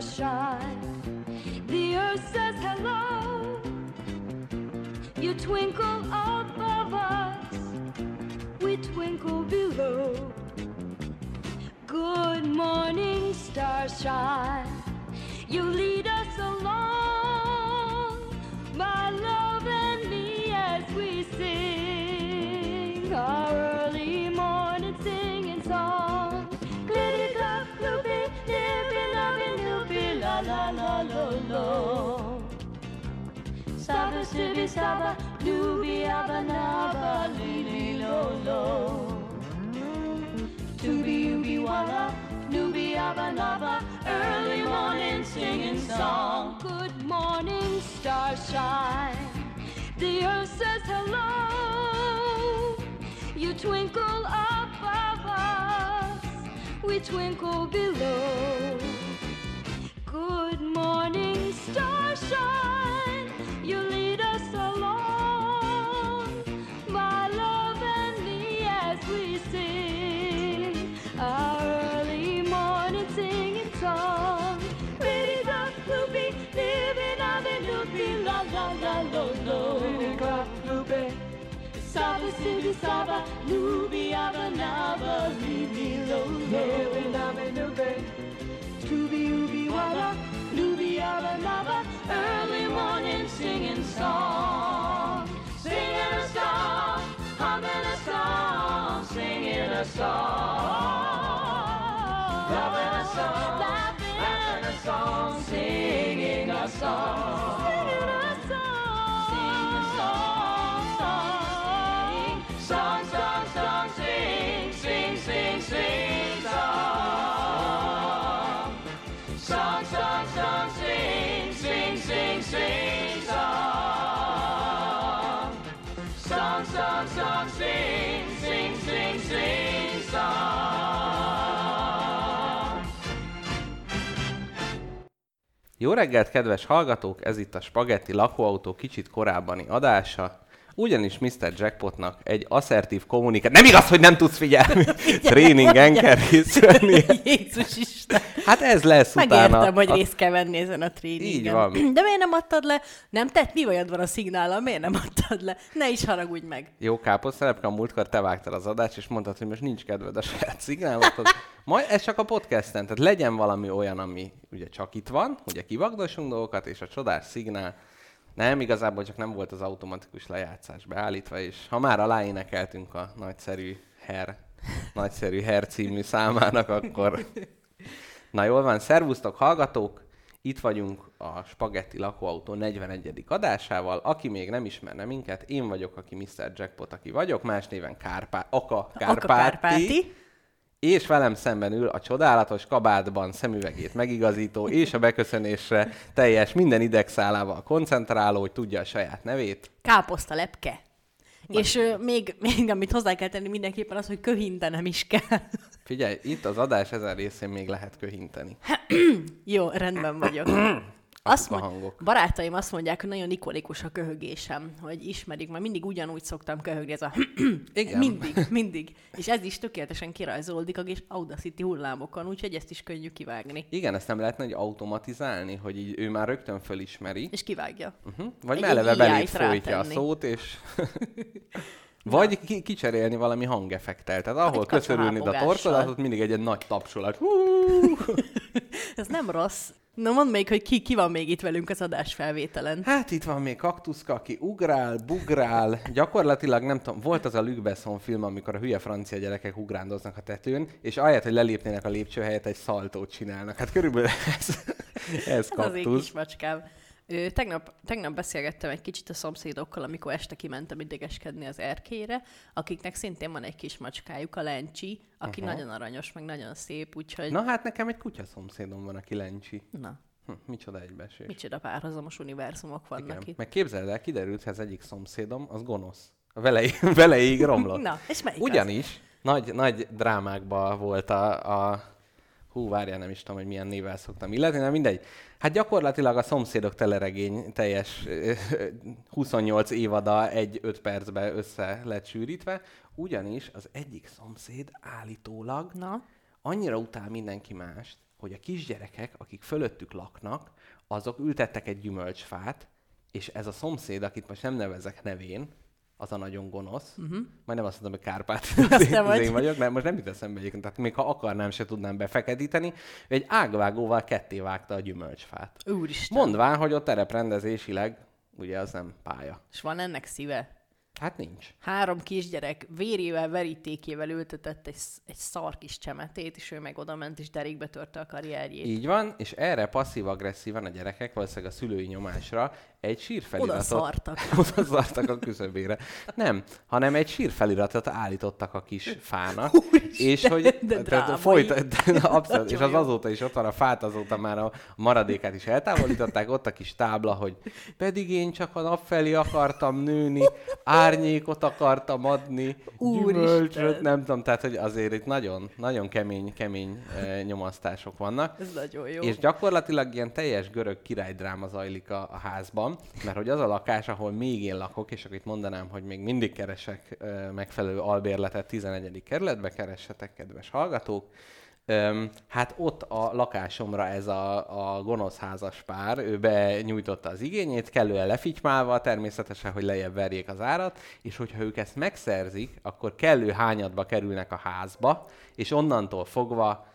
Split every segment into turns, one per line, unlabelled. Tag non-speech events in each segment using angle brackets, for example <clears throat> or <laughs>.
shine. The earth says hello. You twinkle above us, we twinkle below. Good morning, stars shine. You lead sibi, saba, doobie, abba, naba, lili, lo lo. Tooby ooby walla, nooby abba naba, early morning singing song. Good morning, starshine. The earth says hello. You twinkle above us, we twinkle below. Good morning, starshine. Saba, Nubi Abanaba, Libi Lolo, Nabe Nube, Tubi Ubi Waba, Lubi Abanaba, early morning singing song, singing a song, humming a song, singing a song, loving a song, laughing a song, singing a song.
Jó reggelt, kedves hallgatók! Ez itt a Spagetti lakóautó kicsit korábbani adása. Ugyanis Mr. Jackpotnak egy asszertív kommunikát... Nem igaz, hogy nem tudsz figyelni! <laughs> Tréningen kell részt venni.
Jézus Isten.
Hát ez lesz
Megértem,
utána.
hogy
a-
részt kell venni ezen a tréningen.
Így van.
De miért nem adtad le? Nem tett? Mi bajod van a szignállal? Miért nem adtad le? Ne is haragudj meg.
Jó káposztelepke, a múltkor te vágtad az adást, és mondtad, hogy most nincs kedved a saját szignálokhoz. Majd ez csak a podcasten, tehát legyen valami olyan, ami ugye csak itt van, ugye kivagdosunk dolgokat, és a csodás szignál nem, igazából csak nem volt az automatikus lejátszás beállítva, és ha már aláénekeltünk a nagyszerű Her, nagyszerű Her című számának, akkor... Na jól van, szervusztok hallgatók! Itt vagyunk a Spagetti lakóautó 41. adásával. Aki még nem ismerne minket, én vagyok, aki Mr. Jackpot, aki vagyok, más néven Kárpá... Aka Kárpáti.
Aka Kárpáti.
És velem szemben ül a csodálatos kabátban szemüvegét megigazító és a beköszönésre teljes minden idegszálával koncentráló, hogy tudja a saját nevét.
Káposzta lepke. És ö, még, még amit hozzá kell tenni mindenképpen az, hogy köhintenem is kell.
Figyelj, itt az adás ezen részén még lehet köhinteni. <clears throat>
Jó, rendben vagyok. <clears throat> Azt mond,
hangok.
barátaim azt mondják, hogy nagyon ikonikus a köhögésem, hogy ismerik, mert mindig ugyanúgy szoktam köhögni, ez a <clears throat>
Igen.
mindig, mindig. És ez is tökéletesen kirajzolódik a kis Audacity hullámokon, úgyhogy ezt is könnyű kivágni.
Igen, ezt nem lehetne egy automatizálni, hogy így ő már rögtön fölismeri,
És kivágja.
uh-huh. vagy beléd
AI-t
folytja a szót, és... <laughs> Vagy ki- kicserélni valami hangeffektel. Tehát ahol
egy
köszörülnéd a torkodat, ott mindig egy, egy nagy tapsolat. <laughs>
Ez nem rossz. Na mondd még, hogy ki, ki van még itt velünk az adás felvételen.
Hát itt van még kaktuszka, aki ugrál, bugrál. Gyakorlatilag nem tudom, volt az a Luc Besson film, amikor a hülye francia gyerekek ugrándoznak a tetőn, és ahelyett, hogy lelépnének a lépcső helyett egy szaltót csinálnak. Hát körülbelül ez, ez
Ez az én
kaktusz.
kis macskám. Ö, tegnap, tegnap beszélgettem egy kicsit a szomszédokkal, amikor este kimentem idegeskedni az erkére, akiknek szintén van egy kis macskájuk, a Lencsi, aki
Aha.
nagyon aranyos, meg nagyon szép, úgyhogy... Na,
hát nekem egy kutya szomszédom van, aki lencsi.
Na
Hm, micsoda egybeesés.
micsoda párhuzamos univerzumok vannak
Igen.
itt.
Meg képzeld el, kiderült, hogy az egyik szomszédom, az gonosz. A velei, <laughs> veleig romlott.
Na, és melyik az?
Ugyanis nagy, nagy drámákban volt a, a hú, várjál, nem is tudom, hogy milyen névvel szoktam illetni, de mindegy. Hát gyakorlatilag a szomszédok teleregény teljes ö, ö, 28 évada egy 5 percbe össze lett sűrítve, ugyanis az egyik szomszéd állítólag
Na,
annyira utál mindenki mást, hogy a kisgyerekek, akik fölöttük laknak, azok ültettek egy gyümölcsfát, és ez a szomszéd, akit most nem nevezek nevén, az a nagyon gonosz. Uh-huh. Majdnem azt mondom, hogy Kárpát. <laughs>
Azt te <laughs> vagy.
én vagyok, mert most nem jut eszembe egyébként. Tehát még ha akarnám, se tudnám befeketíteni. Ő egy ágvágóval ketté vágta a gyümölcsfát.
Úristen.
Mondván, hogy ott tereprendezésileg, ugye az nem pálya.
És van ennek szíve?
Hát nincs.
Három kisgyerek vérével, verítékével ültetett egy, egy szar kis csemetét, és ő meg oda ment, és derékbe törte a karrierjét.
Így van, és erre passzív-agresszívan a gyerekek, valószínűleg a szülői nyomásra egy sírfeliratot...
Oda szartak. <laughs>
Oda szartak a küszöbére. Nem, hanem egy sírfeliratot állítottak a kis fának.
Úristen,
és hogy
de
tehát folyt, de <laughs> abszolút, és az azóta is ott van a fát, azóta már a maradékát is eltávolították, ott a kis tábla, hogy pedig én csak a nap felé akartam nőni, árnyékot akartam adni,
Úristen.
gyümölcsöt, nem tudom, tehát hogy azért itt nagyon, nagyon kemény, kemény eh, nyomasztások vannak.
Ez nagyon jó.
És gyakorlatilag ilyen teljes görög királydráma zajlik a, a házban, mert hogy az a lakás, ahol még én lakok, és akkor itt mondanám, hogy még mindig keresek megfelelő albérletet 11. kerületbe, keressetek, kedves hallgatók. Hát ott a lakásomra ez a, a gonosz házas pár, ő benyújtotta az igényét, kellően lefitymálva, természetesen, hogy lejjebb verjék az árat, és hogyha ők ezt megszerzik, akkor kellő hányadba kerülnek a házba, és onnantól fogva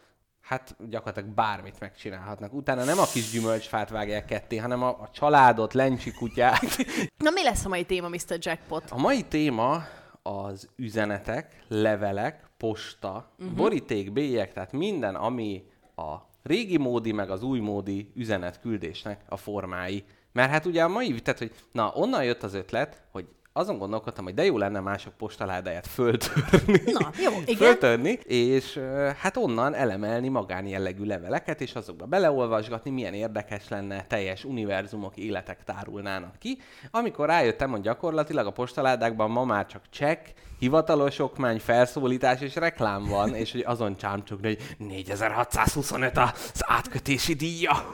hát gyakorlatilag bármit megcsinálhatnak. Utána nem a kis gyümölcsfát vágják ketté, hanem a, a családot, lencsi kutyát. <laughs>
Na mi lesz a mai téma, Mr. Jackpot?
A mai téma az üzenetek, levelek, posta, uh-huh. boríték, bélyek, tehát minden, ami a régi módi, meg az új módi üzenetküldésnek a formái. Mert hát ugye a mai, tehát hogy na, onnan jött az ötlet, hogy azon gondolkodtam, hogy de jó lenne mások postaládáját föltörni.
Na, jó, igen.
Föltörni, és hát onnan elemelni magánjellegű leveleket, és azokba beleolvasgatni, milyen érdekes lenne, teljes univerzumok, életek tárulnának ki. Amikor rájöttem, hogy gyakorlatilag a postaládákban ma már csak csekk, hivatalos okmány, felszólítás és reklám van, és hogy azon csámcsogni, hogy 4625 az átkötési díja.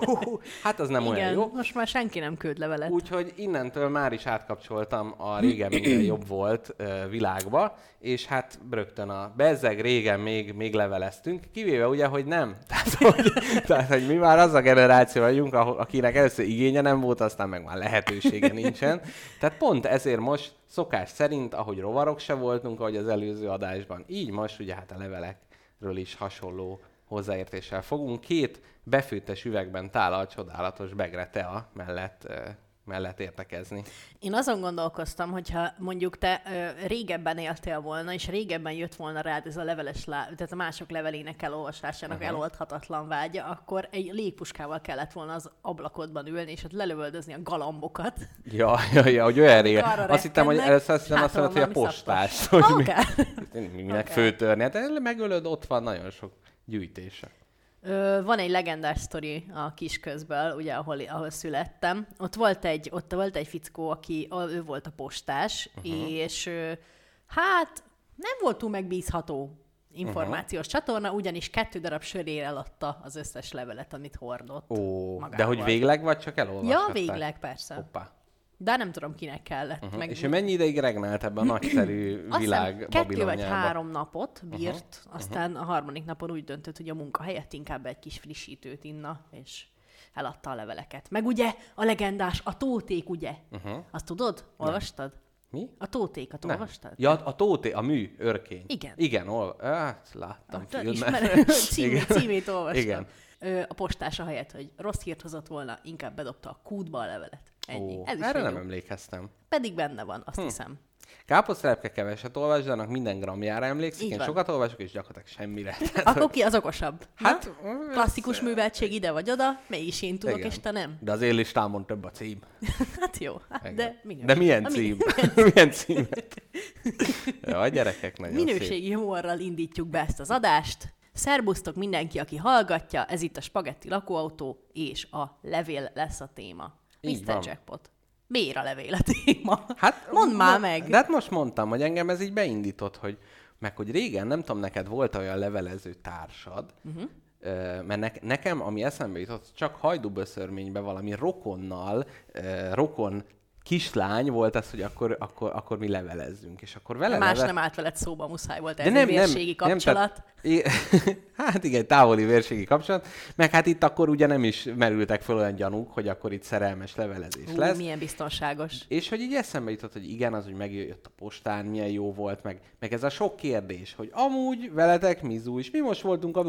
Hát az nem olyan
Igen,
jó.
most már senki nem küld levelet.
Úgyhogy innentől már is átkapcsoltam a régen minden jobb volt világba, és hát rögtön a bezzeg régen még, még leveleztünk, kivéve ugye, hogy nem. <laughs> Tehát hogy, tehát, hogy mi már az a generáció vagyunk, akinek először igénye nem volt, aztán meg már lehetősége nincsen. Tehát pont ezért most szokás szerint, ahogy rovarok se voltunk, ahogy az előző adásban, így most ugye hát a levelekről is hasonló hozzáértéssel fogunk. Két befőttes üvegben tálal csodálatos begre tea mellett, ö, mellett értekezni.
Én azon gondolkoztam, hogyha mondjuk te ö, régebben éltél volna, és régebben jött volna rád ez a leveles lá... tehát a mások levelének elolvasásának uh-huh. eloldhatatlan vágya, akkor egy légpuskával kellett volna az ablakodban ülni, és ott lelövöldözni a galambokat.
Ja, ja, ja, hogy olyan régen. Azt hittem, hogy először azt azt mondod, hogy a postás. Hogy
Oké. <laughs>
mi- minek
Oké.
föltörni. Hát megölöd, ott van nagyon sok gyűjtése.
Ö, van egy legendás sztori a kisközből, ugye, ahol, ahol születtem. Ott volt egy, ott volt egy fickó, aki, ő volt a postás, uh-huh. és hát nem volt túl megbízható információs uh-huh. csatorna, ugyanis kettő darab sörére eladta az összes levelet, amit hordott.
Ó,
magával.
de hogy végleg vagy csak
Ja,
elolvashattál?
végleg, persze.
Hoppá.
De nem tudom, kinek kellett.
Uh-huh.
Meg
És ő mennyi ideig regnált ebben a <clears throat> nagyszerű világ
kettő vagy három napot bírt, uh-huh. aztán a harmadik napon úgy döntött, hogy a munka helyett inkább egy kis frissítőt inna, és eladta a leveleket. Meg ugye a legendás, a tóték, ugye? Uh-huh. Azt tudod? Olvastad?
Mi?
A tótékat
Nem.
olvastad?
Ja, a tóté, a mű, örkény.
Igen.
Igen, ol... hát, láttam
Ah, te
filmen.
ismered, <laughs> <laughs> címét,
Igen.
címét olvastam.
Igen.
Ö, a postása helyett, hogy rossz hírt hozott volna, inkább bedobta a kútba a levelet. Ennyi.
Ó,
Ez is
erre nem
jó.
emlékeztem.
Pedig benne van, azt
Hm.
hiszem.
Káposztelepke keveset olvas, de annak minden gramjára emlékszik. Én sokat olvasok, és gyakorlatilag semmire. <laughs>
Akkor ki az okosabb?
Hát,
Na? Klasszikus műveltség ide vagy oda, mégis én tudok,
Igen.
és te nem.
De az én listámon több a cím. <laughs>
Hát jó, hát
Igen.
de minőség.
De milyen cím? <laughs> milyen címet? ja, a gyerekek nagyon szép.
Minőségi humorral indítjuk be ezt az adást. Szerbusztok mindenki, aki hallgatja, ez itt a Spagetti lakóautó, és a levél lesz a téma.
Így
Mr.
van.
Jackpot. Miért a levél a téma?
Hát, <laughs>
Mondd már
na,
meg!
De hát most mondtam, hogy engem ez így beindított, hogy meg hogy régen, nem tudom, neked volt olyan levelező társad, uh-huh. mert ne, nekem, ami eszembe jutott, csak hajdúböszörménybe valami rokonnal, rokon kislány volt az, hogy akkor, akkor, akkor mi levelezzünk, és akkor vele
Más
leve-
nem állt veled szóba, muszáj volt ez
nem, nem,
vérségi
nem,
kapcsolat.
tehát, <laughs> é- Hát igen, távoli vérségi kapcsolat. Meg hát itt akkor ugye nem is merültek fel olyan gyanúk, hogy akkor itt szerelmes levelezés
Ú,
lesz.
milyen biztonságos.
És hogy így eszembe jutott, hogy igen, az, hogy megjött a postán, milyen jó volt, meg, meg ez a sok kérdés, hogy amúgy veletek mizu is, mi most voltunk a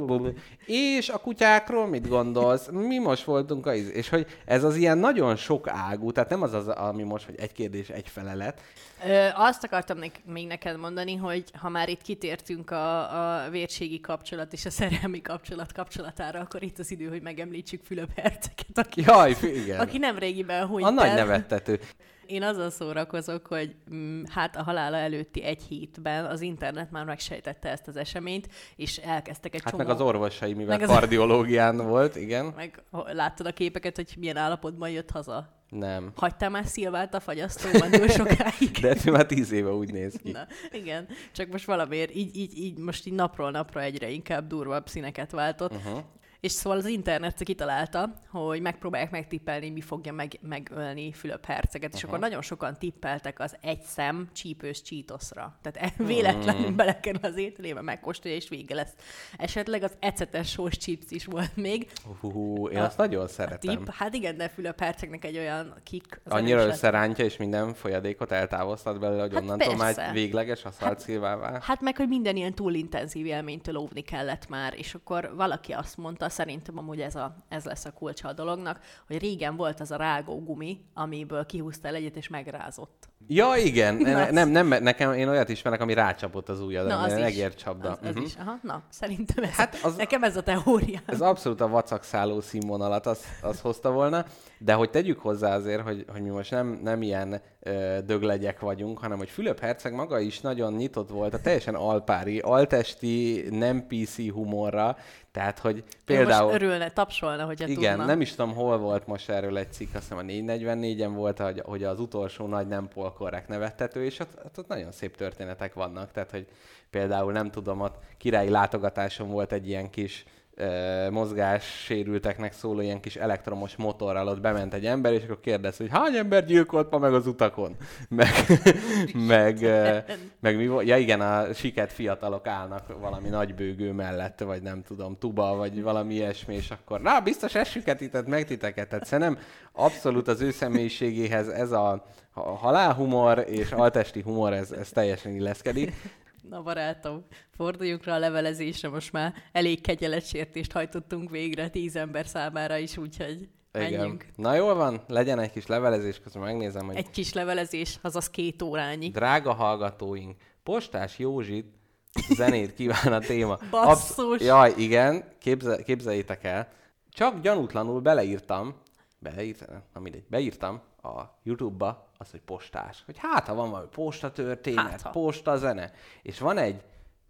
és a kutyákról mit gondolsz, mi most voltunk a és hogy ez az ilyen nagyon sok ágú, tehát nem az az, ami most, hogy egy kérdés, egy felelet.
Ö, azt akartam nek- még neked mondani, hogy ha már itt kitértünk a, a vérségi kapcsolat és a szerelmi kapcsolat kapcsolatára, akkor itt az idő, hogy megemlítsük Fülöp Herceget, aki,
Jaj, igen.
aki nem régiben hunyt
a nagy
el.
nevettető.
Én azzal szórakozok, hogy mm, hát a halála előtti egy hétben az internet már megsejtette ezt az eseményt, és elkezdtek egy
Hát
csomó...
meg az orvosai, mivel
Meg az-
kardiológián volt, igen.
Meg láttad a képeket, hogy milyen állapotban jött haza?
Nem.
Hagytál már Szilvát a fagyasztóban túl sokáig? <laughs>
De ez már tíz éve úgy néz ki.
Na, igen, csak most valamiért így, így, így most így napról napra egyre inkább durvább színeket váltott.
Uh-huh.
És szóval az internet kitalálta, hogy megpróbálják megtippelni, mi fogja meg, megölni Fülöp herceget, és akkor nagyon sokan tippeltek az egy szem csípős csítoszra. Tehát e- véletlenül
Hmm.
belekerül az ételébe, megkóstolja, és vége lesz. Esetleg az ecetes sós chips is volt még.
Hú, én
A-
azt nagyon
A
szeretem.
tipp, hát igen, de Fülöp hercegnek egy olyan kik.
Annyira összerántja, és minden folyadékot eltávoztat belőle, hogy
Hát
onnantól már
persze.
egy végleges aszfalt szilvává.
Hát meg, hogy minden ilyen túl intenzív élménytől óvni kellett már, és akkor valaki azt mondta, szerintem amúgy ez, a, ez lesz a kulcsa a dolognak, hogy régen volt az a rágó gumi, amiből kihúztál egyet és megrázott.
Ja, igen.
Na,
nem, nem, nekem én olyat ismerek, ami rácsapott az ujjadra,
Na, az
egércsapda.
Az, az
Mhm.
is. Aha, na, szerintem ez,
Hát az-
nekem ez a teória.
Ez abszolút a vacakszálló színvonalat az, az hozta volna, de hogy tegyük hozzá azért, hogy, hogy mi most nem, nem ilyen ö, döglegyek vagyunk, hanem hogy Fülöp Herceg maga is nagyon nyitott volt a teljesen alpári, altesti, nem PC humorra, tehát hogy
Például... Most örülne, tapsolna, hogyha
Igen,
tudna.
nem is tudom, hol volt most erről egy cikk, azt hiszem a 444-en volt, hogy, hogy az utolsó nagy nem polkorrek nevettető, és ott, ott, ott nagyon szép történetek vannak, tehát hogy például nem tudom, ott királyi látogatáson volt egy ilyen kis mozgássérülteknek szóló ilyen kis elektromos motorral, ott bement egy ember, és akkor kérdez, hogy hány ember gyilkolt ma meg az utakon? <laughs> Meg, meg, meg mi volt? Ja igen, a siket fiatalok állnak valami nagybőgő mellett, vagy nem tudom, tuba, vagy valami ilyesmi, és akkor na, biztos esüketített meg titeket. Tehát szerintem abszolút az ő személyiségéhez ez a, a halálhumor és altesti humor, ez, ez teljesen illeszkedik.
Na barátom, forduljunk rá a levelezésre, most már elég kegyeletsértést hajtottunk végre tíz ember számára is, úgyhogy menjünk.
Na jól van, legyen egy kis levelezés, közben megnézem, hogy
Egy kis levelezés, azaz két órányi.
drága hallgatóink, Postás Józsit zenét kíván a téma. <laughs>
Basszus!
Jaj, igen, képzel, képzeljétek el. Csak gyanútlanul beleírtam, beleírtam, na mindegy, beírtam a YouTube-ba azt, hogy postás. Hogy hát, ha van valami posta történet,
Hát, ha.
posta zene. És van egy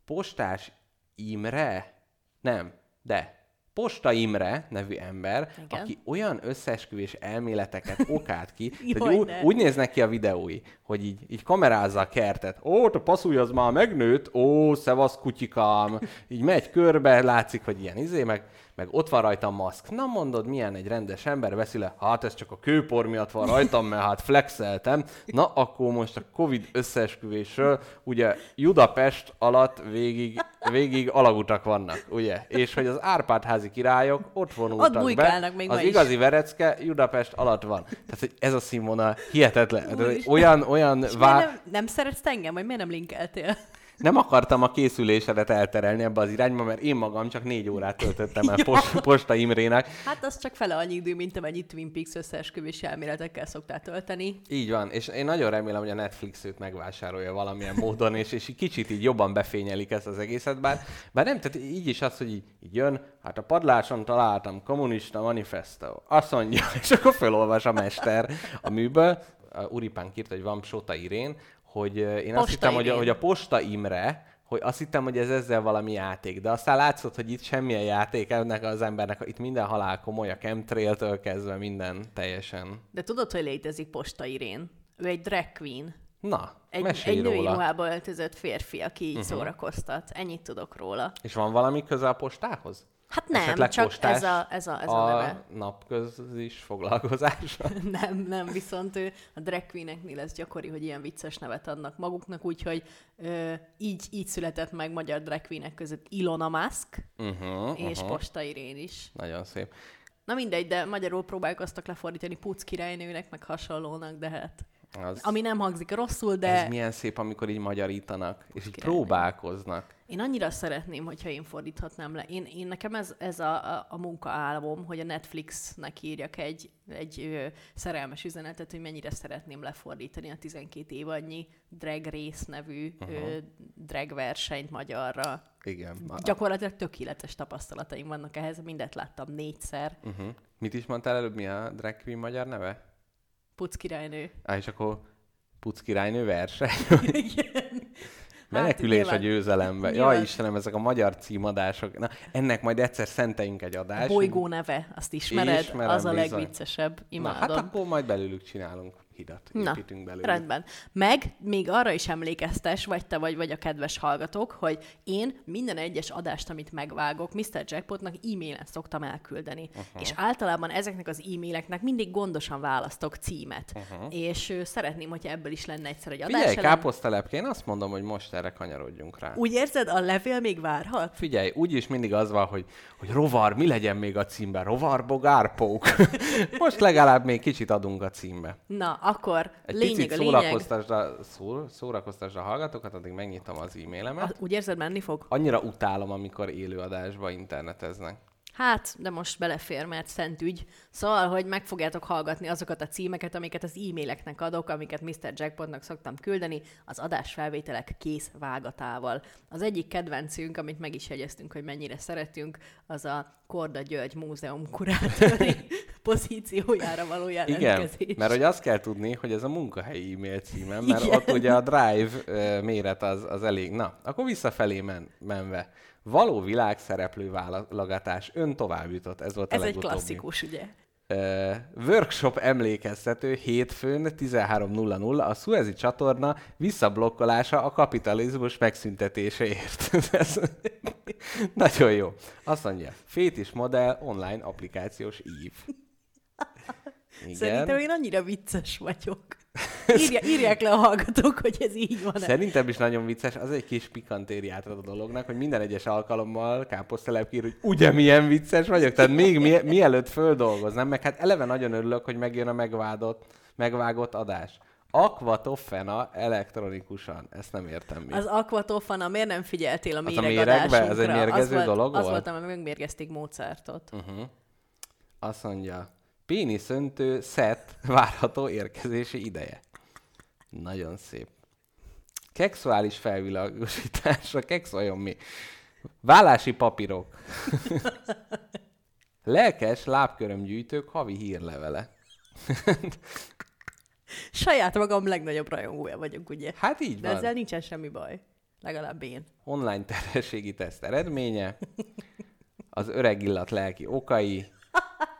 postás Imre, nem, de Posta Imre nevű ember,
Igen.
aki olyan összeesküvés elméleteket <laughs> okált ki,
Jaj,
hogy úgy,
ne.
úgy néznek ki a videói, hogy így, így kamerázza a kertet. Ó, te passzulj, az már megnőtt, ó, szevasz kutyikám. Így megy körbe, látszik, hogy ilyen izé, meg, meg ott van rajta a maszk. Na mondod, milyen egy rendes ember veszi le? Hát ez csak a kőpor miatt van rajtam, mert hát flexeltem. Na akkor most a Covid összeesküvésről, ugye Budapest alatt végig, végig alagutak vannak, ugye? És hogy az Árpád-házi királyok ott vonultak be.
bujkálnak még
az
ma is.
igazi Verecke Budapest alatt van. Tehát, hogy ez a színvonal hihetetlen.
Úristen.
olyan, olyan
És
vá...
nem, nem szeretsz engem, vagy miért nem linkeltél?
Nem akartam a készülésedet elterelni ebbe az irányba, mert én magam csak négy órát töltöttem el <laughs> post, Posta Imrének.
Hát az csak fele annyi idő, mint amennyi Twin Peaks összeesküvési elméletekkel szoktál tölteni.
Így van, és én nagyon remélem, hogy a Netflix őt megvásárolja valamilyen módon, és, és kicsit így jobban befényelik ezt az egészet, bár, bár nem, tehát így is az, hogy így, így jön, hát a padláson találtam kommunista manifesto, azt mondja, <laughs> és akkor felolvas a mester a műből, a Uripán írt, hogy van Sota Irén, hogy én azt
Posta
hittem, hogy hogy a Posta Imre, hogy azt hittem, hogy ez ezzel valami játék, de aztán látszott, hogy itt semmilyen játék ennek az embernek, itt minden halál komoly, a chemtrail-től kezdve minden teljesen.
De tudod, hogy létezik Posta Irén? Ő egy drag queen.
Na,
Egy, egy női
róla.
ruhába öltözött férfi, aki így uh-huh. szórakoztat. Ennyit tudok róla.
És van valami köze a postához?
Hát nem,
Esetleg
csak ez a, ez a, ez a,
a
neve.
napközis foglalkozása. <laughs>
Nem, nem, viszont ő, a drag queeneknél ez gyakori, hogy ilyen vicces nevet adnak maguknak, úgyhogy ö, így, így született meg magyar drag queenek között Ilona Musk
Uh-huh,
és Posta Irén is.
Nagyon szép.
Na mindegy, de magyarul próbálkoztak lefordítani Puc királynőnek, meg hasonlónak, de hát...
Az,
Ami nem hangzik rosszul, de
Ez milyen szép, amikor így magyarítanak, és így próbálkoznak.
én annyira szeretném, hogyha én fordíthatnám le. Én, én nekem ez, ez a, a, a munkaálmom, hogy a Netflixnek írjak egy, egy ö, szerelmes üzenetet, hogy mennyire szeretném lefordítani a 12 évadnyi Drag Race nevű ö, drag versenyt magyarra.
Igen.
Gyakorlatilag tökéletes tapasztalataim vannak ehhez, mindet láttam négyszer.
Uh-huh. Mit is mondtál előbb, mi a drag queen magyar neve?
Puc királynő.
Á, és akkor Puc királynő verseny. <laughs>
Igen.
Menekülés
nyilván-
a győzelembe.
nyilván-
Jaj, Istenem, ezek a magyar címadások. Na, ennek majd egyszer szenteljünk egy
A
adást.
bolygó neve, azt ismered?
Ismerem,
az a
bizony.
legviccesebb.
Na,
Imádom.
hát akkor majd belőlük csinálunk hidat.
Na,
Építünk belőlük.
rendben. Meg még arra is emlékeztes, vagy te vagy, vagy a kedves hallgatók, hogy én minden egyes adást, amit megvágok, Mr. Jackpotnak e-mailen szoktam elküldeni. Uh-huh. És általában ezeknek az e-maileknek mindig gondosan választok címet. Uh-huh. És ö, szeretném, hogyha ebből is lenne egyszer egy adás.
Figyelj,
elem.
káposztelepke, én azt mondom, hogy most erre kanyarodjunk rá.
Úgy érzed, a levél még várhat?
Figyelj, úgyis mindig az van, hogy, hogy rovar, mi legyen még a címben? Rovar, bogár, pók. <laughs> Most legalább még kicsit adunk a címbe.
Na, akkor
Egy
lényeg
picit
a lényeg.
szórakoztasd szó, szórakoztasd a hallgatókat, addig megnyitom az e-mailemet.
A, úgy érzed, menni fog?
Annyira utálom, amikor élőadásba interneteznek.
Hát, de most belefér, mert szent ügy. Szóval, hogy meg fogjátok hallgatni azokat a címeket, amiket az e-maileknek adok, amiket Mr. Jackpotnak szoktam küldeni, az adásfelvételek kész vágatával. Az egyik kedvencünk, amit meg is jegyeztünk, hogy mennyire szeretünk, az a Korda György Múzeum kurátori <laughs> pozíciójára való
Igen,
jelentkezés.
mert hogy azt kell tudni, hogy ez a munkahelyi e-mail címem, mert
Igen.
ott ugye a drive méret az, az elég. Na, akkor visszafelé men, menve. Való világszereplő válogatás. Ön tovább jutott. Ez volt
Ez
a
egy
legutóbbi.
klasszikus, ugye?
Ö, workshop emlékeztető hétfőn 13.00 a Suezi csatorna visszablokkolása a kapitalizmus megszüntetéséért. <laughs> Ez nagyon jó. Azt mondja, Fétis modell online applikációs ív.
Szerintem én annyira vicces vagyok. Írja, írják le a hallgatók, hogy ez így van.
Szerintem is nagyon vicces, az egy kis pikantériát ad a dolognak, hogy minden egyes alkalommal káposztelep ír, hogy ugye milyen vicces vagyok, tehát még mi, mielőtt földolgoznám, meg hát eleve nagyon örülök, hogy megjön a megvádott, megvágott adás. Aquatoffena elektronikusan, ezt nem értem mi.
Az aquatofana, miért nem figyeltél a
Az a
méregadásunkra?
méregbe? Ez egy mérgező
az volt,
dolog
Az
volt?
volt, amikor megmérgezték Mozartot.
Uh-huh. Azt mondja, péniszöntő szett várható érkezési ideje. Nagyon szép. Kexuális felvilágosításra, keksz olyan mi? Vállási papírok. <laughs> Lelkes lábkörömgyűjtők havi hírlevele. <laughs>
Saját magam legnagyobb rajongója vagyok, ugye?
Hát így
De
van.
ezzel nincsen semmi baj. Legalább én.
Online terhességi teszt eredménye, az öreg illat lelki okai,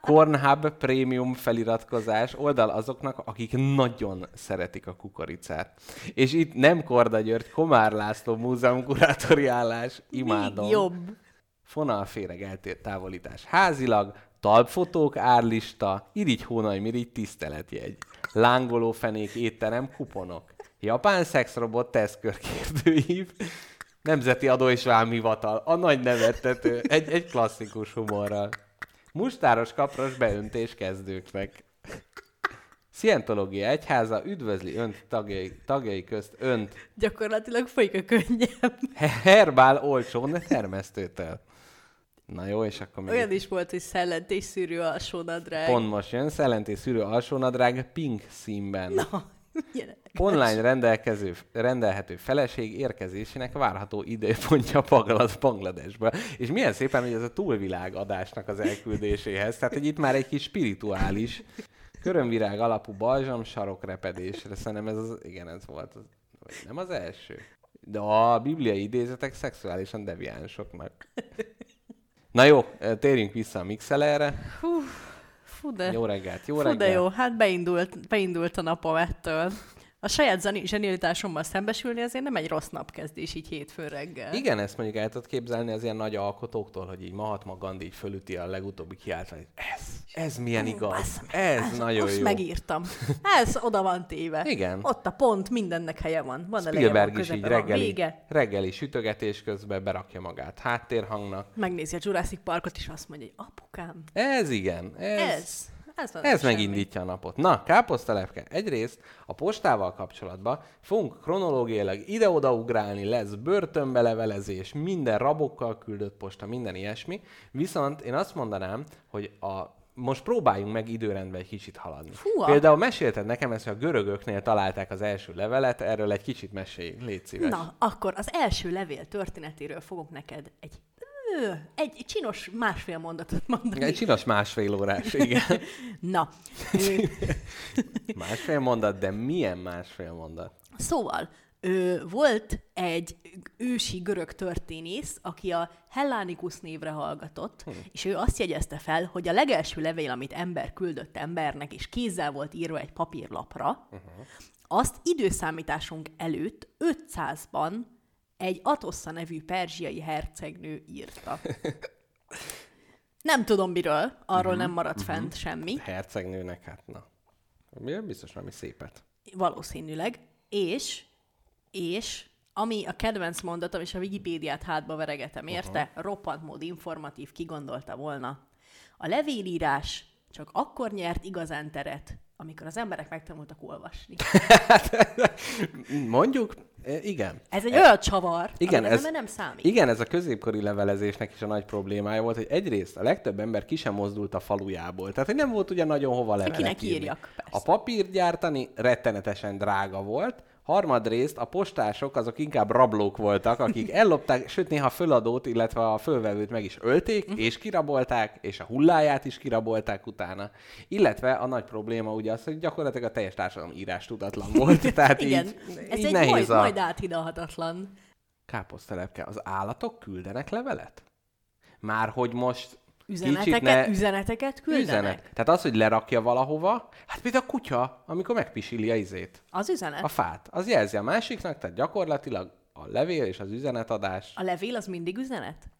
Cornhub prémium feliratkozás oldal azoknak, akik nagyon szeretik a kukoricát. És itt nem Korda György, Komár László múzeum kurátori állás, imádom.
Még jobb.
Fonalféreg eltávolítás házilag, talpfotók árlista, irigy hónaj mirigy tiszteletjegy, lángoló fenék étterem kuponok, japán szexrobot tesztkör kérdőív, Nemzeti Adó és Vámhivatal, a nagy nevettető, egy, egy klasszikus humorral. Mustáros kapros beöntés kezdőknek. Szientológia egyháza üdvözli önt tagjai, tagjai közt önt
Gyakorlatilag folyik a könnyem.
herbál olcsón termesztőtől. Na jó, és akkor még
Olyan is volt, hogy szellentés szűrő alsó nadrág.
pont most jön, szellentés szűrő alsónadrág pink színben.
Na, <laughs>
Online rendelkező, rendelhető feleség érkezésének várható időpontja Bangla- Bangladesből. És milyen szépen, hogy ez a túlvilág adásnak az elküldéséhez. Tehát, hogy itt már egy kis spirituális körömvirág alapú balzsam sarokrepedésre. Szerintem ez az, igen, ez volt. Az, nem az első. De a bibliai idézetek szexuálisan deviánsoknak. <laughs> Na jó, térjünk vissza a Mixelerre.
Fú, de,
Jó reggelt, jó
fú,
reggelt.
de jó. Hát beindult, beindult a napom ettől. A saját zsenialitásommal szembesülni azért nem egy rossz napkezdés így hétfőn reggel.
Igen, ezt mondjuk el tudod képzelni az ilyen nagy alkotóktól, hogy így Mahatma Gandhi így fölüti a legutóbbi kiáltványt. Ez, ez milyen igaz.
Meg,
Ez nagyon
most
jó.
megírtam. Ez oda van téve.
Igen.
Ott a pont, mindennek helye van. Van
Spielberg is így reggeli,
vége.
reggeli sütögetés közben berakja magát háttérhangnak.
Megnézi a Jurassic Parkot, és azt mondja, hogy apukám,
Ez igen. Ez,
ez. Ez,
Ez megindítja a napot. Na, káposztalepke. Egyrészt a postával kapcsolatban fogunk kronológiailag ide-oda ugrálni, lesz börtönbe levelezés, minden rabokkal küldött posta, minden ilyesmi. Viszont én azt mondanám, hogy a most próbáljunk meg időrendben egy kicsit haladni.
Fúha.
Például mesélted nekem ezt, hogy a görögöknél találták az első levelet, erről egy kicsit mesélj, légy szíves.
Na, akkor az első levél történetéről fogok neked egy, egy csinos másfél mondatot mondani.
Egy csinos másfél órás, igen. <laughs>
Na, <laughs>
Másfél mondat, de milyen másfél mondat?
Szóval, ö, volt egy ősi görög történész, aki a Hellánikus névre hallgatott, hm. és ő azt jegyezte fel, hogy a legelső levél, amit ember küldött embernek, és kézzel volt írva egy papírlapra, uh-huh. azt időszámításunk előtt 500-ban egy Atossa nevű perzsiai hercegnő írta. Nem tudom miről, arról nem maradt fent semmi.
Hercegnőnek, hát na. Biztos valami szépet.
Valószínűleg. És, és, ami a kedvenc mondatom, és a Wikipédiát hátba veregetem érte, uh-huh. roppant mód informatív, kigondolta volna. A levélírás csak akkor nyert igazán teret, amikor az emberek megtanultak olvasni. <laughs>
Mondjuk, e, igen.
Ez egy olyan csavar,
Igen, ez,
nem számít.
igen, ez a középkori levelezésnek is a nagy problémája volt, hogy egyrészt a legtöbb ember ki sem mozdult a falujából. Tehát, hogy nem volt ugye nagyon hova levelet
Kinek írjak, persze.
A papírt gyártani rettenetesen drága volt, Harmadrészt a postások azok inkább rablók voltak, akik ellopták, sőt néha föladót, illetve a fölvevőt meg is ölték,
Mhm.
és kirabolták, és a hulláját is kirabolták utána. Illetve a nagy probléma ugye az, hogy gyakorlatilag a teljes társadalom írás tudatlan <laughs> volt. Tehát
Igen,
így,
ez
így
egy
nehéz
majd,
a...
majd áthidalhatatlan.
Káposztelepke, az állatok küldenek levelet? Már hogy most
Üzeneteket,
ne...
üzeneteket küldenek?
Üzenet. Tehát az, hogy lerakja valahova, hát például a kutya, amikor megpisili a izét,
Az üzenet?
a fát, az jelzi a másiknak, tehát gyakorlatilag a levél és az üzenetadás,
A levél az mindig üzenet?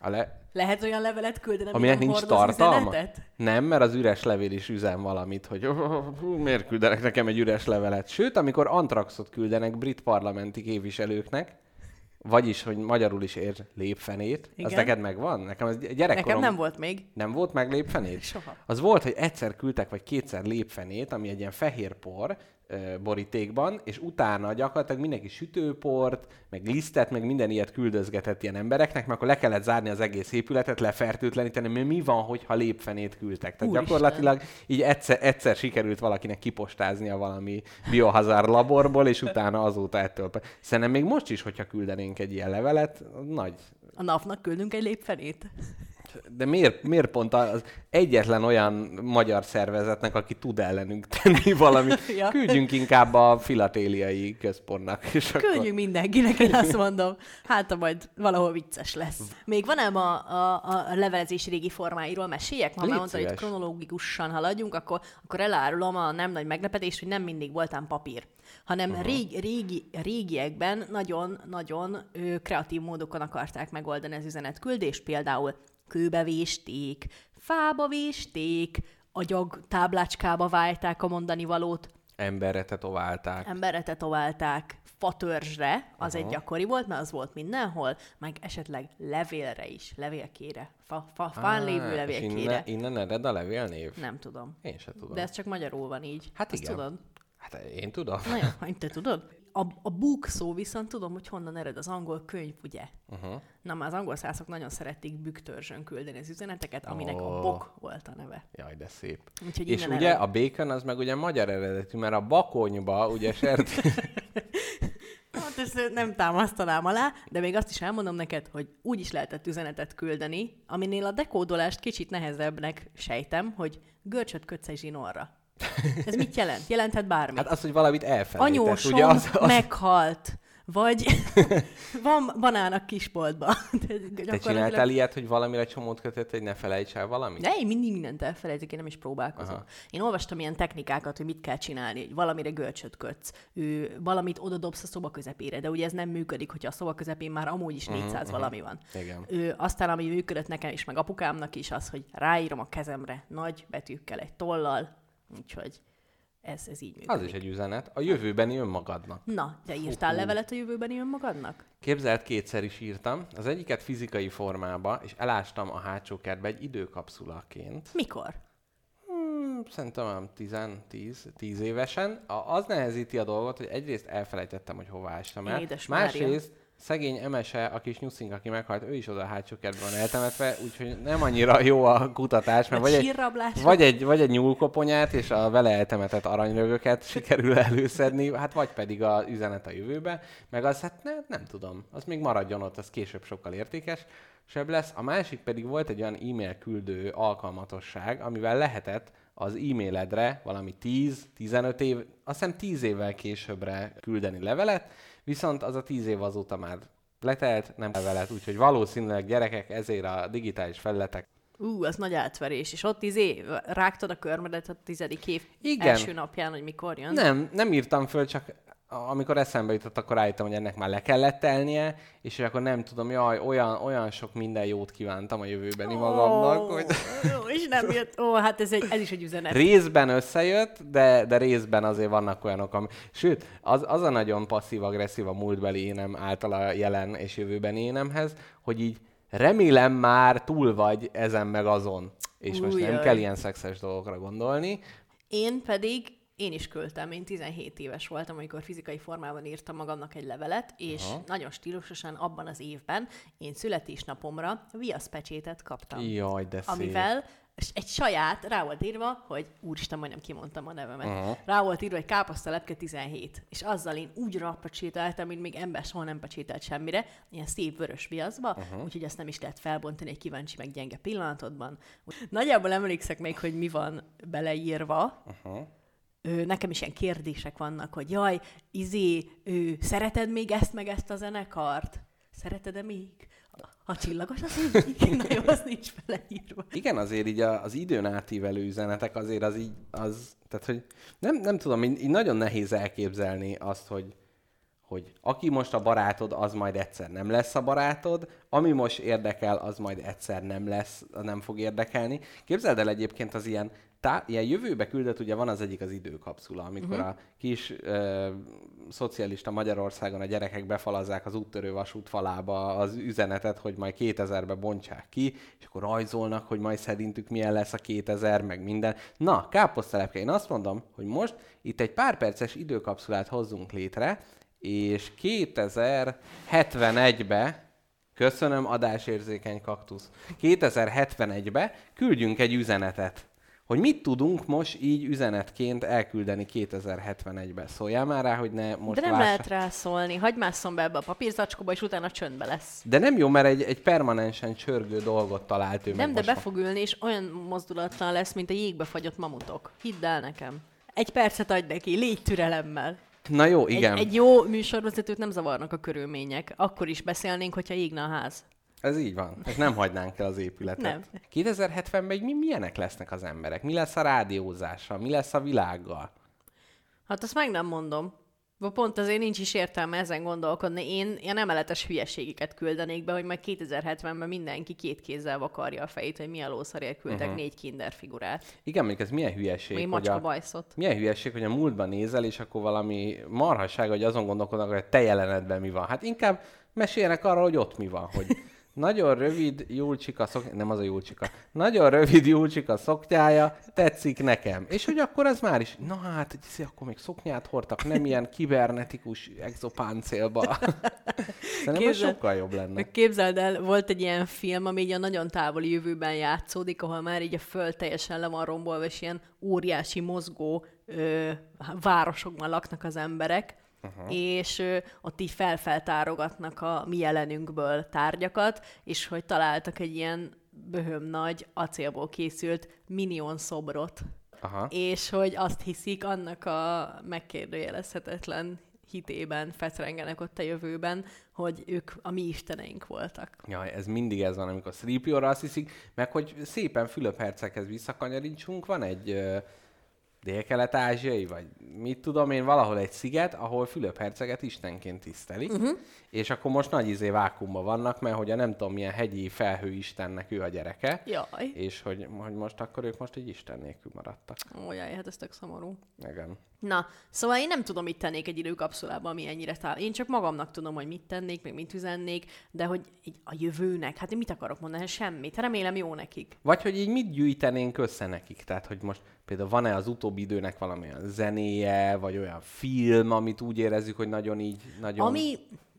a le...
Lehet olyan levelet küldeni, ami
aminek nincs tartalma?
üzenetet?
Nem, mert az üres levél is üzen valamit, hogy <laughs> miért küldenek nekem egy üres levelet. Sőt, amikor antraxot küldenek brit parlamenti képviselőknek, vagyis, hogy magyarul is ér lépfenét, az
Igen.
neked megvan? Nekem az gyerekkorom...
Nekem nem volt még.
Nem volt meg lépfenét?
Soha.
Az volt, hogy egyszer küldtek, vagy kétszer lépfenét, ami egy ilyen fehér por borítékban, és utána gyakorlatilag mindenki sütőport, meg lisztet, meg minden ilyet küldözgetett ilyen embereknek, mert akkor le kellett zárni az egész épületet, lefertőtleníteni, mert mi van, hogyha lépfenét küldtek. Tehát
Úristen.
gyakorlatilag így egyszer, egyszer sikerült valakinek kipostáznia valami biohazard laborból, és utána azóta ettől. Szerintem még most is, hogyha küldenénk egy ilyen levelet, nagy
A napnak küldünk egy lépfenét.
De miért, miért pont az egyetlen olyan magyar szervezetnek, aki tud ellenünk <laughs> tenni valamit? <laughs>
Ja.
Küldjünk inkább a filatéliai központnak. És akkor...
Küldjük mindenkinek, én azt mondom. Hát, ha majd valahol vicces lesz. Még van ám a, a, a levelezés régi formáiról meséljek? Ha már mondta, hogy kronológikusan haladjunk, akkor, akkor elárulom a nem nagy meglepetés, hogy nem mindig voltám papír, hanem uh-huh. régi, régi, régiekben nagyon-nagyon kreatív módokon akarták megoldani az üzenetküldést, például kőbe vésték, fába vésték, agyag táblácskába válták a mondani valót,
Emberre tetoválták.
emberre tetoválták, fatörzsre, az egy gyakori volt, mert az volt mindenhol, meg esetleg levélre is, levélkére, fa, fa, fán lévő
Á, és
levélkére.
innen, innen ered a levélnév?
Nem tudom.
Én sem tudom.
De ez csak magyarul van így.
Hát
Azt
igen.
tudod?
Hát én tudom.
Na jó, te tudod? A, a book szó viszont tudom, hogy honnan ered az angol könyv, ugye?
Uh-huh.
Na, már az angol szászok nagyon szerették büktörzsön küldeni az üzeneteket, aminek
Ó.
a bok volt a neve.
Jaj, de szép.
Úgyhogy
És ugye
ered.
a bacon az meg ugye magyar eredetű, mert a bakonyba ugye sert... <laughs>
Hát ezt nem támasztanám alá, de még azt is elmondom neked, hogy úgy is lehetett üzenetet küldeni, aminél a dekódolást kicsit nehezebbnek sejtem, hogy görcsöt kötsz egy zsinórra. Ez mit jelent? Jelenthet bármit.
Hát az, hogy valamit elfelejtett.
Anyósom
ugye az, az,
meghalt, vagy <laughs> van banán a kisboltban.
Te csináltál ilyet, hogy valamire csomót kötött, hogy ne felejts el valamit?
De én mindig mindent elfelejtek, én nem is próbálkozom. Aha. Én olvastam ilyen technikákat, hogy mit kell csinálni, hogy valamire görcsöt kötsz, ő, valamit oda dobsz a szoba közepére, de ugye ez nem működik, hogyha a szoba közepén már amúgy is 400 uh-huh, mhm, uh-huh. valami van.
Igen.
Ő, aztán, ami működött nekem is, meg apukámnak is, az, hogy ráírom a kezemre nagy betűkkel egy tollal, úgyhogy ez, ez így működik.
Az is egy üzenet. A jövőbeni önmagadnak.
Na, de írtál Fú. levelet a jövőbeni önmagadnak?
Képzelt, kétszer is írtam. Az egyiket fizikai formába, és elástam a hátsó kertbe egy időkapszulaként.
Mikor?
Hmm, szerintem 10, 10 évesen. A, az nehezíti a dolgot, hogy egyrészt elfelejtettem, hogy hova ástam el.
Édes
Másrészt szegény Emese, a kis nyuszink, aki meghalt, ő is oda a hátsó kertben eltemetve, úgyhogy nem annyira <laughs> jó a kutatás, mert vagy egy, vagy, egy, vagy egy nyúlkoponyát és a vele eltemetett aranyrögöket <laughs> sikerül előszedni, hát vagy pedig a üzenet a jövőbe, meg az, hát ne, nem tudom, az még maradjon ott, az később sokkal értékes sebb lesz. A másik pedig volt egy olyan e-mail küldő alkalmatosság, amivel lehetett az e-mailedre valami 10-15 év, azt hiszem 10 évvel későbbre küldeni levelet, Viszont az a tíz év azóta már letelt, nem levelet, úgyhogy valószínűleg gyerekek ezért a digitális felületek
Ú, az nagy átverés. És ott izé, rágtad a körmedet a tizedik év Igen. első napján, hogy mikor jön?
Nem, nem írtam föl, csak amikor eszembe jutott, akkor rájöttem, hogy ennek már le kellett telnie, és akkor nem tudom, jaj, olyan, olyan sok minden jót kívántam a jövőbeni oh, magamnak, hogy...
és nem jött, ó, hát ez, egy, ez is egy üzenet.
Részben összejött, de, de részben azért vannak olyanok, ami... Sőt, az, az a nagyon passzív-agresszív a múltbeli énem által a jelen és jövőbeni énemhez, hogy így remélem már túl vagy ezen meg azon. És Új, most nem jaj. kell ilyen szexes dolgokra gondolni.
Én pedig én is küldtem, én 17 éves voltam, amikor fizikai formában írtam magamnak egy levelet, és Aha. nagyon stílusosan abban az évben én születésnapomra viaszpecsétet kaptam.
Jaj, de szép.
Amivel egy saját, rá volt írva, hogy úristen, majdnem kimondtam a nevemet. Aha. Rá volt írva, hogy káposztalepke 17. És azzal én úgy rappecsételtem, mint még ember soha nem pecsételt semmire, ilyen szép vörös viaszba, Aha. úgyhogy ezt nem is lehet felbontani egy kíváncsi meg gyenge pillanatodban. Nagyjából emlékszek még, hogy mi van beleírva, Aha nekem is ilyen kérdések vannak, hogy jaj, izé, ő, szereted még ezt meg ezt a zenekart? Szereted-e még? A csillagos az így, <laughs> na jó, az nincs beleírva.
Igen, azért így az időn átívelő üzenetek azért az így, az, tehát hogy nem, nem tudom, így, így nagyon nehéz elképzelni azt, hogy, hogy aki most a barátod, az majd egyszer nem lesz a barátod, ami most érdekel, az majd egyszer nem lesz, nem fog érdekelni. Képzeld el egyébként az ilyen tá- ilyen jövőbe küldött, ugye van az egyik az időkapszula, amikor uh-huh. a kis ö, szocialista Magyarországon a gyerekek befalazzák az úttörő vasút falába az üzenetet, hogy majd 2000-be bontsák ki, és akkor rajzolnak, hogy majd szerintük milyen lesz a 2000, meg minden. Na, káposztelepke, én azt mondom, hogy most itt egy pár perces időkapszulát hozzunk létre, és 2071-be Köszönöm, adásérzékeny kaktusz. 2071-be küldjünk egy üzenetet hogy mit tudunk most így üzenetként elküldeni 2071-be. Szóljál már rá, hogy ne most
De nem lássa. lehet rászólni. Hagyj másszon be ebbe a papírzacskóba, és utána csöndbe lesz.
De nem jó, mert egy, egy permanensen csörgő dolgot talált ő
Nem, de be fog ülni, és olyan mozdulatlan lesz, mint a jégbe fagyott mamutok. Hidd el nekem. Egy percet adj neki, légy türelemmel.
Na jó, igen.
Egy, egy jó műsorvezetőt nem zavarnak a körülmények. Akkor is beszélnénk, hogyha égne a ház.
Ez így van. És nem hagynánk el az épületet.
Nem.
2070-ben mi, milyenek lesznek az emberek? Mi lesz a rádiózással? Mi lesz a világgal?
Hát azt meg nem mondom. Pont azért nincs is értelme ezen gondolkodni. Én ilyen emeletes hülyeségeket küldenék be, hogy majd 2070-ben mindenki két kézzel vakarja a fejét, hogy milyen lószarért küldtek uh-huh. négy kinder figurát.
Igen, még ez milyen hülyeség,
Még hogy a, bajszot.
milyen hülyeség, hogy a múltban nézel, és akkor valami marhasság, hogy azon gondolkodnak, hogy a te jelenetben mi van. Hát inkább meséljenek arról, hogy ott mi van, hogy nagyon rövid Julcsika szoknyája, nem az a Julcsika, nagyon rövid Julcsika szoknyája, tetszik nekem. És hogy akkor ez már is, na hát, akkor még szoknyát hordtak, nem ilyen kibernetikus exopáncélba. Szerintem ez sokkal jobb lenne.
Képzeld el, volt egy ilyen film, ami így a nagyon távoli jövőben játszódik, ahol már így a föld teljesen le van rombolva, és ilyen óriási mozgó ö, városokban laknak az emberek, uh-huh. és ö, ott így felfeltárogatnak a mi jelenünkből tárgyakat, és hogy találtak egy ilyen böhöm nagy acélból készült minion szobrot,
Aha.
és hogy azt hiszik annak a megkérdőjelezhetetlen hitében fetrengenek ott a jövőben, hogy ők a mi isteneink voltak.
Jaj, ez mindig ez van, amikor Sripiorra azt hiszik, meg hogy szépen Fülöp-herceghez visszakanyarítsunk, van egy ö, dél-kelet-ázsiai, vagy mit tudom én, valahol egy sziget, ahol Fülöp-herceget istenként tisztelik, uh-huh. és akkor most nagy izé vákumban vannak, mert hogy a nem tudom milyen hegyi felhő istennek ő a gyereke,
Jaj.
és hogy, hogy most akkor ők most egy isten nélkül maradtak.
Ó, jaj, hát ez tök szomorú.
Igen.
Na, szóval én nem tudom, mit tennék egy időkapszulában, ami ennyire tál. Én csak magamnak tudom, hogy mit tennék, meg mit üzennék, de hogy így a jövőnek, hát én mit akarok mondani, Hát semmit. Remélem jó nekik.
Vagy hogy így mit gyűjtenénk össze nekik? Tehát, hogy most például van-e az utóbbi időnek valamilyen zenéje, vagy olyan film, amit úgy érezzük, hogy nagyon így, nagyon...
Ami,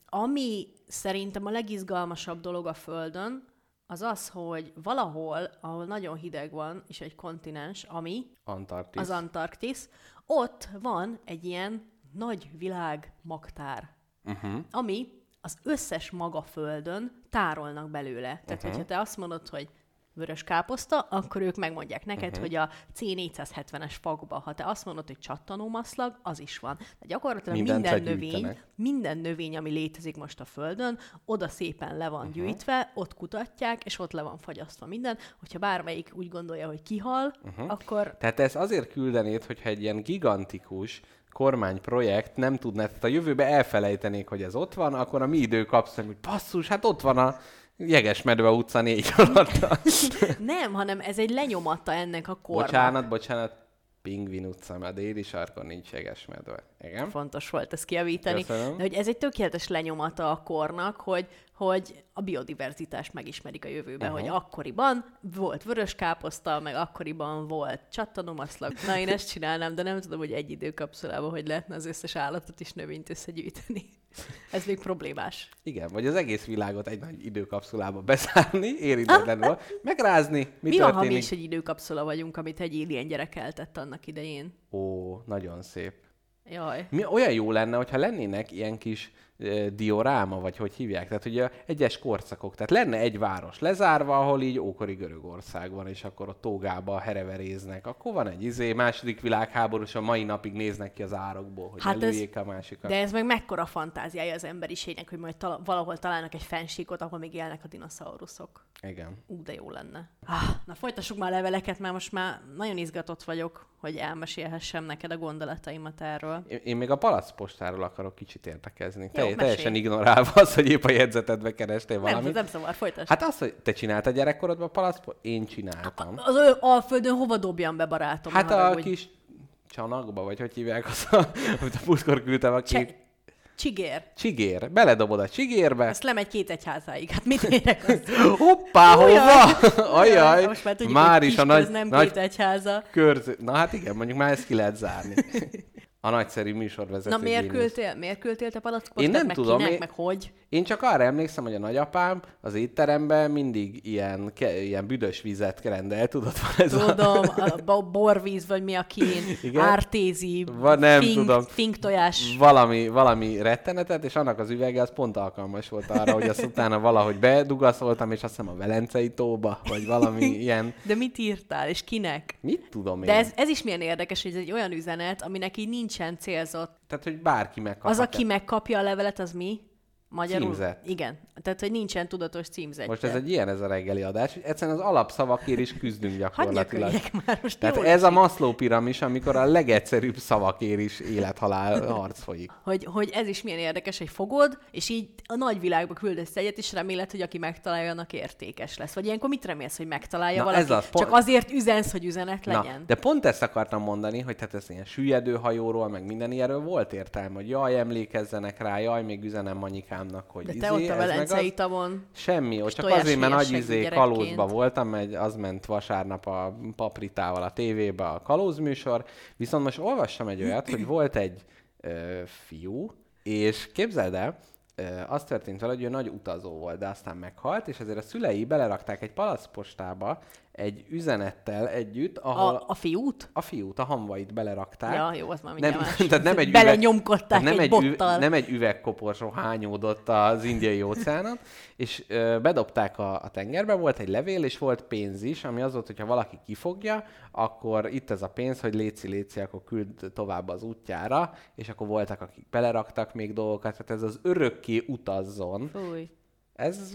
ami szerintem a legizgalmasabb dolog a Földön, az az, hogy valahol, ahol nagyon hideg van, és egy kontinens, ami
Antarktisz.
az Antarktisz, ott van egy ilyen nagy világ magtár,
Uh-huh.
ami az összes maga földön tárolnak belőle. Tehát, uh-huh. hogyha te azt mondod, hogy vörös káposzta, akkor ők megmondják neked, uh-huh. hogy a C470-es fakba, ha te azt mondod, hogy csattanómaszlag, az is van. De gyakorlatilag
Mindent
minden
legyűjtenek.
növény, minden növény, ami létezik most a Földön, oda szépen le van uh-huh. gyűjtve, ott kutatják, és ott le van fagyasztva minden. Hogyha bármelyik úgy gondolja, hogy kihal, uh-huh. akkor
Tehát ezt azért küldenéd, hogyha egy ilyen gigantikus kormányprojekt nem tudná, tehát a jövőbe elfelejtenék, hogy ez ott van, akkor a mi időkapszul, hogy basszus, hát ott van a Jegesmedve utca négy alatt. <laughs>
nem, hanem ez egy lenyomata ennek a kornak.
bocsánat, bocsánat, Pingvin utca, mert a déli sarkon nincs Jegesmedve. Igen?
Fontos volt ezt kiavítani.
Köszönöm.
De hogy ez egy tökéletes lenyomata a kornak, hogy, hogy a biodiverzitást megismerik a jövőben,
Aha.
hogy akkoriban volt vörös káposzta, meg akkoriban volt csattanómaszlag. Na, én ezt csinálnám, de nem tudom, hogy egy időkapszulában hogy lehetne az összes állatot és növényt összegyűjteni. Ez még problémás.
Igen, vagy az egész világot egy nagy időkapszulába beszállni, érintetlenül, megrázni, mi,
Mi van, ha mi
történik.
is egy időkapszula vagyunk, amit egy alien gyerek eltett annak idején?
Ó, nagyon szép.
Jaj.
Mi, olyan jó lenne, hogyha lennének ilyen kis dioráma, vagy hogy hívják, tehát ugye egyes korszakok, tehát lenne egy város lezárva, ahol így ókori Görögország van, és akkor ott tógába hereveréznek, akkor van egy izé, második világháború, és a mai napig néznek ki az árokból, hogy
Hát ez-
a másikat.
De ez meg mekkora fantáziája az emberiségnek, hogy majd tala- valahol találnak egy fensíkot, ahol még élnek a dinoszauruszok.
Igen.
Ú, de jó lenne. Ah, na folytassuk már a leveleket, mert most már nagyon izgatott vagyok, hogy elmesélhessem neked a gondolataimat erről.
Én, én még a palacpostáról akarok kicsit értekezni. Te,
mesélj.
teljesen ignorálva az, hogy épp a jegyzetedbe kerestél
Nem,
valamit.
nem szabad, folytasd.
Hát az, hogy te csináltad gyerekkorodban palacpostárt? Én csináltam.
Az ő Alföldön hova dobjam be, barátom?
Hát a
haragudj.
kis csanakba, vagy hogy hívják azt, a- <laughs> amit a múltkor küldtem a két...
Cse- Csigér.
Csigér. Beledobod a csigérbe.
Azt lemegy két egyházáig. Hát mit érek <laughs> az?
Hoppá, hova? Ajaj, <laughs>
Most már tudjuk,
már
hogy
is a nagy,
nem
nagy
két egyháza.
körző... Na hát igen, mondjuk már ezt ki lehet zárni. A nagyszerű műsorvezető.
Na miért küldtél, miért küldtél te palackot?
Én nem
meg
tudom,
Kinek,
én-
meg hogy?
Én csak arra emlékszem, hogy a nagyapám az étteremben mindig ilyen, ke, ilyen büdös vizet rendel, tudod, van ez a...
Tudom, a <laughs> bo- borvíz, vagy mi a kín,
Igen?
ártézi,
Va- nem
fink,
tudom.
fink tojás.
valami, valami rettenetet, és annak az üvege az pont alkalmas volt arra, hogy azt utána valahogy bedugaszoltam, és azt hiszem a Velencei tóba, vagy valami <laughs> ilyen,
De mit írtál, és kinek?
mit tudom én.
De ez, ez is milyen érdekes, hogy ez egy olyan üzenet, aminek így nincsen célzott.
Tehát, hogy bárki megkaphat.
Az, aki megkapja a levelet, az mi? Magyarul?
Címzett.
Igen. Tehát, hogy nincsen tudatos címzetje.
Most ez egy ilyen ez a reggeli adás, hogy egyszerűen az alapszavakért is küzdünk gyakorlatilag.
már, most
Tehát ez a. Maslow piramis, amikor a legegyszerűbb szavakért is élethalál harc folyik.
hogy, hogy ez is milyen érdekes, hogy fogod, és így a nagyvilágba küldesz egyet, és reméled, hogy aki megtalálja, annak értékes lesz. Vagy ilyenkor mit remélsz, hogy megtalálja
Na,
valaki?
ez az, pont-
Csak azért üzensz, hogy üzenet legyen.
Na, de pont ezt akartam mondani, hogy tehát ez ilyen süllyedő hajóról, meg minden ilyenről volt értelme, hogy jaj, emlékezzenek rá, jaj, még üzenem Manyikámnak, hogy
De
izé,
te ott a Velencei tavon.
Semmi, ott csak azért, mert nagy izé
gyerekként.
kalózba voltam, mert az ment vasárnap a papritával a tévébe a kalózműsor, viszont most olvassam egy olyat, hogy volt egy ö, fiú, és képzeld el, az történt vele, hogy ő nagy utazó volt, de aztán meghalt, és ezért a szülei belerakták egy palacpostába egy üzenettel együtt, ahol
A, a fiút?
a fiút, a hamvait belerakták.
Ja, jó, az már
nem,
más. <laughs>
tehát nem egy
Belenyomkodták
üveg, nem
egy
egy,
bottal.
nem egy üvegkoporsó hányódott az indiai óceánon, <laughs> és ö, bedobták a, a tengerbe, volt egy levél, és volt pénz is, ami az volt, hogyha valaki kifogja, akkor itt ez a pénz, hogy léci, léci, akkor küld tovább az útjára, és akkor voltak, akik beleraktak még dolgokat, tehát ez az örökké utazzon,
Fúj.
Ez,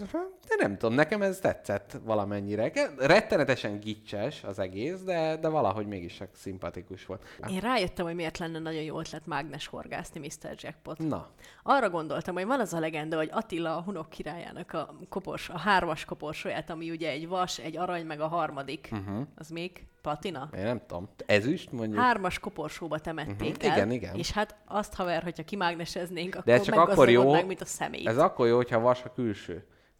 de nem tudom, nekem ez tetszett valamennyire. Rettenetesen gicses az egész, de, de valahogy mégis csak szimpatikus volt.
Én rájöttem, hogy miért lenne nagyon jó ötlet mágnes horgászni Mr. Jackpot.
Na,
Arra gondoltam, hogy van az a legenda, hogy Attila a hunok királyának a, kopors, a hármas koporsóját, ami ugye egy vas, egy arany, meg a harmadik. Uh-huh. Az még platina?
én nem tudom. Ezüst mondjuk?
Hármas koporsóba temették
Mhm.
el.
Igen, igen.
És hát azt haver, hogyha kimágneseznénk, akkor
De ez csak akkor jó,
meggazdagodnánk, mint a személy.
ez akkor jó, hogyha vas a külső.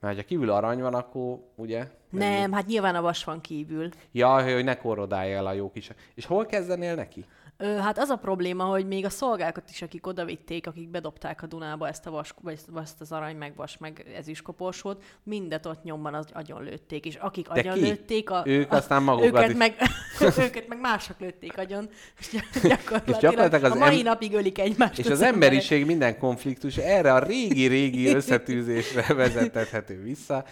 Mert ha kívül arany van, akkor ugye...
Nem, hát nyilván a vas van kívül.
Ja, hogy ne korrodálja el a jó kis... És hol kezdenél neki?
Ö, hát az a probléma, hogy még a szolgákat is, akik odavitték, akik bedobták a Dunába ezt a vas, vagy ezt az arany, meg vas, meg ezüstkoporsót, mindet ott nyomban az agyon lőtték, és akik
De
agyon
ki?
lőtték, a,
Ők
a,
aztán magukat
őket
is.
meg, <laughs> őket meg mások lőtték agyon, és <laughs> gyakorlatilag,
És gyakorlatilag az
a mai
em-
napig ölik egymást.
És az emberiség minden konfliktus erre a régi-régi <laughs> összetűzésre vezethető vissza.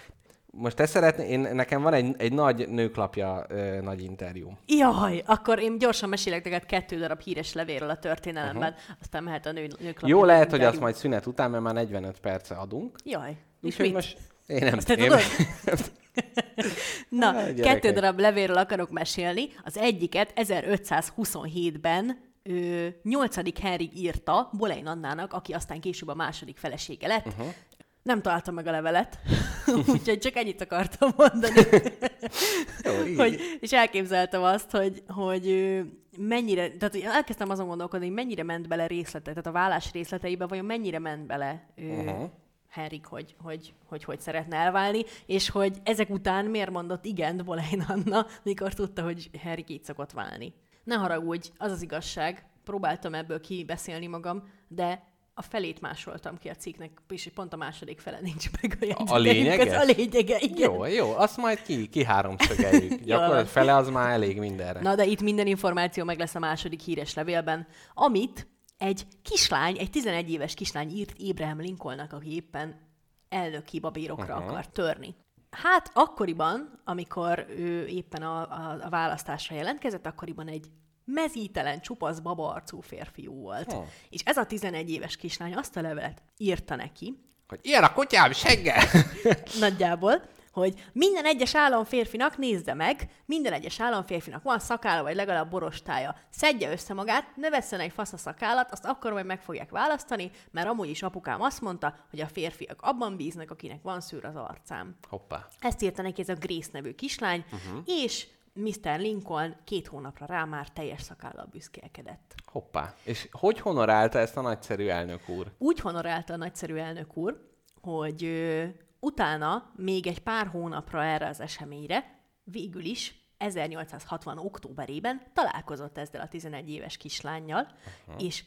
Most te szeretné, én, nekem van egy, egy nagy nőklapja ö, nagy interjú.
Jaj, akkor én gyorsan mesélek neked kettő darab híres levélről a történelemben, uh-huh. aztán mehet a nő, nőklapja.
Jó, lehet, hogy azt majd szünet után, mert már 45 perce adunk.
Jaj, és mit?
most én nem
Azt
én,
tudod? <laughs> Na, kettő darab levélről akarok mesélni. Az egyiket 1527-ben ő, 8. Henrik írta Boleyn Annának, aki aztán később a második felesége lett. Uh-huh. Nem találtam meg a levelet, <laughs> úgyhogy csak ennyit akartam mondani. <laughs>
Jó,
hogy, és elképzeltem azt, hogy, hogy mennyire, tehát elkezdtem azon gondolkodni, hogy mennyire ment bele részletek, tehát a vállás részleteibe, vajon mennyire ment bele ő, uh-huh. Henrik, hogy hogy, hogy hogy szeretne elválni, és hogy ezek után miért mondott igen Boleyn Anna, mikor tudta, hogy Henrik így szokott válni. Ne haragudj, az az igazság, próbáltam ebből kibeszélni magam, de a felét másoltam ki a cikknek, és pont a második fele nincs meg a jegyzeteim
lényeges?
között. A lényege, igen.
Jó, jó, azt majd ki, ki háromszögeljük. <laughs> Gyakorlatilag fele az már elég mindenre.
Na, de itt minden információ meg lesz a második híres levélben, amit egy kislány, egy 11 éves kislány írt Abraham Lincolnnak, aki éppen elnöki babírokra uh-huh. akar törni. Hát akkoriban, amikor ő éppen a, a, a választásra jelentkezett, akkoriban egy mezítelen, csupasz babaarcú férfiú volt.
Oh.
És ez a 11 éves kislány azt a levelet írta neki,
Hogy ilyen a kutyám seggel! <laughs>
nagyjából, hogy minden egyes államférfinak nézze meg, minden egyes államférfinak van szakála, vagy legalább borostája. Szedje össze magát, ne vesszen egy fasz a szakállat, azt akkor majd meg fogják választani, mert amúgy is apukám azt mondta, hogy a férfiak abban bíznak, akinek van szőr az arcán.
Hoppá.
Ezt írta neki ez a Grace nevű kislány, uh-huh. és Mr. Lincoln két hónapra rá már teljes szakállal büszkélkedett.
Hoppá. És hogy honorálta ezt a nagyszerű elnök úr?
úgy honorálta a nagyszerű elnök úr, hogy ö, utána még egy pár hónapra erre az eseményre végül is 1860. októberében találkozott ezzel a 11 éves kislányjal, uh-huh. és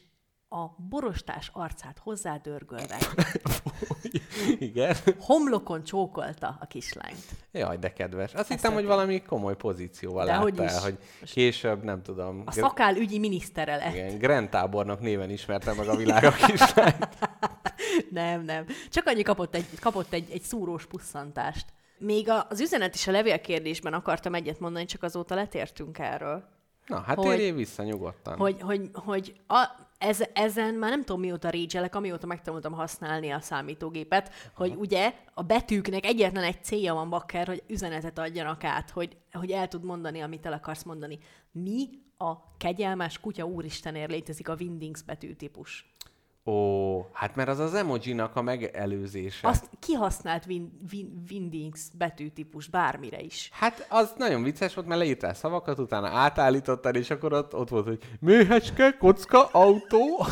a borostás arcát hozzádörgölve <laughs>
Igen.
homlokon csókolta a kislányt.
Jaj, de kedves. Azt hittem,
történt.
hogy valami komoly pozícióval
De hogy
láttál,
is.
hogy később, nem tudom,
A szakál ügyi minisztere lett.
igen, Grand tábornok néven ismerte meg a világ a kislányt. <laughs>
Nem, nem. Csak annyi kapott egy, kapott egy, egy szúrós pusszantást. Még az üzenet is a levélkérdésben akartam egyet mondani, csak azóta letértünk erről.
Na, hát
Hogy-
térjél vissza nyugodtan.
Hogy, hogy, hogy a, ez, ezen már nem tudom mióta régyelek, amióta megtanultam használni a számítógépet, hogy ugye a betűknek egyetlen egy célja van, bakker, hogy üzenetet adjanak át, hogy, hogy el tud mondani, amit el akarsz mondani. Mi a kegyelmes kutya úristenért létezik a Windings betűtípus?
Ó, hát mert az az emojinak a megelőzése.
Azt kihasznált win, win, Windings betűtípus bármire is.
Hát az nagyon vicces volt, mert leírtál szavakat, utána átállítottad, és akkor ott, ott volt, hogy méhecske, kocka, autó.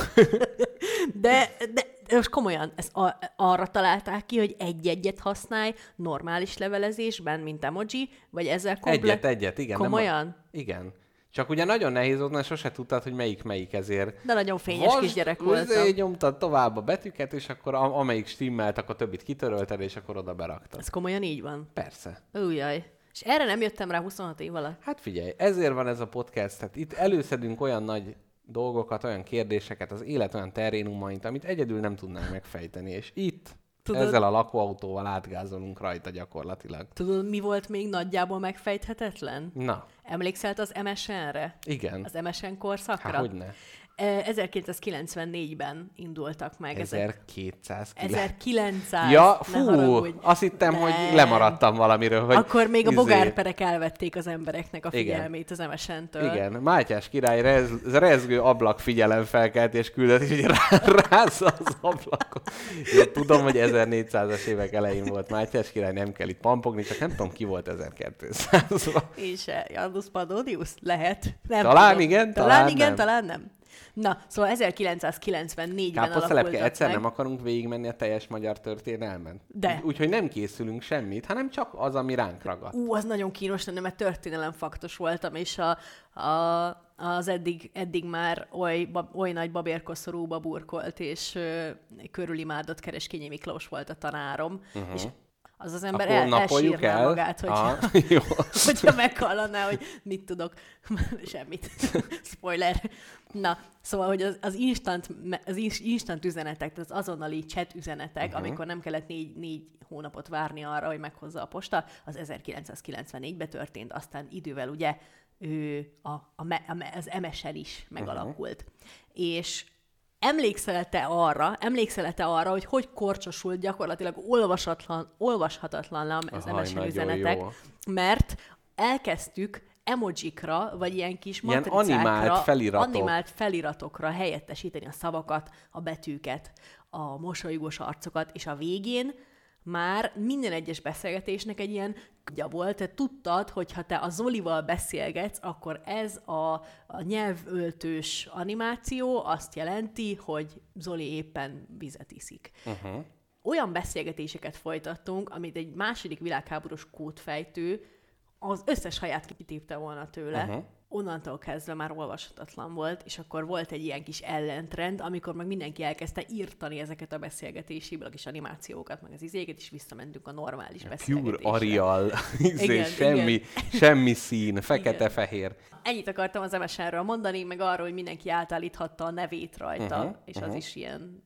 <laughs>
De, de, most komolyan, ezt a, arra találták ki, hogy egy-egyet használj normális levelezésben, mint emoji, vagy ezzel komplet...
Egyet, egyet, igen. nem
Komolyan?
a... Igen. Csak ugye nagyon nehéz volt, mert sose tudtad, hogy melyik melyik ezért.
De nagyon fényes kis gyerek voltam.
Nyomtad tovább a betűket, és akkor a- amelyik stimmelt, akkor többit kitörölted, és akkor oda beraktad.
Ez komolyan így van?
Persze.
Újjaj. És erre nem jöttem rá 26 év alatt.
Hát figyelj, ezért van ez a podcast, tehát itt előszedünk olyan nagy dolgokat, olyan kérdéseket, az élet olyan terénumait, amit egyedül nem tudnánk megfejteni, és itt
Tudod-
ezzel a lakóautóval átgázolunk rajta gyakorlatilag.
Tudod, mi volt még nagyjából megfejthetetlen?
Na,
Emlékszel az MSN-re?
igen.
Az MSN korszakra?
Hát hogyne.
E, 1994-ben indultak meg ezek.
1209.
1900.
Ja, fú, azt hittem, hogy
Nem.
lemaradtam valamiről, hogy
Akkor még a
izé-
bogárperek elvették az embereknek a
Igen.
figyelmét az MSN-től.
Igen, Mátyás király rez, rezgő ablak figyelemfelkeltés küldetés, hogy rá, rázza az ablakot. Én tudom, hogy 1400-as évek elején volt Mátyás király, nem kell itt pampogni, csak nem tudom, ki volt 1200-ban.
És eh, Janus Pannonius? Lehet. Nem
Talán
tudom.
igen,
talán,
talán
igen,
nem.
talán nem. Na, szóval 1994-ben
Káposztelepke, egyszer
meg.
nem akarunk végigmenni a teljes magyar történelmen?
De.
Úgyhogy nem készülünk semmit, hanem csak az, ami ránk ragadt.
Ú, az nagyon kínos lenne, mert történelem faktos voltam, és a, a, az eddig, eddig már oly, bab, oly nagy babérkoszorúba burkolt, és ö, körülimádott Kereskényi Miklós volt a tanárom, uh-huh. és az az ember
Akkor
el, elsírná
el.
magát, hogyha, <laughs>
jó.
hogyha meghallaná, hogy mit tudok. <laughs> Semmit. <laughs> Spoiler. Na, szóval, hogy az, az, instant, az ins- instant üzenetek, tehát az azonnali chat üzenetek, uh-huh. amikor nem kellett négy, négy hónapot várni arra, hogy meghozza a posta, az 1994-ben történt, aztán idővel ugye ő, a, a, me- a, az MSN is megalakult. Uh-huh. És emlékszel te arra, emlékszel te arra, hogy hogy korcsosult gyakorlatilag olvasatlan, olvashatatlan az
Ahaj,
MSN üzenetek,
jó.
mert elkezdtük emojikra, vagy ilyen kis
Ilyen
matricákra,
animált feliratok.
animált feliratokra helyettesíteni a szavakat, a betűket, a mosolygós arcokat, és a végén már minden egyes beszélgetésnek egy ilyen kutya volt, te tudtad, hogy ha te a Zolival beszélgetsz, akkor ez a, a nyelvöltős animáció azt jelenti, hogy Zoli éppen vizet iszik.
Uh-huh.
Olyan beszélgetéseket folytattunk, amit egy második világháborús kódfejtő az összes haját kitépte volna tőle,
Uh-huh.
Uh-huh. onnantól kezdve már olvashatatlan volt, és akkor volt egy ilyen kis ellentrend, amikor meg mindenki elkezdte írtani ezeket a beszélgetési kis animációkat, meg az izéket, és visszamentünk a normális
Pure
beszélgetésre.
Arial, <laughs> izé,
Igen,
semmi, semmi szín, fekete-fehér.
Ennyit akartam az MSN-ről mondani, meg arról, hogy mindenki átállíthatta a nevét rajta,
Mhm,
uh-huh, és az uh-huh. is ilyen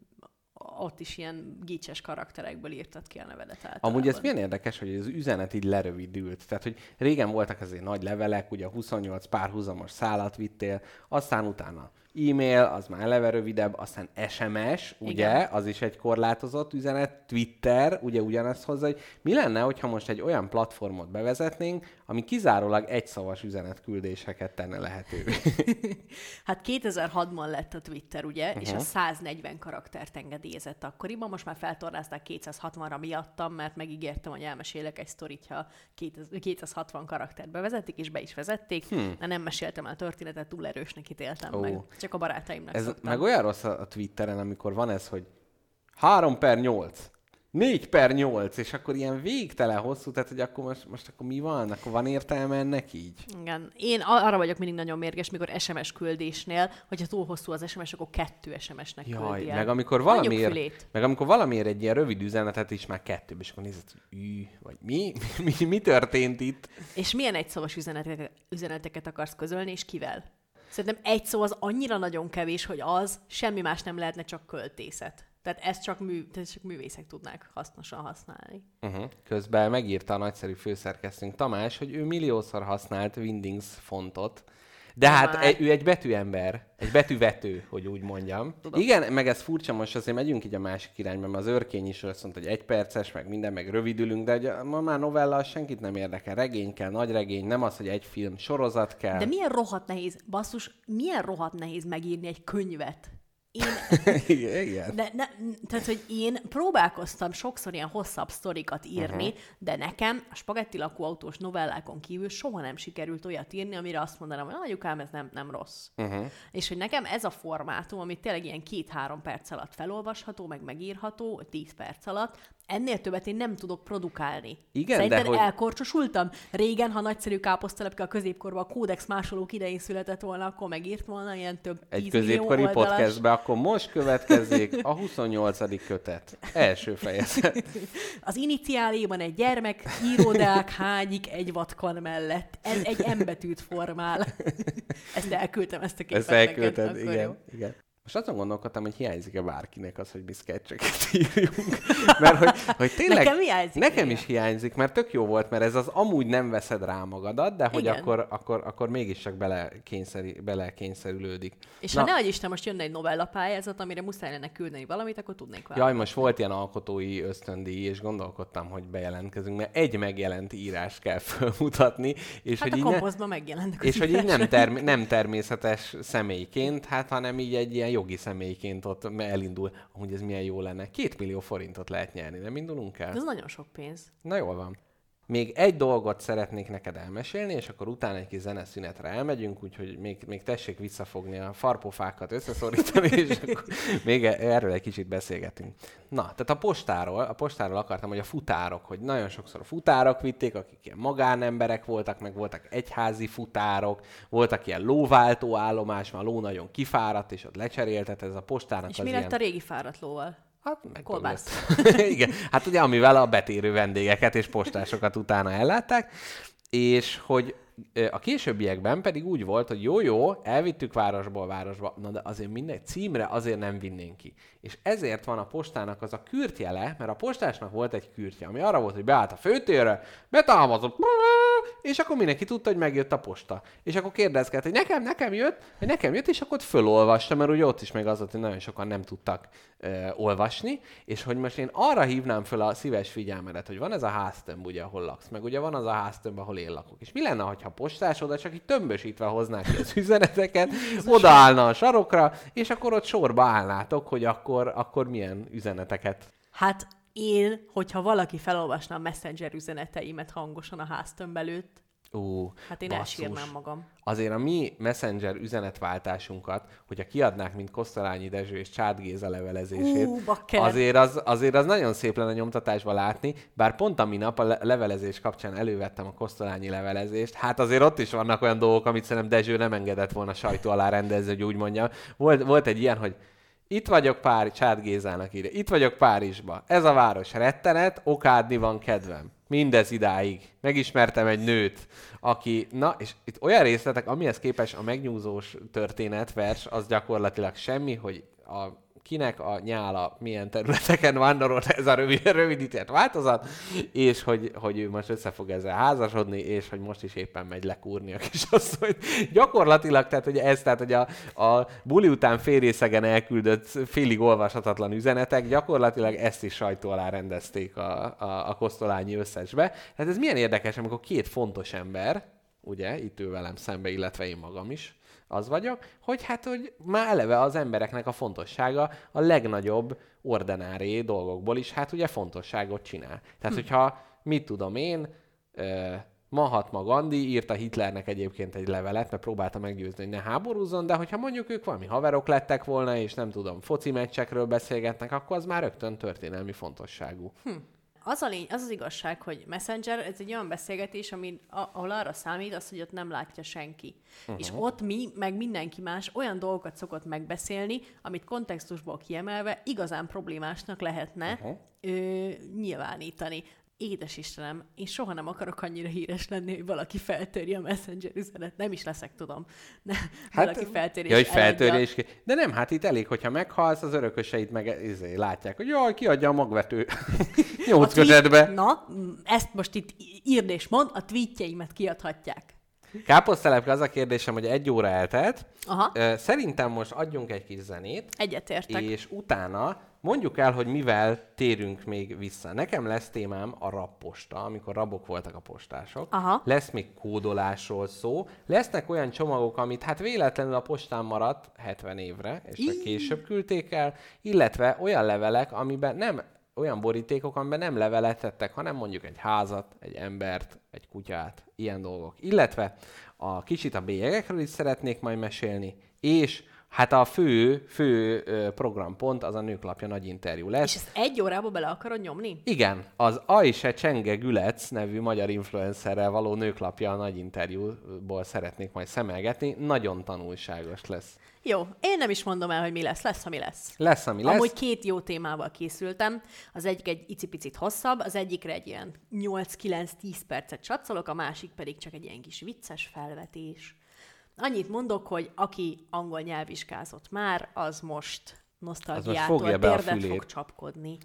ott is ilyen gicses karakterekből írtad ki a nevedet általában.
Amúgy ez milyen érdekes, hogy az üzenet így lerövidült. Tehát, hogy régen voltak azért nagy levelek, ugye 28 párhuzamos szálat vittél, aztán utána e-mail, az már eleve rövidebb, aztán SMS, ugye,
Igen.
az is egy korlátozott üzenet, Twitter, ugye ugyanezt hozzá, hogy mi lenne, hogyha most egy olyan platformot bevezetnénk, ami kizárólag egyszavas üzenetküldéseket tenne lehetővé. <laughs>
Hát 2006-ban lett a Twitter, ugye, uh-huh. és a 140 karaktert engedélyezett akkoriban, most már feltornázták 260-ra miattam, mert megígértem, hogy elmesélek egy sztorit, ha 260 karaktert bevezetik, és be is vezették, hmm. de nem meséltem el a történetet, túl erősnek ítéltem
Ó.
meg. Csak a barátaimnak
Ez
szoktam.
meg olyan rossz a Twitteren, amikor van ez, hogy 3 per 8, 4 per 8, és akkor ilyen végtelen hosszú, tehát hogy akkor most, most akkor mi van? Akkor van értelme ennek így?
Igen. Én arra vagyok mindig nagyon mérges, mikor SMS küldésnél, hogyha túl hosszú az SMS, akkor kettő SMS-nek
Jaj,
küldi el.
meg amikor valamiért, meg amikor valamiért egy ilyen rövid üzenetet is már kettő, és akkor nézed, hogy ű, vagy mi? <laughs> mi? Mi történt itt?
És milyen egyszavas üzeneteket, üzeneteket akarsz közölni, és kivel? Szerintem egy szó az annyira nagyon kevés, hogy az semmi más nem lehetne, csak költészet. Tehát ezt csak, mű, tehát csak művészek tudnák hasznosan használni.
Uh-huh. Közben megírta a nagyszerű főszerkesztőnk Tamás, hogy ő milliószor használt Windings fontot, de hát
Már.
e- ő egy betűember, egy betűvető, hogy úgy mondjam. Tudom. Igen, meg ez furcsa, most azért megyünk így a másik irányba, mert az örkény is azt mondta, hogy egy perces, meg minden, meg rövidülünk, de ugye ma már novella senkit nem érdekel. Regény kell, nagy regény, nem az, hogy egy film, sorozat kell.
De milyen rohadt nehéz, basszus, milyen rohadt nehéz megírni egy könyvet? Én, <laughs>
igen,
de ne, tehát, hogy én próbálkoztam sokszor ilyen hosszabb sztorikat írni, uh-huh. de nekem a spagetti lakóautós novellákon kívül soha nem sikerült olyat írni, amire azt mondanám, hogy anyukám, ez nem, nem rossz.
Uh-huh.
És hogy nekem ez a formátum, ami tényleg ilyen két-három perc alatt felolvasható, meg megírható, tíz perc alatt, ennél többet én nem tudok produkálni.
Igen,
Szerinted
de hogy-
elkorcsosultam? Régen, ha nagyszerű káposztelepke a középkorban a kódex másolók idején született volna, akkor megírt volna ilyen több
Egy
10 millió
középkori
oldalas...
podcastbe, akkor most következik a 28. kötet. Első fejezet. <laughs>
Az iniciáléban egy gyermek írodák hányik egy vatkan mellett. Ez egy embetűt formál. <laughs> Ezt elküldtem, ezt a képet
Ezt
neked,
elküldted,
akkor
igen,
jó.
igen. Most azon gondolkodtam, hogy hiányzik-e bárkinek az, hogy mi sketcheket <laughs> írjunk. Mert hogy, hogy tényleg...
Nekem hiányzik,
Nekem is hiányzik, mert tök jó volt, mert ez az amúgy nem veszed rá magadat, de hogy
Igen.
akkor, akkor, akkor mégis csak bele, kényszeri, bele kényszerülődik.
És
Na.
ha ne Isten most jönne egy novella pályázat, amire muszáj lenne küldeni valamit, akkor tudnék
Jaj, most volt ilyen alkotói ösztöndíj, és gondolkodtam, hogy bejelentkezünk, mert egy megjelent írás kell <laughs> felmutatni, és
Hát
hogy
a
így ne,
megjelennek
és hogy így nem, term- nem természetes személyként, hát hanem így egy ilyen jogi személyként ott elindul, hogy ez milyen jó lenne. Két millió forintot lehet nyerni, nem indulunk el?
Ez nagyon sok pénz.
Na jól van. Még egy dolgot szeretnék neked elmesélni, és akkor utána egy kis zeneszünetre elmegyünk, úgyhogy még, még tessék visszafogni a farpofákat, összeszorítani, és akkor még e- erről egy kicsit beszélgetünk. Na, tehát a postáról, a postáról akartam, hogy a futárok, hogy nagyon sokszor a futárok vitték, akik ilyen magánemberek voltak, meg voltak egyházi futárok, voltak ilyen lóváltó állomás, mert a ló nagyon kifáradt, és ott lecseréltet, ez a postának
És
az
mi
ilyen...
lett a régi fáradt lóval?
Hát meg
Kolbász. <laughs>
Igen, hát ugye amivel a betérő vendégeket és postásokat utána ellátták, és hogy a későbbiekben pedig úgy volt, hogy jó-jó, elvittük városból városba, na de azért minden címre azért nem vinnénk ki. És ezért van a postának az a kürtjele, mert a postásnak volt egy kürtje, ami arra volt, hogy beállt a főtérre, betámazott, és akkor mindenki tudta, hogy megjött a posta. És akkor kérdezkedett, hogy nekem, nekem jött, hogy nekem jött, és akkor fölolvasta, mert ugye ott is meg az hogy nagyon sokan nem tudtak ö, olvasni, és hogy most én arra hívnám föl a szíves figyelmedet, hogy van ez a háztömb, ugye, ahol laksz, meg ugye van az a háztömb, ahol én lakok. És mi lenne, ha postás oda csak így tömbösítve hoznák ki az üzeneteket, odaállna a sarokra, és akkor ott sorba állnátok, hogy akkor, akkor milyen üzeneteket
Hát én, hogyha valaki felolvasna a messenger üzeneteimet hangosan a háztömb előtt,
Ú,
hát én
basszus.
elsírnám magam.
Azért a mi messenger üzenetváltásunkat, hogyha kiadnák, mint Kosztolányi Dezső és Csád Géza levelezését,
Ú, bakker.
azért az, azért az nagyon szép lenne nyomtatásba látni, bár pont a minap a le- levelezés kapcsán elővettem a Kosztolányi levelezést, hát azért ott is vannak olyan dolgok, amit szerintem Dezső nem engedett volna sajtó alá rendezni, hogy úgy mondja. Volt, volt egy ilyen, hogy itt vagyok Párizs, Csád Gézának ide. Itt vagyok Párizsba. Ez a város rettenet, okádni van kedvem. Mindez idáig. Megismertem egy nőt, aki, na, és itt olyan részletek, amihez képes a megnyúzós történetvers, az gyakorlatilag semmi, hogy a kinek a nyála milyen területeken vándorolt ez a rövid, rövidített változat, és hogy, hogy ő most össze fog ezzel házasodni, és hogy most is éppen megy lekúrni a kisasszonyt. Gyakorlatilag, tehát hogy ez, tehát hogy a, a buli után félrészegen elküldött félig olvashatatlan üzenetek, gyakorlatilag ezt is sajtó alá rendezték a, a, a kosztolányi összesbe. Tehát ez milyen érdekes, amikor két fontos ember, ugye, itt ő velem szembe, illetve én magam is, az vagyok, hogy hát, hogy már eleve az embereknek a fontossága a legnagyobb ordinári dolgokból is, hát ugye fontosságot csinál. Tehát, hogyha mit tudom én, ö, Mahatma Gandhi írta Hitlernek egyébként egy levelet, mert próbálta meggyőzni, hogy ne háborúzzon, de hogyha mondjuk ők valami haverok lettek volna, és nem tudom, foci meccsekről beszélgetnek, akkor az már rögtön történelmi fontosságú.
Az, a lény, az az igazság, hogy Messenger, ez egy olyan beszélgetés, ami, a- ahol arra számít az, hogy ott nem látja senki. Uh-huh. És ott mi, meg mindenki más olyan dolgokat szokott megbeszélni, amit kontextusból kiemelve igazán problémásnak lehetne uh-huh. ö, nyilvánítani. Édes Istenem, én soha nem akarok annyira híres lenni, hogy valaki feltörje a Messenger üzenet. Nem is leszek, tudom. Ne, hát, valaki feltörje
Ja, hogy
és eladja.
feltörés. ki- De nem, hát itt elég, hogyha meghalsz, az örököseit meg izé, látják, hogy jaj, kiadja a magvető. <laughs> Nyolc kötetbe.
Na, ezt most itt írd és mond, a tweetjeimet kiadhatják.
Káposztelepke, az a kérdésem, hogy egy óra eltelt.
Aha.
Szerintem most adjunk egy kis zenét,
Egyetértek.
és utána mondjuk el, hogy mivel térünk még vissza. Nekem lesz témám a rabposta, amikor rabok voltak a postások.
Aha.
Lesz még kódolásról szó. Lesznek olyan csomagok, amit hát véletlenül a postán maradt 70 évre, és csak később küldték el, illetve olyan levelek, amiben nem olyan borítékok, amiben nem levelet tettek, hanem mondjuk egy házat, egy embert, egy kutyát, ilyen dolgok. Illetve a kicsit a bélyegekről is szeretnék majd mesélni, és Hát a fő, fő programpont az a Nőklapja nagy interjú lesz.
És ezt egy órába bele akarod nyomni?
Igen, az Aise Csenge Gülec nevű magyar influencerrel való nőklapja a nagy interjúból szeretnék majd szemelgetni. Nagyon tanulságos lesz.
Jó, én nem is mondom el, hogy mi lesz. Lesz, ami lesz.
Lesz, ami lesz.
Amúgy két jó témával készültem. Az egyik egy icipicit hosszabb, az egyikre egy ilyen 8-9-10 percet csatszolok, a másik pedig csak egy ilyen kis vicces felvetés. Annyit mondok, hogy aki angol nyelvvizsgázott már, az most nosztalgiától térdet fog csapkodni.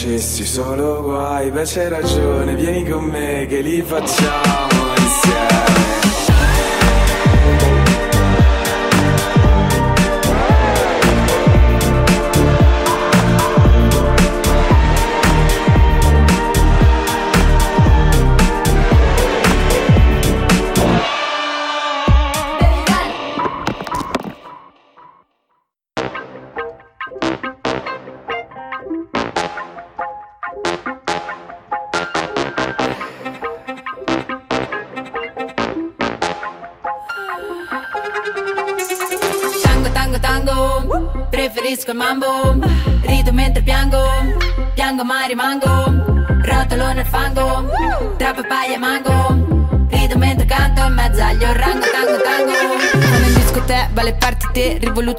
Facessi solo guai Beh c'hai ragione, vieni con me che li facciamo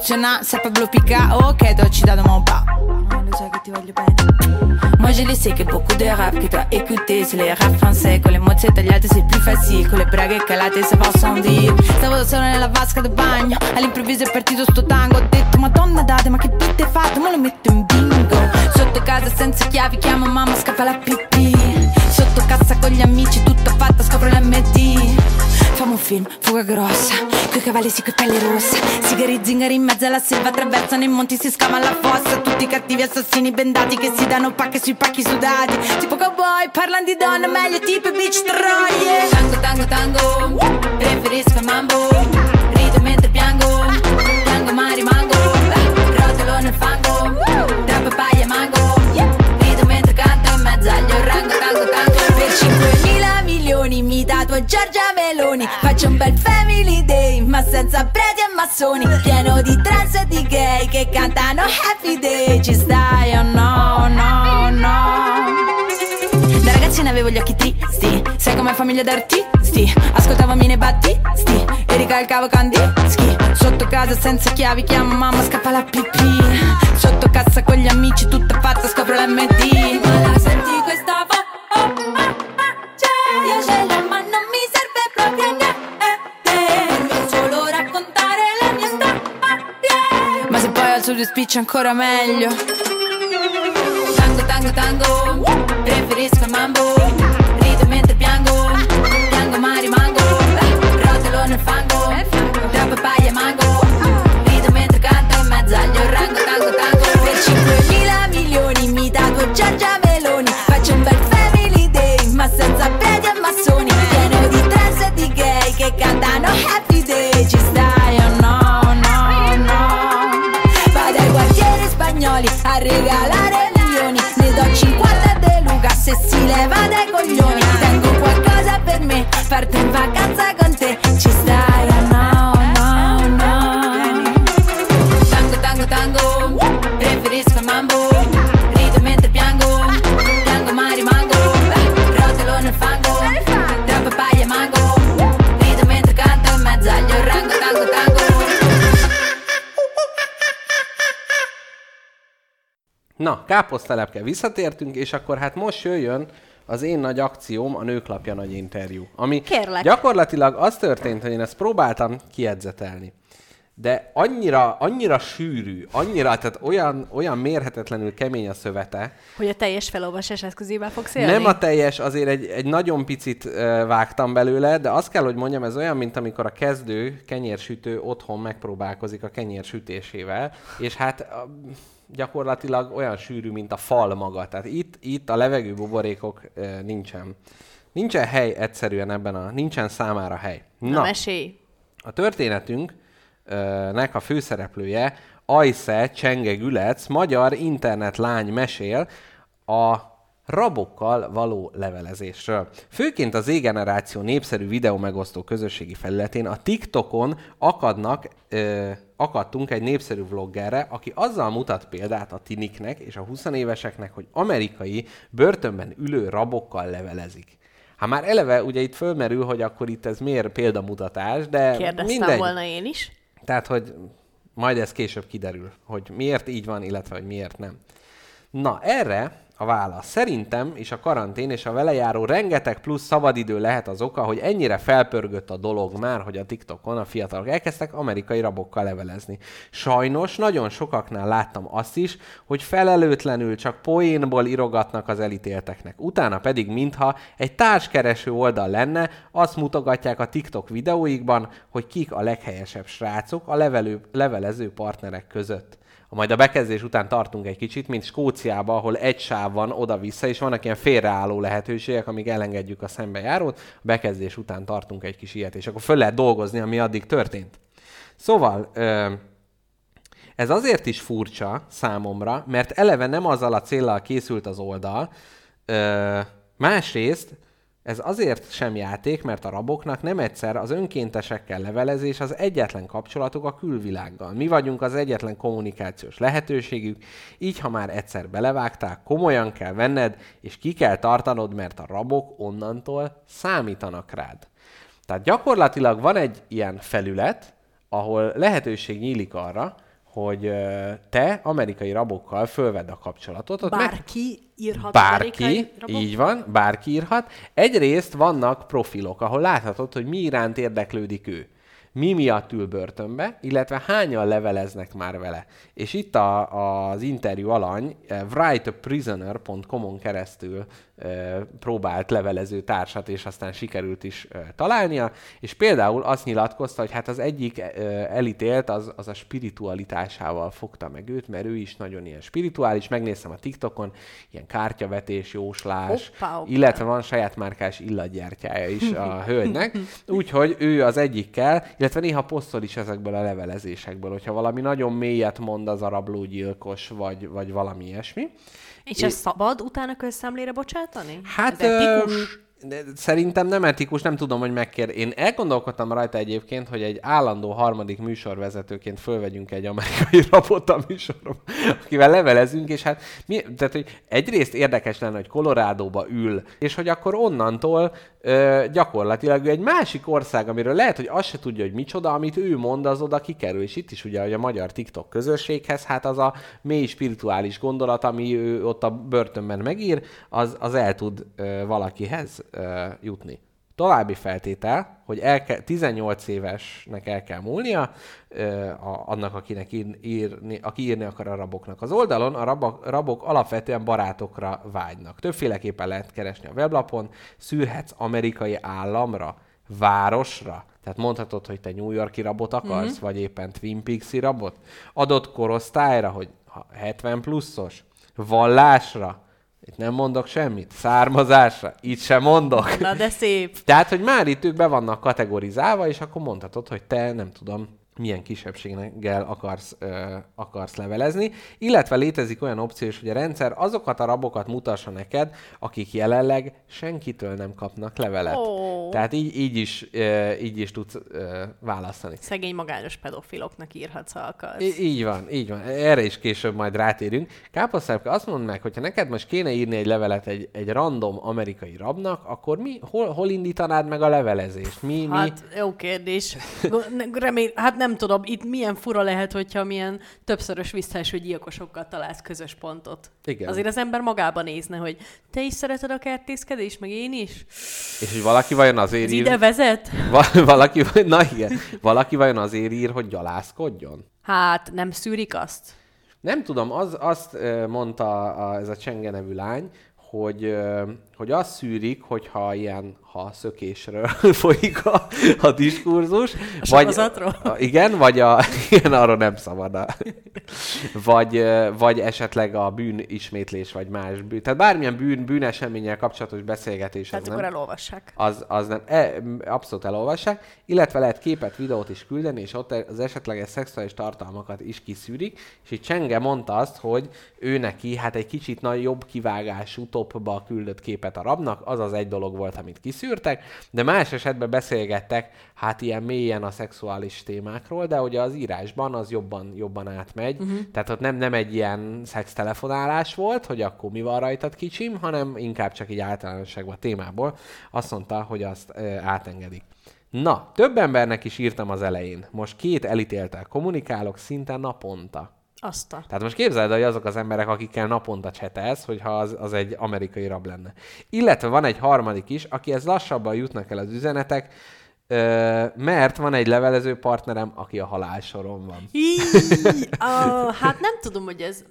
Se Pablo Pica ok tu dans mon pas Lo sai che ti voglio bene. Moi je le sais que beaucoup de rap que t'as écouté C'est les rap français con le mozze tagliate c'est plus facile Con le braghe calate ça va sans dire. Stavo da sola nella vasca del bagno All'improvviso è partito sto tango. Ho detto madonna date ma che tutte fatte? Ma lo metto in bingo. Sotto casa senza chiavi chiamo mamma scappa la pipì film, fuga grossa Coi cavalli sì, coi pelle rosse Sigari zingari in mezzo alla selva Attraversano i monti, si scava la fossa Tutti cattivi assassini bendati Che si danno pacche sui pacchi sudati Tipo cowboy, parlano di donne Meglio tipo i beach troie
Tango, tango, tango, preferisco il mambo. Rido mentre piango, piango ma rimango. Rotolo nel fango, tra papaya mango. Rido mentre canto in mezzo agli orango, tango, tango.
Per 5.000 tatuo Giorgia Meloni Faccio un bel family day Ma senza preti e massoni Pieno di trans e di gay Che cantano happy day. Ci stai o no, no, no? Da ragazzi ne avevo gli occhi tristi Sai come famiglia d'artisti Ascoltavo Mine Battisti E ricalcavo Kandinsky. Sotto casa senza chiavi Chiamo mamma scappa la pipì. Sotto cassa con gli amici Tutta fatta scopro l'MD sul tuo speech ancora meglio. Tango, tango, tango. Preferisco il mambo. Si leva dai coglioni. Tengo qualcosa per me Parto in vacanza con te
Na, káposztelepke visszatértünk, és akkor hát most jöjjön az én nagy akcióm, a Nőklapja nagy interjú. Ami
Kérlek.
gyakorlatilag az történt, hogy én ezt próbáltam kiedzetelni. De annyira, annyira sűrű, annyira, tehát olyan, olyan mérhetetlenül kemény a szövete,
Hogy a teljes felolvasás eszközével fogsz élni?
nem a teljes, azért egy, egy nagyon picit uh, vágtam belőle, de azt kell, hogy mondjam, ez olyan, mint amikor a kezdő kenyérsütő otthon megpróbálkozik a kenyérsütésével, és hát uh, gyakorlatilag olyan sűrű, mint a fal maga. Tehát itt, itt a levegő buborékok nincsen. Nincsen hely egyszerűen ebben a, nincsen számára hely.
Na, mesélj.
A történetünknek a főszereplője Ajsze Csenge Gülec, magyar internetlány mesél a rabokkal való levelezésről. Főként az Z-generáció népszerű videó megosztó közösségi felületén a TikTokon akadnak, ö, akadtunk egy népszerű vloggerre, aki azzal mutat példát a tiniknek és a 20 éveseknek, hogy amerikai börtönben ülő rabokkal levelezik. Hát már eleve ugye itt fölmerül, hogy akkor itt ez miért példamutatás, de
Kérdeztem
mindegy.
volna én is.
Tehát, hogy majd ez később kiderül, hogy miért így van, illetve hogy miért nem. Na, erre a válasz. Szerintem is a karantén és a vele járó rengeteg plusz szabadidő lehet az oka, hogy ennyire felpörgött a dolog már, hogy a TikTokon a fiatalok elkezdtek amerikai rabokkal levelezni. Sajnos nagyon sokaknál láttam azt is, hogy felelőtlenül csak poénból irogatnak az elítélteknek. Utána pedig, mintha egy társkereső oldal lenne, azt mutogatják a TikTok videóikban, hogy kik a leghelyesebb srácok a levelő, levelező partnerek között. Majd a bekezdés után tartunk egy kicsit, mint Skóciában, ahol egy sáv van oda-vissza, és vannak ilyen félreálló lehetőségek, amíg elengedjük a szembejárót. A bekezdés után tartunk egy kis ilyet, és akkor föl lehet dolgozni, ami addig történt. Szóval, ez azért is furcsa számomra, mert eleve nem azzal a céllal készült az oldal, másrészt ez azért sem játék, mert a raboknak nem egyszer az önkéntesekkel levelezés az egyetlen kapcsolatuk a külvilággal. Mi vagyunk az egyetlen kommunikációs lehetőségük, így ha már egyszer belevágták, komolyan kell venned, és ki kell tartanod, mert a rabok onnantól számítanak rád. Tehát gyakorlatilag van egy ilyen felület, ahol lehetőség nyílik arra, hogy te amerikai rabokkal fölvedd a kapcsolatot. Ott meg-
Bárki írhat
Bárki, így van, bárki írhat. Egyrészt vannak profilok, ahol láthatod, hogy mi iránt érdeklődik ő. Mi miatt ül börtönbe, illetve hányan leveleznek már vele. És itt a, az interjú alany eh, writeaprisoner.com-on keresztül eh, próbált levelező társat, és aztán sikerült is eh, találnia, és például azt nyilatkozta, hogy hát az egyik eh, elítélt, az, az a spiritualitásával fogta meg őt, mert ő is nagyon ilyen spirituális, megnéztem a TikTokon, ilyen kártyavetés, jóslás,
Hoppá, hoppá.
illetve van saját márkás illatgyártyája is a <laughs> hölgynek, úgyhogy ő az egyikkel, illetve néha posztol is ezekből a levelezésekből, hogyha valami nagyon mélyet mond az a rablógyilkos, vagy, vagy valami ilyesmi.
És ez szabad utána közszemlére bocsátani?
Hát
ez etikus?
szerintem nem etikus, nem tudom, hogy megkér. Én elgondolkodtam rajta egyébként, hogy egy állandó harmadik műsorvezetőként fölvegyünk egy amerikai <laughs> rabot a műsorba, akivel levelezünk, és hát mi, tehát, hogy egyrészt érdekes lenne, hogy Colorádóba ül, és hogy akkor onnantól ö, gyakorlatilag ő egy másik ország, amiről lehet, hogy azt se tudja, hogy micsoda, amit ő mond, az oda kikerül. És itt is ugye, hogy a magyar TikTok közösséghez, hát az a mély spirituális gondolat, ami ő ott a börtönben megír, az, az el tud ö, valakihez ö, jutni. További feltétel, hogy el kell, 18 évesnek el kell múlnia, ö, a, annak, akinek ír, írni, aki írni akar a raboknak. Az oldalon a rabok, rabok alapvetően barátokra vágynak. Többféleképpen lehet keresni a weblapon, szűrhetsz amerikai államra, városra, tehát mondhatod, hogy te New Yorki rabot akarsz, mm-hmm. vagy éppen Twin Peaks-i rabot. Adott korosztályra, hogy ha 70 pluszos, vallásra, itt nem mondok semmit, származásra, itt sem mondok.
Na de szép.
Tehát, hogy már itt ők be vannak kategorizálva, és akkor mondhatod, hogy te nem tudom, milyen kisebbséggel akarsz, ö, akarsz levelezni, illetve létezik olyan opció is, hogy a rendszer azokat a rabokat mutassa neked, akik jelenleg senkitől nem kapnak levelet.
Ó.
Tehát így, így, is, ö, így is tudsz ö, választani.
Szegény magányos pedofiloknak írhatsz, ha akarsz.
I- így van, így van. Erre is később majd rátérünk. Káposztárka, azt mondd meg, hogyha neked most kéne írni egy levelet egy, egy random amerikai rabnak, akkor mi, hol, hol indítanád meg a levelezést? Mi, mi?
Hát, jó kérdés. Remény, hát nem tudom, itt milyen fura lehet, hogyha milyen többszörös visszaeső gyilkosokkal találsz közös pontot.
Igen.
Azért az ember magába nézne, hogy te is szereted a kertészkedést, meg én is?
És hogy valaki vajon azért
Ez
ír...
ide vezet?
Va- valaki, na igen, valaki vajon azért ír, hogy gyalászkodjon?
Hát, nem szűrik azt?
Nem tudom, az, azt mondta a, ez a Csenge nevű lány, hogy, hogy azt szűrik, hogyha ilyen ha szökésről <laughs> folyik a, a diskurzus.
A sorozatról?
A, igen, vagy a, <laughs> igen, arról nem szabad. A, vagy, vagy esetleg a bűn ismétlés, vagy más bűn. Tehát bármilyen bűn, bűneseménnyel kapcsolatos beszélgetés.
Hát
az
akkor
nem,
elolvassák.
az, az nem, e, abszolút elolvassák, illetve lehet képet, videót is küldeni, és ott az esetleges szexuális tartalmakat is kiszűrik, és itt Csenge mondta azt, hogy ő neki hát egy kicsit nagy jobb kivágású topba küldött képet a rabnak, az az egy dolog volt, amit kiszűrtek, de más esetben beszélgettek hát ilyen mélyen a szexuális témákról, de ugye az írásban az jobban, jobban átmegy, uh-huh. tehát ott nem, nem egy ilyen szextelefonálás volt, hogy akkor mi van rajtad kicsim, hanem inkább csak így általánosságban a témából azt mondta, hogy azt ö, átengedik. Na, több embernek is írtam az elején. Most két elítéltel kommunikálok szinte naponta.
Azt a...
Tehát most képzeld, el, hogy azok az emberek, akikkel naponta csetelsz, hogyha az, az egy amerikai rab lenne. Illetve van egy harmadik is, akihez lassabban jutnak el az üzenetek, mert van egy levelező partnerem, aki a halálsoron van.
Í, ah, hát nem tudom, hogy ez...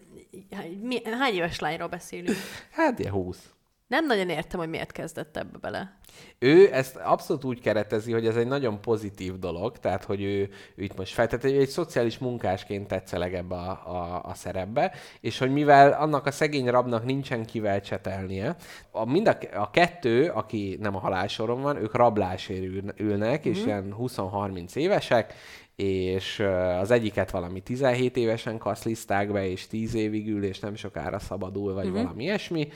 Hány éves lányról beszélünk?
Hát ilyen 20.
Nem nagyon értem, hogy miért kezdett ebbe bele.
Ő ezt abszolút úgy keretezi, hogy ez egy nagyon pozitív dolog, tehát hogy ő, ő itt most feltett, hogy egy szociális munkásként tetszeleg ebbe a, a, a szerepbe, és hogy mivel annak a szegény rabnak nincsen kivel csetelnie, a, mind a, a kettő, aki nem a halálsoron van, ők rablásért ül, ülnek, és ilyen 20-30 évesek, és az egyiket valami 17 évesen kaszliszták be, és 10 évig ül, és nem sokára szabadul, vagy uh-huh. valami ilyesmi.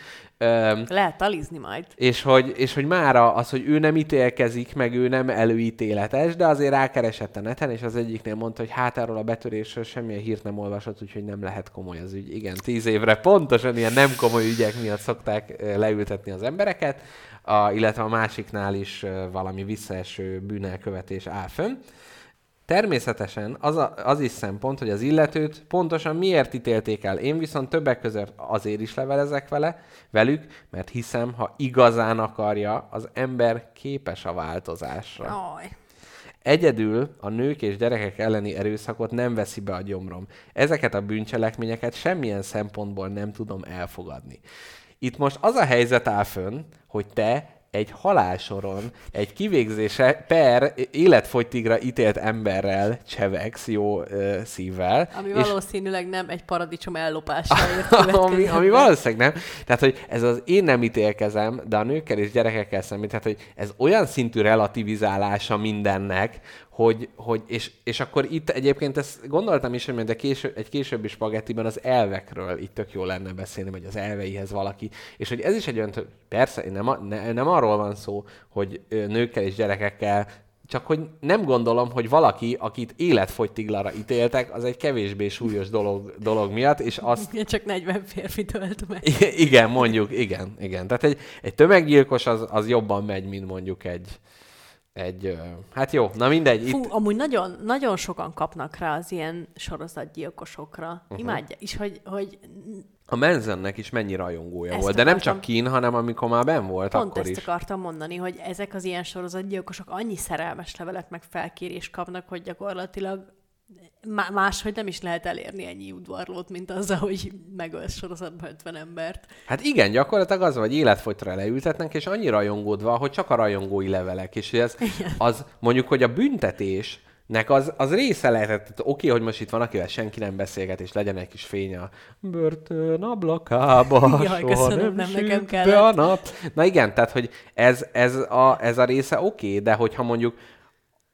Lehet talizni majd.
és hogy, és hogy mára az, hogy ő nem ítélkezik, meg ő nem előítéletes, de azért rákeresett a neten, és az egyiknél mondta, hogy hát arról a betörésről semmilyen hírt nem olvasott, úgyhogy nem lehet komoly az ügy. Igen, tíz évre pontosan ilyen nem komoly ügyek miatt szokták leültetni az embereket, a, illetve a másiknál is valami visszaeső bűnelkövetés áll fönn. Természetesen az, a, az is szempont, hogy az illetőt pontosan miért ítélték el. Én viszont többek között azért is levelezek vele, velük, mert hiszem, ha igazán akarja, az ember képes a változásra.
Aj.
Egyedül a nők és gyerekek elleni erőszakot nem veszi be a gyomrom. Ezeket a bűncselekményeket semmilyen szempontból nem tudom elfogadni. Itt most az a helyzet áll fönn, hogy te egy halálsoron, egy kivégzése per életfogytigra ítélt emberrel csevegsz jó ö, szívvel.
Ami
és-
valószínűleg nem egy paradicsom ellopásáért <laughs>
ami, ami valószínűleg nem. Tehát, hogy ez az én nem ítélkezem, de a nőkkel és gyerekekkel szemben, tehát, hogy ez olyan szintű relativizálása mindennek, hogy, hogy és, és akkor itt egyébként ezt gondoltam is, hogy a késő, egy későbbi spagettiben az elvekről itt tök jó lenne beszélni, vagy az elveihez valaki. És hogy ez is egy olyan, persze, nem, ne, nem arról van szó, hogy nőkkel és gyerekekkel csak hogy nem gondolom, hogy valaki, akit életfogytiglara ítéltek, az egy kevésbé súlyos dolog, dolog miatt, és azt
Én csak 40 férfi tölt meg.
I- igen, mondjuk, igen, igen. Tehát egy, egy tömeggyilkos az, az jobban megy, mint mondjuk egy, egy, hát jó, na mindegy.
Fú,
Itt,
amúgy nagyon, nagyon sokan kapnak rá az ilyen sorozatgyilkosokra. Uh-huh. Imádja. És hogy, hogy
A Manzonnek is mennyi rajongója
Ezt
volt, de nem
akartam.
csak kín, hanem amikor már ben volt,
Pont
akkor
ezt
is.
akartam mondani, hogy ezek az ilyen sorozatgyilkosok annyi szerelmes levelet meg felkérés kapnak, hogy gyakorlatilag máshogy nem is lehet elérni ennyi udvarlót, mint azzal, hogy megölsz sorozatban 50 embert.
Hát igen, gyakorlatilag az, hogy életfogytra leültetnek, és annyi rajongód van, hogy csak a rajongói levelek. És ez, az mondjuk, hogy a büntetés Nek az, az része lehetett, oké, hogy most itt van, akivel senki nem beszélget, és legyen egy kis fény a börtön ablakába, <laughs>
Jaj,
soha
köszönöm,
nem,
nem nekem
be
kellett.
a nap. Na igen, tehát, hogy ez, ez, a, ez a része oké, de hogyha mondjuk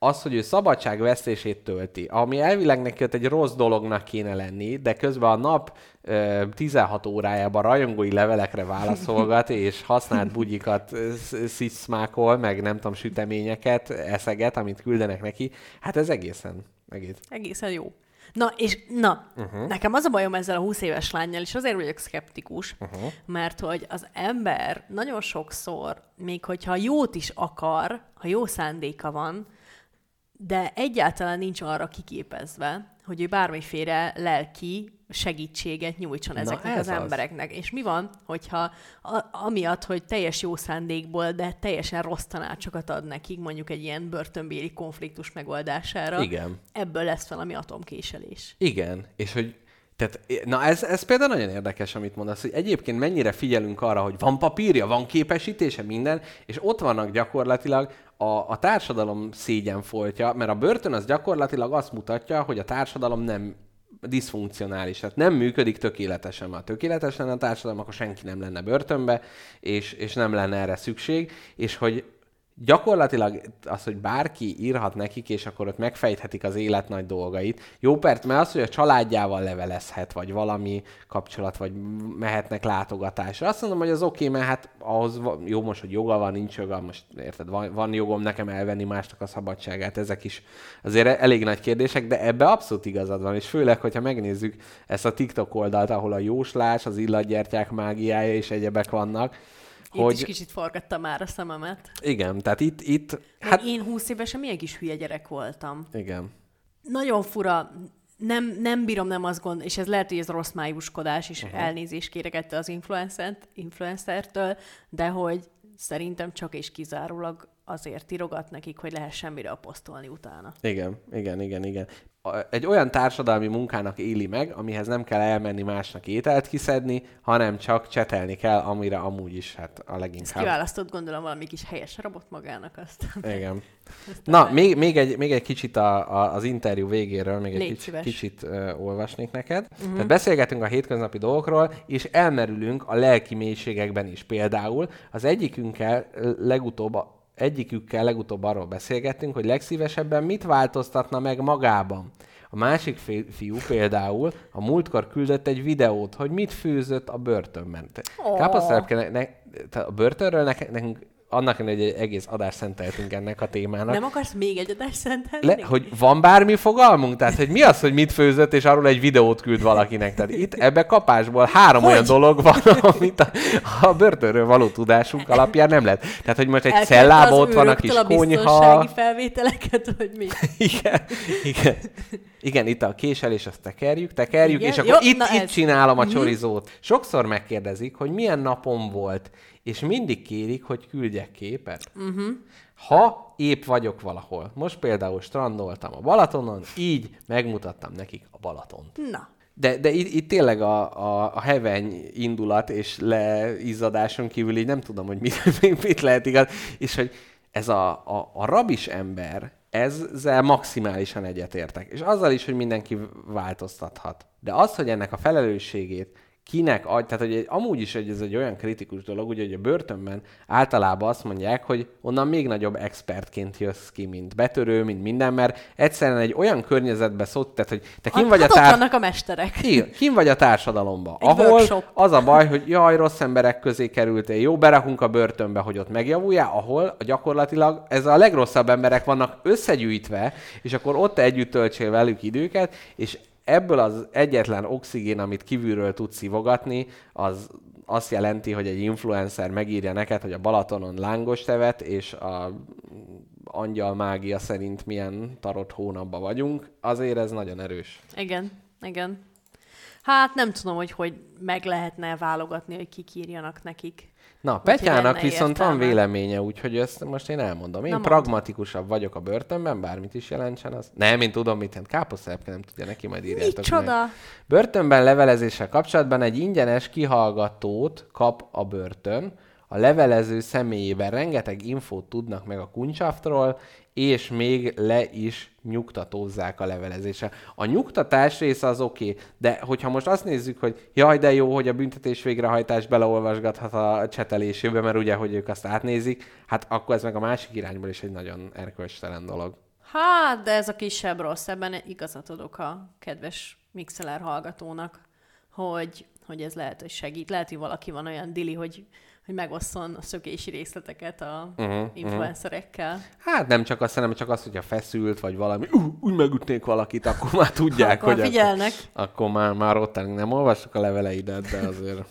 az, hogy ő szabadságvesztését tölti, ami elvileg neki ott egy rossz dolognak kéne lenni, de közben a nap ö, 16 órájában rajongói levelekre válaszolgat, <laughs> és használt bugyikat ö, sz- sziszmákol, meg nem tudom, süteményeket eszeget, amit küldenek neki. Hát ez egészen, egész.
Egészen jó. Na, és na, uh-huh. nekem az a bajom ezzel a 20 éves lányjal, és azért vagyok szkeptikus, uh-huh. mert hogy az ember nagyon sokszor, még hogyha jót is akar, ha jó szándéka van, de egyáltalán nincs arra kiképezve, hogy ő bármiféle lelki segítséget nyújtson
Na,
ezeknek
ez
az
az.
embereknek. És mi van, hogyha a, amiatt, hogy teljes jó szándékból, de teljesen rossz tanácsokat ad nekik, mondjuk egy ilyen börtönbéli konfliktus megoldására,
Igen.
ebből lesz valami atomkéselés.
Igen, és hogy tehát, na ez, ez például nagyon érdekes, amit mondasz, hogy egyébként mennyire figyelünk arra, hogy van papírja, van képesítése, minden, és ott vannak gyakorlatilag a, a társadalom szégyenfoltja, mert a börtön az gyakorlatilag azt mutatja, hogy a társadalom nem diszfunkcionális, tehát nem működik tökéletesen. Ha tökéletes lenne a társadalom, akkor senki nem lenne börtönbe, és, és nem lenne erre szükség, és hogy gyakorlatilag az, hogy bárki írhat nekik, és akkor ott megfejthetik az élet nagy dolgait. Jó perc, mert az, hogy a családjával levelezhet, vagy valami kapcsolat, vagy mehetnek látogatásra. Azt mondom, hogy az oké, okay, mert hát ahhoz jó most, hogy joga van, nincs joga, most érted, van, van jogom nekem elvenni másnak a szabadságát, ezek is azért elég nagy kérdések, de ebbe abszolút igazad van, és főleg, hogyha megnézzük ezt a TikTok oldalt, ahol a jóslás, az illatgyertyák mágiája és egyebek vannak,
Itt
hogy
is kicsit forgattam már a szememet.
igen, tehát itt, itt
Hát... Én 20 évesen milyen kis hülye gyerek voltam.
igen.
Nagyon fura, nem, nem bírom nem azt gond, és ez lehet, hogy ez rossz májuskodás, és uh-huh. elnézést kérek ettől az influencert, influencertől, de hogy szerintem csak és kizárólag azért írogat nekik, hogy lehessen mire apostolni utána.
Igen, igen, igen, igen. A- Egy olyan társadalmi munkának éli meg, amihez nem kell elmenni másnak ételt kiszedni, hanem csak csetelni kell, amire amúgy is hát a
Ezt
leginkább.
kiválasztott gondolom valami kis helyes rabot magának azt.
Igen. Na, még, még, egy, még egy kicsit a, a, az interjú végéről, még egy kicsit, kicsit uh, olvasnék neked. Uh-huh. Tehát beszélgetünk a hétköznapi dolgokról, és elmerülünk a lelki mélységekben is. Például az egyikünkkel legutóbb egyikükkel legutóbb arról beszélgettünk, hogy legszívesebben mit változtatna meg magában. A másik fi- fiú például a múltkor küldött egy videót, hogy mit főzött a börtönben.
Ó.
Káposztelepke, ne, ne, a börtönről nek, nekünk annak ellenére, hogy egy egész adást szenteltünk ennek a témának.
Nem akarsz még egy adást szentelni?
Le, hogy van bármi fogalmunk? Tehát, hogy mi az, hogy mit főzött, és arról egy videót küld valakinek? Tehát itt ebbe kapásból három hogy? olyan dolog van, amit a, a börtönről való tudásunk alapján nem lehet. Tehát, hogy most egy
Elkérte
cellába
az
ott van a kis
a
konyha.
felvételeket, hogy mi? <laughs>
Igen, igen. Igen, itt a késelés, azt tekerjük, tekerjük,
Igen?
és akkor
Jó,
itt, itt
ez. Mhm.
csinálom a csorizót. Sokszor megkérdezik, hogy milyen napom volt, és mindig kérik, hogy küldjek képet. Uh-huh. Ha épp vagyok valahol, most például strandoltam a Balatonon, így megmutattam nekik a Balatont.
Na,
De, de itt, itt tényleg a, a, a heveny indulat és leizzadáson kívül így nem tudom, hogy mit, <laughs> mit lehet igaz, és hogy ez a, a, a rabis ember, ezzel maximálisan egyetértek. És azzal is, hogy mindenki változtathat. De az, hogy ennek a felelősségét kinek adj, tehát hogy egy, amúgy is egy, ez egy olyan kritikus dolog, ugye, hogy a börtönben általában azt mondják, hogy onnan még nagyobb expertként jössz ki, mint betörő, mint minden, mert egyszerűen egy olyan környezetbe szólt, tehát hogy te kim vagy a
hát ott
tár...
vannak a mesterek.
Igen, kim vagy a társadalomba,
Egy
ahol
workshop.
az a baj, hogy jaj, rossz emberek közé kerültél, jó, berakunk a börtönbe, hogy ott megjavuljál, ahol gyakorlatilag ez a legrosszabb emberek vannak összegyűjtve, és akkor ott együtt töltsél velük időket, és ebből az egyetlen oxigén, amit kívülről tudsz szivogatni, az azt jelenti, hogy egy influencer megírja neked, hogy a Balatonon lángos tevet, és a angyal mágia szerint milyen tarot hónapban vagyunk, azért ez nagyon erős.
Igen, igen. Hát nem tudom, hogy hogy meg lehetne válogatni, hogy kik írjanak nekik.
Na, Petyának viszont van
értelme.
véleménye, úgyhogy ezt most én elmondom. Én
Na,
pragmatikusabb vagyok a börtönben, bármit is jelentsen az. Nem, én tudom, mit jelent. Káposztelepke nem tudja, neki majd írjátok meg.
Micsoda?
Börtönben levelezéssel kapcsolatban egy ingyenes kihallgatót kap a börtön. A levelező személyében rengeteg infót tudnak meg a kuncsaftról, és még le is nyugtatózzák a levelezése. A nyugtatás része az oké, okay, de hogyha most azt nézzük, hogy jaj, de jó, hogy a büntetés végrehajtás beleolvasgathat a csetelésébe, mert ugye, hogy ők azt átnézik, hát akkor ez meg a másik irányból is egy nagyon erkölcstelen dolog.
Hát, de ez a kisebb rossz, ebben igazat adok a kedves Mixeler hallgatónak, hogy, hogy ez lehet, hogy segít. Lehet, hogy valaki van olyan dili, hogy, hogy megosszon a szökési részleteket a uh-huh, influencerekkel.
Hát nem csak azt, hanem csak azt, hogyha feszült, vagy valami, uh, úgy megütnék valakit, akkor már tudják,
Akkor
hogy
figyelnek.
Akkor, akkor már, már ott. Nem olvassuk a leveleidet, de azért... <laughs>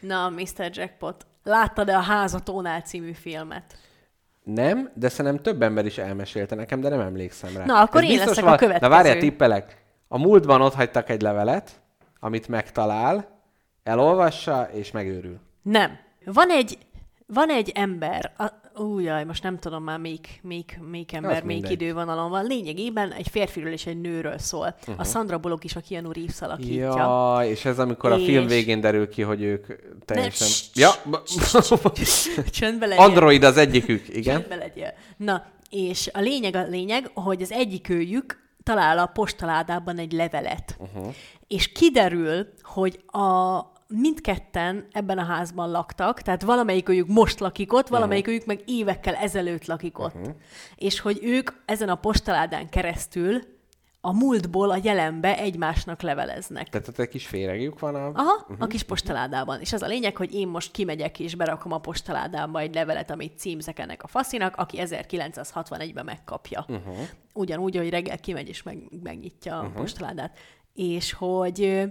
Na, Mr. Jackpot, láttad-e a Házatónál című filmet?
Nem, de szerintem több ember is elmesélte nekem, de nem emlékszem rá.
Na, akkor
Ez
én leszek a
val-
következő.
Na várjál, tippelek. A múltban ott hagytak egy levelet, amit megtalál, elolvassa, és megőrül.
Nem. Van egy, van egy ember, a, újjaj, most nem tudom már melyik, melyik, melyik ember, melyik idővonalon van. Lényegében egy férfiről és egy nőről szól. Uh-huh. A Sandra Bullock is a Keanu Reeves alakítja.
Ja, és ez amikor a film
És-
végén derül ki, hogy ők teljesen...
cs-
ja,
Csöndbe legyél.
Android az egyikük, igen.
Csöndbe legyél. Na, és a lényeg a lényeg, hogy az egyik őjük talál a postaládában egy levelet. Uh-huh. És kiderül, hogy a mindketten ebben a házban laktak, tehát valamelyik őjük most lakik ott, valamelyik őjük meg évekkel ezelőtt lakik ott. Uh-huh. És hogy ők ezen a postaládán keresztül a múltból a jelenbe egymásnak leveleznek.
Tehát ott egy kis féregjük van a...
Aha, uh-huh. a kis postaládában. És az a lényeg, hogy én most kimegyek és berakom a postaládába egy levelet, amit címzek ennek a faszinak, aki 1961-ben megkapja. Uh-huh. Ugyanúgy, hogy reggel kimegy és meg, megnyitja uh-huh. a postaládát. És hogy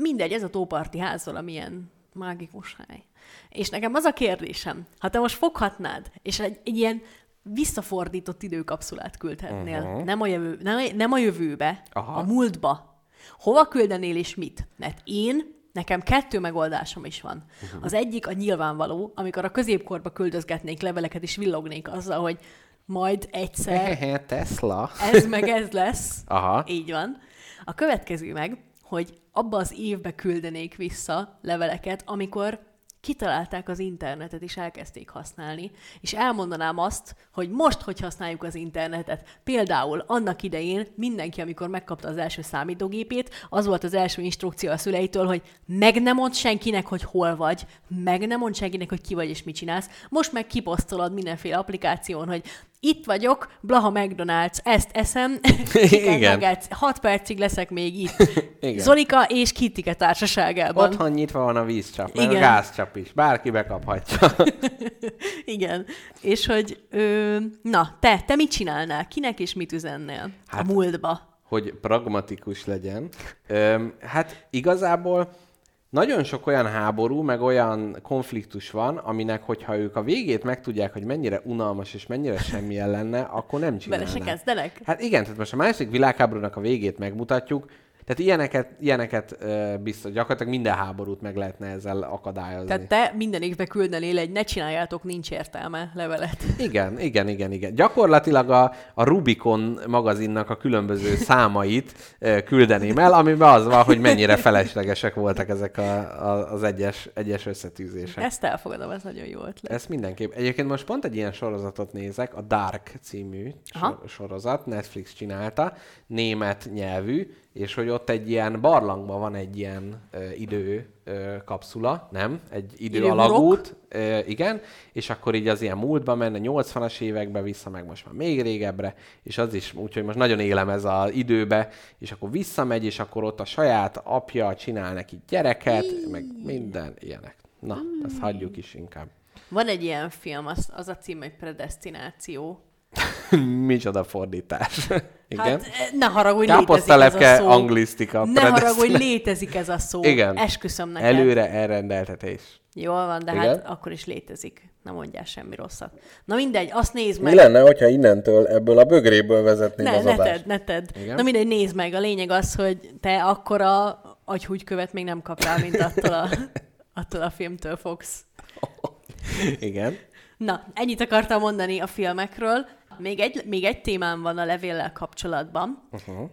mindegy, ez a tóparti ház valamilyen mágikus hely. És nekem az a kérdésem, ha te most foghatnád, és egy, egy ilyen visszafordított időkapszulát küldhetnél, uh-huh. nem, a jövő, nem, nem a jövőbe,
Aha.
a múltba, hova küldenél és mit? Mert én, nekem kettő megoldásom is van. Uh-huh. Az egyik a nyilvánvaló, amikor a középkorba küldözgetnék leveleket és villognék azzal, hogy majd egyszer <laughs>
Tesla.
ez meg ez lesz.
Aha.
Így van. A következő meg, hogy abba az évbe küldenék vissza leveleket, amikor kitalálták az internetet, és elkezdték használni, és elmondanám azt, hogy most, hogy használjuk az internetet, például annak idején mindenki, amikor megkapta az első számítógépét, az volt az első instrukció a szüleitől, hogy meg nem mond senkinek, hogy hol vagy, meg nem mond senkinek, hogy ki vagy és mit csinálsz. Most meg kiposztolod mindenféle applikáción, hogy itt vagyok, Blaha McDonald's, ezt eszem, <laughs>
Igen.
6 percig leszek még itt. <laughs>
Igen.
Zolika és Kittike társaságában.
Otthon nyitva van a vízcsap, meg
Igen.
a gázcsap is. Bárki bekaphatja. <laughs>
Igen. És hogy, ö, na, te, te mit csinálnál? Kinek és mit üzennél? Hát, a múltba.
hogy pragmatikus legyen. Öm, hát igazából nagyon sok olyan háború, meg olyan konfliktus van, aminek, hogyha ők a végét megtudják, hogy mennyire unalmas és mennyire semmilyen lenne, akkor nem
Bele
csinálnak.
se kezdenek?
Hát igen, tehát most a második világháborúnak a végét megmutatjuk, tehát ilyeneket, ilyeneket ö, biztos, gyakorlatilag minden háborút meg lehetne ezzel akadályozni.
Tehát te minden évbe küldenél egy ne csináljátok, nincs értelme levelet. <laughs>
Igen, igen, igen, igen. Gyakorlatilag a, a Rubicon magazinnak a különböző számait ö, küldeném el, amiben az van, hogy mennyire <laughs> feleslegesek voltak ezek a, a, az egyes, egyes összetűzések.
Ezt elfogadom, ez nagyon jó ötlet.
Ez mindenképp. Egyébként most pont egy ilyen sorozatot nézek, a Dark című
Aha.
sor- sorozat, Netflix csinálta, német nyelvű, és hogy ott egy ilyen barlangban van egy ilyen ö, idő ö, kapszula, nem? Egy időalagút, ö, igen, és akkor így az ilyen múltba menne, 80-as évekbe vissza, meg most már még régebbre, és az is, úgyhogy most nagyon élem ez az időbe, és akkor visszamegy, és akkor ott a saját apja csinál neki gyereket, meg minden ilyenek. Na, ezt hagyjuk is inkább.
Van egy ilyen film, az, az a cím, hogy Predestináció, <laughs>
Micsoda fordítás. <laughs> Igen.
Hát eh, ne haragudj, létezik ez a szó.
anglisztika.
Ne haragudj, <laughs> létezik ez a szó.
Igen.
Esküszöm neked.
Előre elrendeltetés.
Jól van, de
Igen.
hát akkor is létezik. Nem mondjál semmi rosszat. Na mindegy, azt nézd meg.
Mi lenne, hogyha innentől ebből a bögréből vezetnénk
Ne,
az
ne
adást?
tedd, ne tedd.
Igen?
Na mindegy, nézd meg. A lényeg az, hogy te akkora agyhúgykövet még nem kaptál, mint attól a, attól a filmtől fogsz.
Igen.
Na, ennyit akartam mondani a filmekről. Még egy, még egy témám van a levéllel kapcsolatban, uh-huh.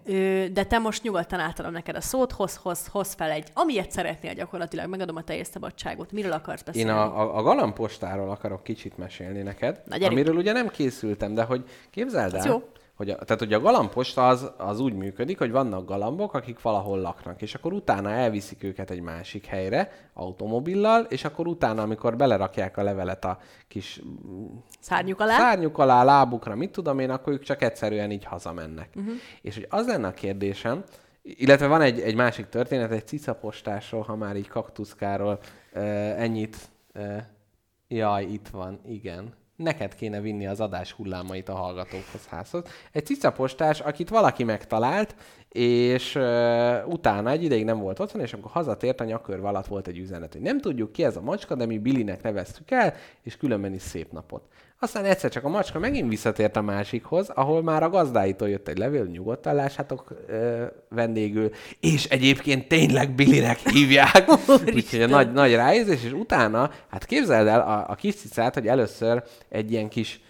De te most nyugodtan átadom neked a szót, hoz, hoz, hoz fel egy, amilyet szeretnél gyakorlatilag, megadom a teljes szabadságot. Miről akarsz
Én
beszélni?
a, a, a galampostáról akarok kicsit mesélni neked,
Na, gyerünk.
amiről ugye nem készültem, de hogy képzeld el,
jó.
Hogy a, tehát ugye a galamposta az, az úgy működik, hogy vannak galambok, akik valahol laknak, és akkor utána elviszik őket egy másik helyre automobillal, és akkor utána, amikor belerakják a levelet a kis
Szárnyuk alá?
szárnyuk alá, lábukra, mit tudom én, akkor ők csak egyszerűen így hazamennek. Uh-huh. És hogy az lenne a kérdésem, illetve van egy, egy másik történet, egy cicapostásról, ha már így kaktuszkáról uh, ennyit. Uh, jaj, itt van, igen. Neked kéne vinni az adás hullámait a hallgatókhoz házhoz. Egy cicapostás, akit valaki megtalált, és uh, utána egy ideig nem volt otthon, és amikor hazatért, a nyakörve alatt volt egy üzenet, hogy nem tudjuk ki ez a macska, de mi Billinek neveztük el, és különben is szép napot. Aztán egyszer csak a macska megint visszatért a másikhoz, ahol már a gazdáitól jött egy levél, nyugodtan lássátok ö, vendégül, és egyébként tényleg Billinek hívják. <laughs> Úgyhogy a nagy, nagy ráérzés, és utána, hát képzeld el a, a kis cicát, hogy először egy ilyen kis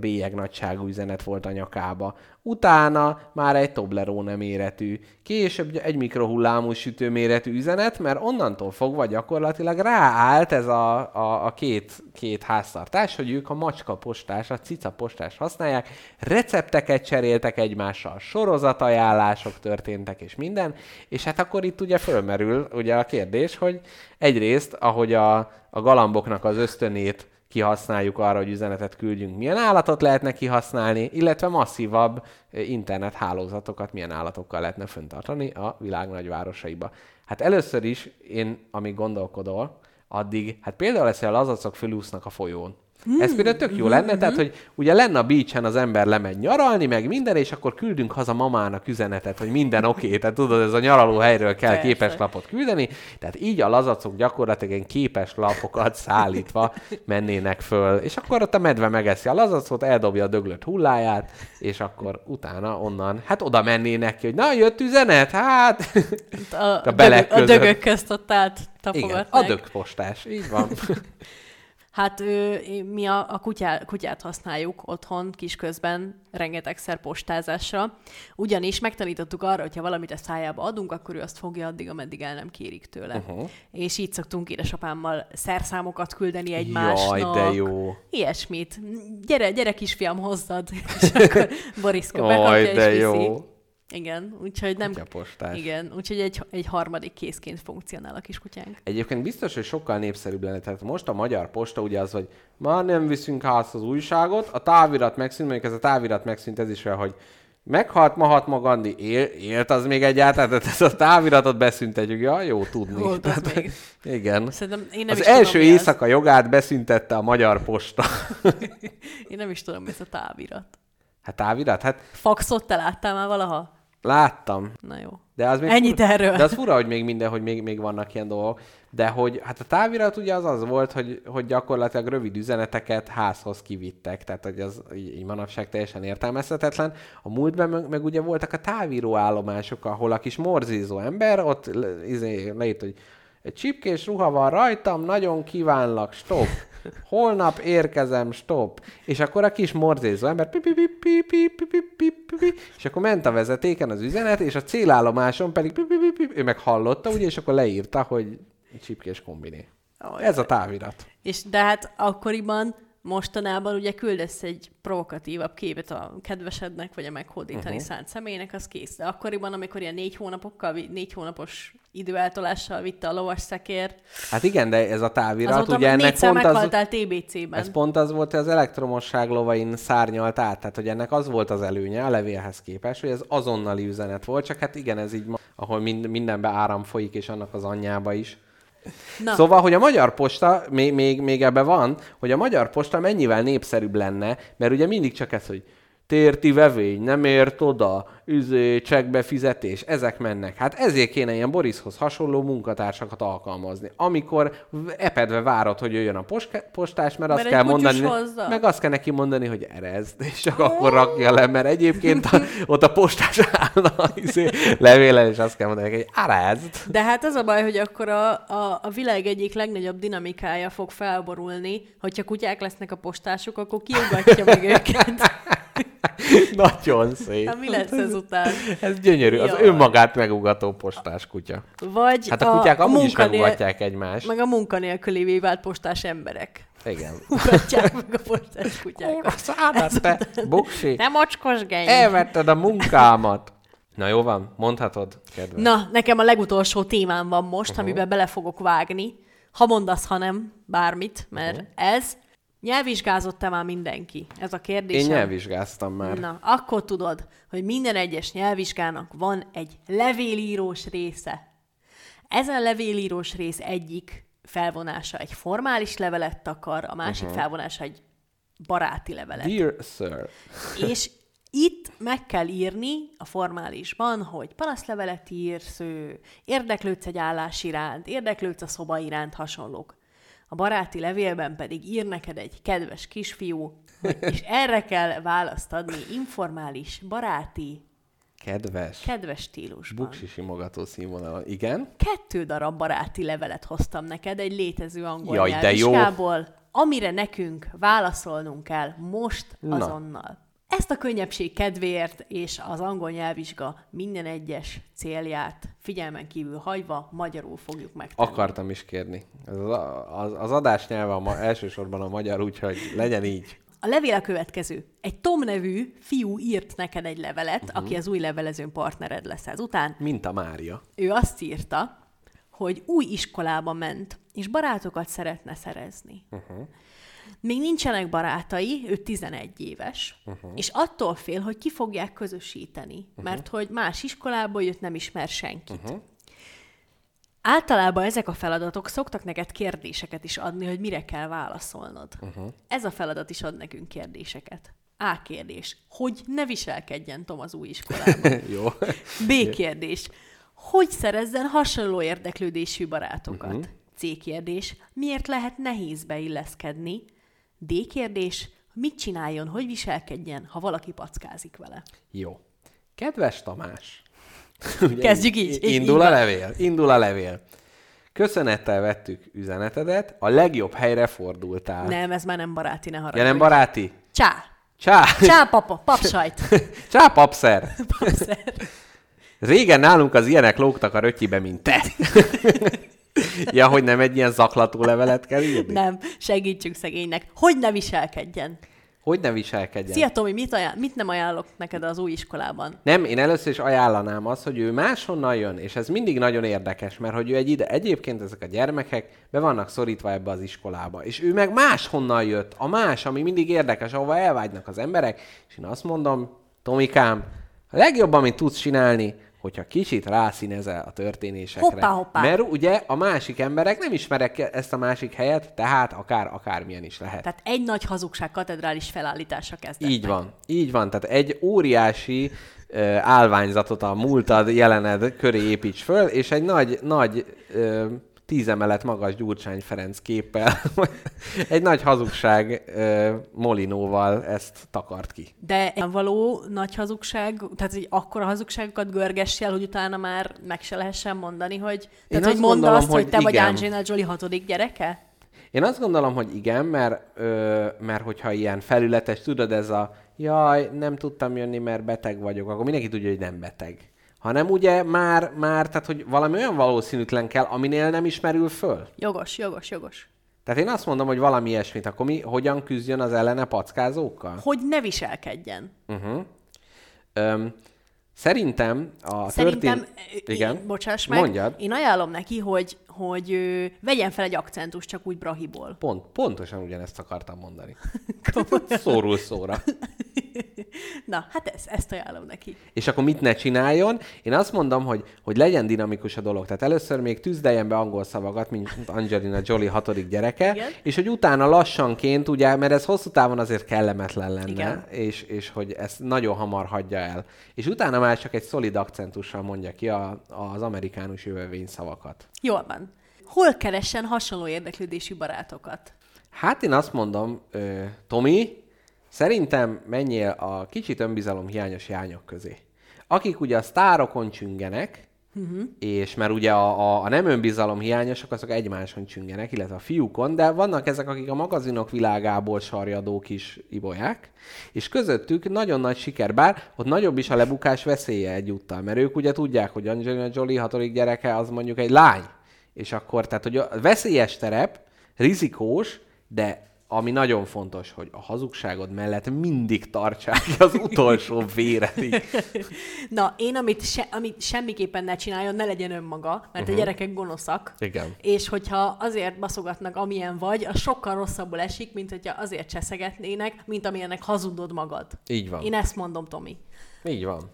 bélyeg nagyságú üzenet volt a nyakába. Utána már egy Toblerone méretű, később egy mikrohullámú sütő méretű üzenet, mert onnantól fogva gyakorlatilag ráállt ez a, a, a két, két háztartás, hogy ők a macska postás, a cica postás használják, recepteket cseréltek egymással, sorozatajánlások történtek és minden, és hát akkor itt ugye fölmerül ugye a kérdés, hogy egyrészt, ahogy a, a galamboknak az ösztönét kihasználjuk arra, hogy üzenetet küldjünk, milyen állatot lehetne kihasználni, illetve masszívabb eh, internethálózatokat milyen állatokkal lehetne föntartani a világ nagyvárosaiba. Hát először is én, amíg gondolkodol, addig, hát például lesz, hogy a lazacok fölúsznak a folyón. Ez például tök jó lenne, tehát, hogy ugye lenne a beachen az ember lemegy nyaralni, meg minden, és akkor küldünk haza mamának üzenetet, hogy minden oké, okay. tehát tudod, ez a nyaraló helyről kell
Persze.
képes lapot küldeni, tehát így a lazacok gyakorlatilag ilyen képes lapokat szállítva mennének föl, és akkor ott a medve megeszi a lazacot, eldobja a döglött hulláját, és akkor utána onnan, hát oda mennének ki, hogy na, jött üzenet, hát...
A, <laughs> a,
A
dögök, a
között.
dögök közt ott át
Igen,
tapogatnak.
a dögpostás, így van. <laughs>
Hát ö, mi a, a kutyá, kutyát használjuk otthon kisközben rengetegszer postázásra, ugyanis megtanítottuk arra, hogyha valamit a szájába adunk, akkor ő azt fogja addig, ameddig el nem kérik tőle. Uh-huh. És így szoktunk édesapámmal szerszámokat küldeni egymásnak.
Jaj, de jó.
Ilyesmit. Gyere, gyere kisfiam, hozzad. <laughs> És <laughs> akkor Boriszka
Jaj,
bekapja
de
és viszi.
jó.
Igen, úgyhogy nem...
Kutyapostás.
Igen, úgyhogy egy, egy harmadik készként funkcionál a kiskutyánk.
Egyébként biztos, hogy sokkal népszerűbb lenne. Tehát most a magyar posta ugye az, hogy már nem viszünk házhoz újságot, a távirat megszűnt, mondjuk ez a távirat megszűnt, ez is olyan, hogy meghalt Mahatma Gandhi, él, élt az még egyáltalán, tehát ez a táviratot beszüntetjük, ja, jó tudni.
Volt az
Tehát,
még.
Igen.
Szerintem én nem
Az
is
első
tudom, mi az.
éjszaka jogát beszüntette a magyar posta. <laughs>
Én nem is tudom, mi ez a távirat.
Hát távirat? Hát
Faxot te láttál már valaha?
Láttam.
Na jó.
De az még
Ennyit
fura,
erről.
De az fura, hogy még minden, hogy még, még vannak ilyen dolgok. De hogy hát a távirat ugye az az volt, hogy, hogy gyakorlatilag rövid üzeneteket házhoz kivittek, tehát hogy az így, így manapság teljesen értelmezhetetlen. A múltban meg, meg ugye voltak a távíró állomások, ahol a kis morzízó ember ott izé, leírt, hogy egy csipkés ruha van rajtam, nagyon kívánlak, stop. Holnap érkezem, stop. És akkor a kis morzézó ember, pi, pi, pi, pi, pi, pi, pi, pi, pi, pi, és akkor ment a vezetéken az üzenet, és a célállomáson pedig, pi, pi, pi, pi, ő meg hallotta, ugye, és akkor leírta, hogy csipkés kombiné. Ez a távirat.
És de hát akkoriban, mostanában ugye küldesz egy provokatívabb képet a kedvesednek, vagy a meghódítani uh-huh. szánt személynek, az kész. De akkoriban, amikor ilyen négy hónapokkal, négy hónapos időeltolással vitte a lovas szekért,
Hát igen, de ez a távirat,
azóta
ugye ennek pont az,
TBC-ben.
ez pont az volt, hogy az elektromosság lovain szárnyalt át, tehát hogy ennek az volt az előnye a levélhez képest, hogy ez azonnali üzenet volt, csak hát igen, ez így, ahol mind, mindenbe áram folyik, és annak az anyjába is.
Na.
Szóval, hogy a Magyar Posta, még, még, még ebbe van, hogy a Magyar Posta mennyivel népszerűbb lenne, mert ugye mindig csak ez, hogy térti vevény, nem ért oda, üzé, csekkbefizetés, ezek mennek. Hát ezért kéne ilyen Borishoz hasonló munkatársakat alkalmazni. Amikor epedve várod, hogy jöjjön a postás, mert,
Mert
azt kell mondani,
hozza.
meg azt kell neki mondani, hogy erezd, és csak akkor rakja le, mert egyébként a, ott a postás állna izé, levélen, és azt kell mondani, hogy erezd.
De hát az a baj, hogy akkor a, a, a világ egyik legnagyobb dinamikája fog felborulni, hogyha kutyák lesznek a postások, akkor kiugatja meg őket. <laughs> <laughs>
Nagyon szép.
Hát mi lesz ezután?
Ez gyönyörű, az
Jaj.
önmagát megugató postás kutya.
Vagy
Hát a kutyák amúgy is
munkanél-
megugatják egymást.
Meg a munkanélkülévé vált postás emberek.
Igen. <laughs>
Ugatják meg a postás kutyákat.
Szádat, te, buksi,
Nem mocskosgeny!
elvetted a munkámat. Na jó van, mondhatod, kedves.
Na, nekem a legutolsó témám van most, uh-huh. amiben bele fogok vágni. Ha mondasz, ha nem, bármit, mert uh-huh. ez nyelvvizsgázott-e már mindenki? Ez a kérdés.
Én nyelvvizsgáztam már.
Na, akkor tudod, hogy minden egyes nyelvvizsgának van egy levélírós része. Ezen levélírós rész egyik felvonása egy formális levelet takar, a másik uh-huh. felvonása egy baráti levelet.
Dear Sir.
És itt meg kell írni a formálisban, hogy panaszlevelet írsz, érdeklődsz egy állás iránt, érdeklődsz a szoba iránt, hasonlók. A baráti levélben pedig ír neked egy kedves kisfiú, és erre kell választ adni informális, baráti,
Kedves.
kedves stílusban.
Buksi simogató színvonalon. Igen?
Kettő darab baráti levelet hoztam neked egy létező angol
Jaj, de jó.
amire nekünk válaszolnunk kell most
Na.
azonnal. Ezt a könnyebbség kedvéért és az angol nyelvvizsga minden egyes célját figyelmen kívül hagyva magyarul fogjuk megtenni.
Akartam is kérni. Az, az, az adás nyelve a ma, elsősorban a magyar, úgyhogy legyen így.
A levél a következő. Egy Tom nevű fiú írt neked egy levelet,
Mhm.
uh-huh. aki az új levelezőn partnered lesz ezután.
Mint a Mária.
Ő azt írta, hogy új iskolába ment, és barátokat szeretne szerezni. Uh-huh. Még nincsenek barátai, ő 11 éves, uh-huh. és attól fél, hogy ki fogják közösíteni, uh-huh. mert hogy más iskolából jött, nem ismer senkit. Uh-huh. Általában ezek a feladatok szoktak neked kérdéseket is adni, hogy mire kell válaszolnod. Uh-huh. Ez a feladat is ad nekünk kérdéseket. A kérdés. Hogy ne viselkedjen Tom az új iskolában? <laughs>
Jó.
B kérdés. Hogy szerezzen hasonló érdeklődésű barátokat? Uh-huh. C kérdés. Miért lehet nehéz beilleszkedni? D kérdés. Mit csináljon, hogy viselkedjen, ha valaki packázik vele?
Jó. Kedves Tamás. <laughs> Ugye
Kezdjük így. így
Indul
így
a levél. Indul a levél. Köszönettel vettük üzenetedet, a legjobb helyre fordultál.
Nem, ez már nem baráti, ne haragudj.
Ja, nem baráti?
Csá!
Csá!
Csá, papa, papsajt! <laughs>
Csá, papszer!
Papszer.
Régen nálunk az ilyenek lógtak a rötyibe, mint te. <laughs> <laughs> ja, hogy nem egy ilyen zaklató levelet kell írni?
Nem, segítsünk szegénynek. Hogy ne viselkedjen?
Hogy ne viselkedjen?
Szia, Tomi, mit, ajánl- mit nem ajánlok neked az új iskolában?
Nem, én először is ajánlanám azt, hogy ő máshonnan jön, és ez mindig nagyon érdekes, mert hogy ő egy ide, egyébként ezek a gyermekek be vannak szorítva ebbe az iskolába, és ő meg máshonnan jött, a más, ami mindig érdekes, ahova elvágynak az emberek, és én azt mondom, Tomikám, a legjobb, amit tudsz csinálni, hogyha kicsit rászínezel a történésekre.
Hoppá, hoppá.
Mert ugye a másik emberek nem ismerek ezt a másik helyet, tehát akár akármilyen is lehet.
Tehát egy nagy hazugság katedrális felállítása kezdett.
Így van, így van. Tehát egy óriási ö, állványzatot a múltad, jelened köré építs föl, és egy nagy, nagy ö, tíz emelet magas Gyurcsány Ferenc képpel, <laughs> egy nagy hazugság ö, molinóval ezt takart ki.
De egy való nagy hazugság, tehát hogy akkora hazugságokat görgessél, hogy utána már meg se lehessen mondani, hogy, tehát, hogy
azt
mondd azt, hogy,
hogy
te vagy
igen.
Angelina Jolie hatodik gyereke?
Én azt gondolom, hogy igen, mert, ö, mert hogyha ilyen felületes, tudod, ez a jaj, nem tudtam jönni, mert beteg vagyok, akkor mindenki tudja, hogy nem beteg. Hanem ugye már, már, tehát hogy valami olyan valószínűtlen kell, aminél nem ismerül föl.
Jogos, jogos, jogos.
Tehát én azt mondom, hogy valami ilyesmit, akkor mi hogyan küzdjön az ellene packázókkal?
Hogy ne viselkedjen.
Uh-huh. Öm, szerintem a
Szerintem,
történ...
én,
Igen?
bocsáss meg,
Mondjad.
én ajánlom neki, hogy, hogy ö, vegyen fel egy akcentus csak úgy brahiból.
Pont, pontosan ugyanezt akartam mondani. <laughs> Szóról szóra. <laughs>
Na, hát ez, ezt ajánlom neki.
És akkor mit ne csináljon? Én azt mondom, hogy, hogy legyen dinamikus a dolog. Tehát először még tűzdeljen be angol szavakat, mint Angelina Jolie hatodik gyereke,
Igen.
és hogy utána lassanként, ugye, mert ez hosszú távon azért kellemetlen lenne,
Igen.
és, és hogy ezt nagyon hamar hagyja el. És utána már csak egy szolid akcentussal mondja ki a, az amerikánus jövővény szavakat.
Jól van. Hol keressen hasonló érdeklődésű barátokat?
Hát én azt mondom, Tomi, szerintem menjél a kicsit önbizalom hiányos jányok közé. Akik ugye a sztárokon csüngenek, uh-huh. és mert ugye a, a, a nem önbizalom hiányosok, azok egymáson csüngenek, illetve a fiúkon, de vannak ezek, akik a magazinok világából sarjadók is ibolják, és közöttük nagyon nagy siker, bár ott nagyobb is a lebukás veszélye egyúttal, mert ők ugye tudják, hogy Angelina Jolie hatodik gyereke az mondjuk egy lány, és akkor, tehát hogy a veszélyes terep, rizikós, de ami nagyon fontos, hogy a hazugságod mellett mindig tartsák az utolsó véretig. <laughs>
Na, én amit, se, amit semmiképpen ne csináljon, ne legyen önmaga, mert uh-huh. a gyerekek gonoszak.
Igen.
És hogyha azért baszogatnak, amilyen vagy, az sokkal rosszabbul esik, mint hogyha azért cseszegetnének, mint amilyennek hazudod magad.
Így van.
Én ezt mondom, Tomi.
Így van.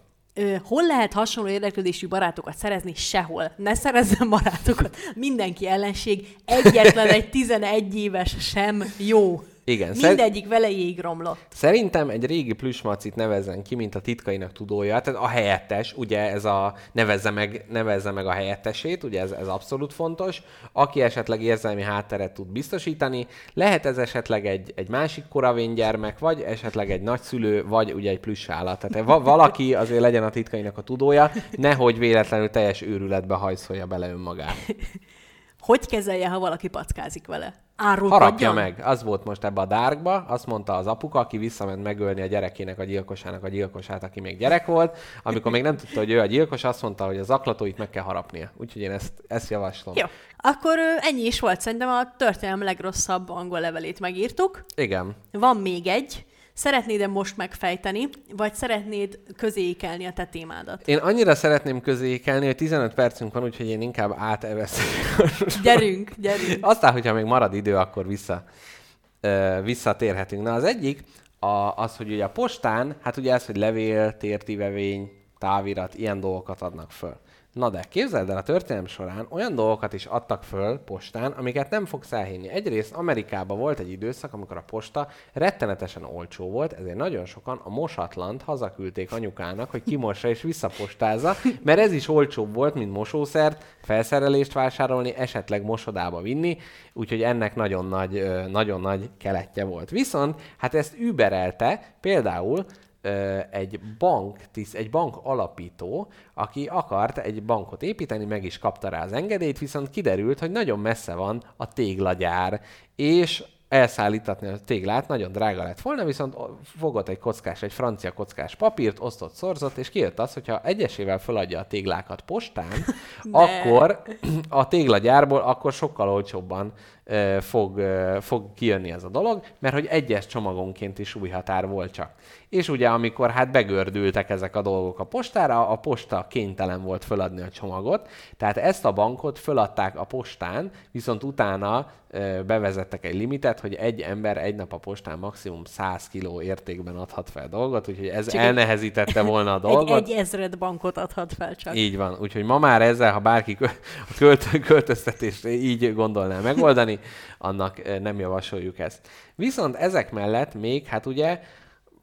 Hol lehet hasonló érdeklődésű barátokat szerezni? Sehol. Ne szerezzen barátokat. Mindenki ellenség. Egyetlen egy 11 éves sem jó.
Igen,
Mindegyik velejéig romlott.
Szerintem egy régi plüsmacit nevezzen ki, mint a titkainak tudója, tehát a helyettes, ugye ez a nevezze meg, nevezze meg a helyettesét, ugye ez, ez abszolút fontos, aki esetleg érzelmi hátteret tud biztosítani, lehet ez esetleg egy, egy másik koravén gyermek, vagy esetleg egy nagyszülő, vagy ugye egy plüss állat. Tehát va- valaki azért legyen a titkainak a tudója, nehogy véletlenül teljes őrületbe hajszolja bele önmagát.
Hogy kezelje, ha valaki packázik vele? Árulkodjon?
Harapja meg. Az volt most ebbe a dárkba, azt mondta az apuka, aki visszament megölni a gyerekének a gyilkosának a gyilkosát, aki még gyerek volt. Amikor még nem tudta, hogy ő a gyilkos, azt mondta, hogy az zaklatóit meg kell harapnia. Úgyhogy én ezt, ezt javaslom.
Jó. Akkor ennyi is volt. Szerintem a történelem legrosszabb angol levelét megírtuk.
Igen.
Van még egy. Szeretnéd-e most megfejteni, vagy szeretnéd közéikelni a te témádat?
Én annyira szeretném közékelni, hogy 15 percünk van, úgyhogy én inkább áteveszem.
Gyerünk, gyerünk. <laughs>
Aztán, hogyha még marad idő, akkor vissza, ö, visszatérhetünk. Na az egyik, a, az, hogy ugye a postán, hát ugye ez, hogy levél, tértivevény, távirat, ilyen dolgokat adnak föl. Na de képzeld el, a történelem során olyan dolgokat is adtak föl postán, amiket nem fogsz elhinni. Egyrészt Amerikában volt egy időszak, amikor a posta rettenetesen olcsó volt, ezért nagyon sokan a mosatlant hazaküldték anyukának, hogy kimossa és visszapostázza, mert ez is olcsóbb volt, mint mosószert, felszerelést vásárolni, esetleg mosodába vinni, úgyhogy ennek nagyon nagy, nagyon nagy keletje volt. Viszont, hát ezt überelte például egy bank, tisz, egy bank alapító, aki akart egy bankot építeni, meg is kapta rá az engedélyt, viszont kiderült, hogy nagyon messze van a téglagyár, és elszállítatni a téglát nagyon drága lett volna, viszont fogott egy kockás, egy francia kockás papírt, osztott, szorzott, és kijött az, hogyha egyesével feladja a téglákat postán, <laughs> akkor a téglagyárból akkor sokkal olcsóbban fog, fog kijönni ez a dolog, mert hogy egyes csomagonként is új határ volt csak. És ugye amikor hát begördültek ezek a dolgok a postára, a posta kénytelen volt föladni a csomagot, tehát ezt a bankot föladták a postán, viszont utána bevezettek egy limitet, hogy egy ember egy nap a postán maximum 100 kiló értékben adhat fel dolgot, úgyhogy ez
Csak egy-
elnehezítette volna a <laughs>
Egy,
dolgot.
egy ezred bankot adhat fel csak.
Így van. Úgyhogy ma már ezzel, ha bárki a <laughs> költ- költöztetést így gondolná megoldani, annak eh, nem javasoljuk ezt. Viszont ezek mellett még, hát ugye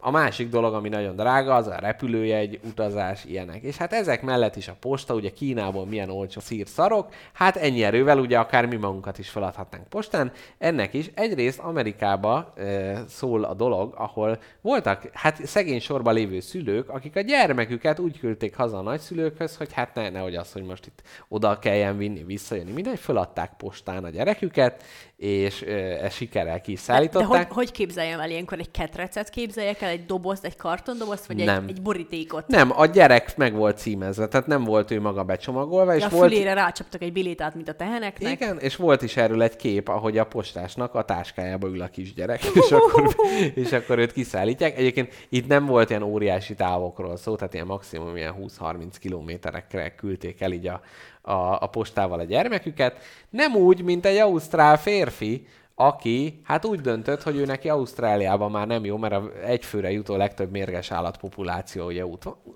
a másik dolog, ami nagyon drága, az a repülőjegy, utazás, ilyenek. És hát ezek mellett is a posta, ugye Kínából milyen olcsó szír szarok, hát ennyi erővel ugye akár mi magunkat is feladhatnánk postán. Ennek is egyrészt Amerikába e, szól a dolog, ahol voltak hát szegény sorban lévő szülők, akik a gyermeküket úgy küldték haza a nagyszülőkhöz, hogy hát ne, nehogy az, hogy most itt oda kelljen vinni, visszajönni, mindegy, feladták postán a gyereküket, és e, e sikerrel ki is
De, de hogy, hogy képzeljem el ilyenkor? Egy ketrecet képzeljek el el egy dobozt, egy kartondobozt, vagy
Nem.
egy, egy borítékot?
Nem, a gyerek meg volt címezve, tehát nem volt ő maga becsomagolva, és
a
volt...
fülére rácsaptak egy bilétát, mint a teheneknek.
Igen, és volt is erről egy kép, ahogy a postásnak a táskájába ül a kisgyerek, <laughs> és akkor, és akkor őt kiszállítják. Egyébként itt nem volt ilyen óriási távokról szó, tehát ilyen maximum ilyen 20-30 kilométerekre küldték el így a, a, a postával a gyermeküket. Nem úgy, mint egy ausztrál férfi, aki hát úgy döntött, hogy ő neki Ausztráliában már nem jó, mert a egyfőre jutó legtöbb mérges állatpopuláció ugye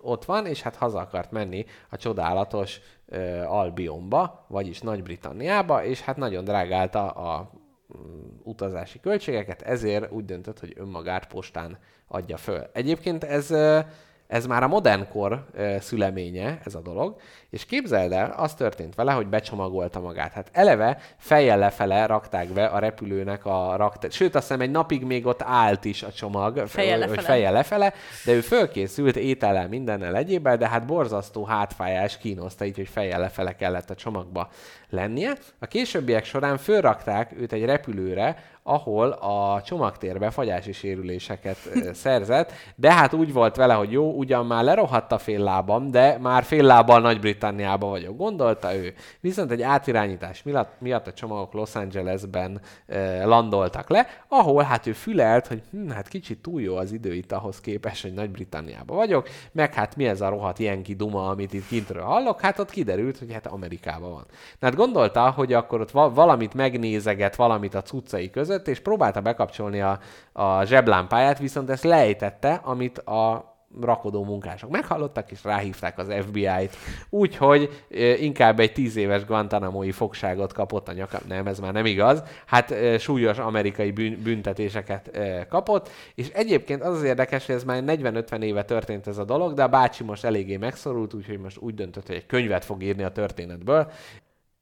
ott van, és hát haza akart menni a csodálatos uh, Albionba, vagyis Nagy-Britanniába, és hát nagyon drágálta a mm, utazási költségeket, ezért úgy döntött, hogy önmagát postán adja föl. Egyébként ez, ö, ez már a modern kor szüleménye, ez a dolog, és képzeld el, az történt vele, hogy becsomagolta magát. Hát eleve fejjel lefele rakták be a repülőnek a raktár. Sőt, azt hiszem egy napig még ott állt is a csomag,
Fejjel
hogy
lefele.
fejjel lefele, de ő fölkészült étellel, mindennel egyébben, de hát borzasztó hátfájás kínoszta, így, hogy fejjel lefele kellett a csomagba lennie. A későbbiek során fölrakták őt egy repülőre, ahol a csomagtérbe fagyási sérüléseket <laughs> szerzett, de hát úgy volt vele, hogy jó, ugyan már lerohadt a fél lábam, de már fél lábbal Nagy-Britanniában vagyok, gondolta ő. Viszont egy átirányítás miatt, a csomagok Los Angelesben landoltak le, ahol hát ő fülelt, hogy hm, hát kicsit túl jó az idő itt ahhoz képest, hogy Nagy-Britanniában vagyok, meg hát mi ez a rohadt Yankee duma, amit itt kintről hallok, hát ott kiderült, hogy hát Amerikában van. Na hát gondolta, hogy akkor ott va- valamit megnézeget, valamit a cuccai között, és próbálta bekapcsolni a, a zseblámpáját, viszont ezt lejtette, amit a rakodó munkások meghallottak, és ráhívták az FBI-t. Úgyhogy inkább egy tíz éves Guantanamo-i fogságot kapott a nyaka. Nem, ez már nem igaz. Hát súlyos amerikai büntetéseket kapott, és egyébként az az érdekes, hogy ez már 40-50 éve történt ez a dolog, de a bácsi most eléggé megszorult, úgyhogy most úgy döntött, hogy egy könyvet fog írni a történetből,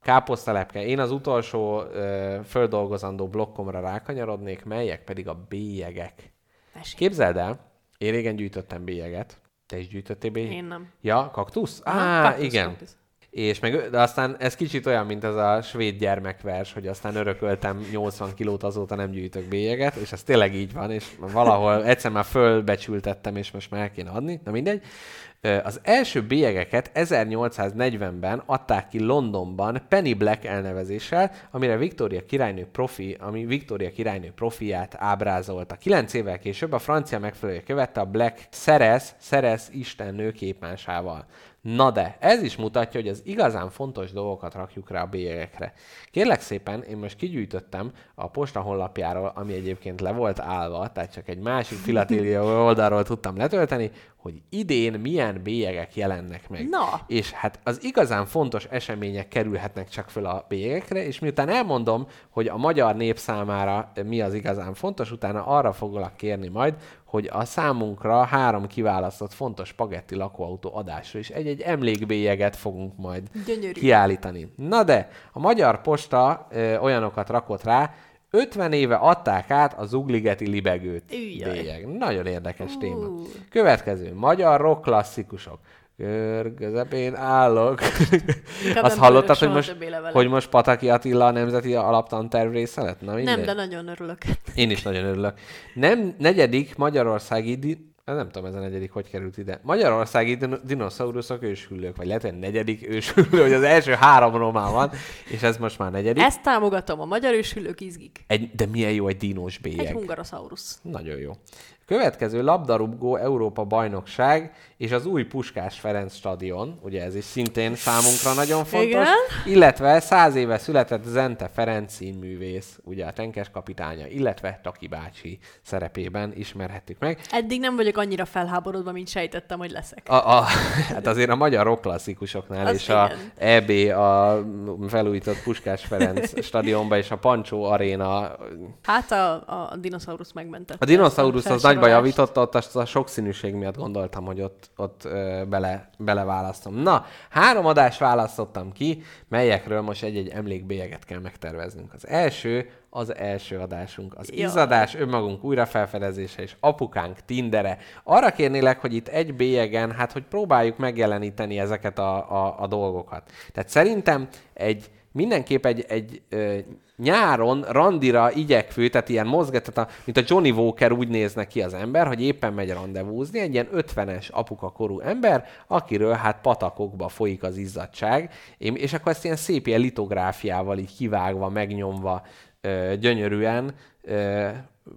Káposztalepke. Én az utolsó ö, földolgozandó blokkomra rákanyarodnék, melyek pedig a bélyegek.
Mesélj.
Képzeld el, én régen gyűjtöttem bélyeget. Te is gyűjtöttél bélyeget?
Én nem.
Ja, kaktusz? Á,
kaktusz,
igen.
kaktusz.
És meg, de aztán ez kicsit olyan, mint ez a svéd gyermekvers, hogy aztán örököltem 80 kilót, azóta nem gyűjtök bélyeget, és ez tényleg így van, és valahol egyszer már fölbecsültettem, és most már el kéne adni, na mindegy. Az első bélyegeket 1840-ben adták ki Londonban Penny Black elnevezéssel, amire Victoria királynő profi, ami Victoria királynő profiát ábrázolta. Kilenc évvel később a francia megfelelője követte a Black Ceres, Ceres istennő képmásával. Na de, ez is mutatja, hogy az igazán fontos dolgokat rakjuk rá a bélyegekre. Kérlek szépen, én most kigyűjtöttem a posta honlapjáról, ami egyébként le volt állva, tehát csak egy másik filatélia <laughs> oldalról tudtam letölteni, hogy idén milyen bélyegek jelennek meg.
Na.
És hát az igazán fontos események kerülhetnek csak föl a bélyegekre, és miután elmondom, hogy a magyar nép számára mi az igazán fontos, utána arra foglak kérni majd, hogy a számunkra három kiválasztott fontos spagetti lakóautó adásra is egy-egy emlékbélyeget fogunk majd
Gyönyörű.
kiállítani. Na de, a Magyar Posta ö, olyanokat rakott rá, 50 éve adták át az Ugligeti libegőt
Üjjaj.
bélyeg. Nagyon érdekes téma.
Ú.
Következő, magyar rock klasszikusok. Kör közepén állok.
Inkább <laughs>
Azt hallottad, hogy most, hogy most Pataki Attila a Nemzeti Alaptanterv része lett? Na, mindegy.
Nem, de nagyon örülök.
Én is nagyon örülök. Nem, negyedik magyarországi, di- nem tudom ez a negyedik, hogy került ide. Magyarországi din- dinoszauruszok őshüllők, vagy lehet, hogy negyedik őshüllő, hogy az első három román van, és ez most már negyedik.
Ezt támogatom, a magyar ősülők izgik.
Egy, de milyen jó egy dinos bélyeg.
Egy hungarosaurus.
Nagyon jó. Következő labdarúgó Európa bajnokság és az új Puskás Ferenc stadion, ugye ez is szintén számunkra nagyon fontos,
Igen.
illetve száz éve született Zente Ferenc színművész, ugye a tenkes kapitánya, illetve Taki bácsi szerepében ismerhettük meg.
Eddig nem vagyok annyira felháborodva, mint sejtettem, hogy leszek.
A, a, hát azért a magyar rock klasszikusoknál
Az
és a
igen.
EB, a felújított Puskás Ferenc <laughs> stadionban és a Pancsó Aréna
Hát a, a dinoszaurusz megmentette.
A dinoszaurusz az
Felsorolást.
nagyba javította, ott a sokszínűség miatt gondoltam, hogy ott, ott ö, bele, beleválasztom. Na, három adást választottam ki, melyekről most egy-egy emlékbélyeget kell megterveznünk. Az első, az első adásunk. Az
Jaj.
izadás, önmagunk újrafelfedezése és apukánk Tindere. Arra kérnélek, hogy itt egy bélyegen, hát hogy próbáljuk megjeleníteni ezeket a, a, a dolgokat. Tehát szerintem egy mindenképp egy, egy ö, nyáron randira igyekvő, tehát ilyen mozgat, tehát a, mint a Johnny Walker úgy néznek ki az ember, hogy éppen megy randevúzni, egy ilyen 50-es apuka korú ember, akiről hát patakokba folyik az izzadság, és akkor ezt ilyen szép ilyen litográfiával így kivágva, megnyomva, ö, gyönyörűen ö,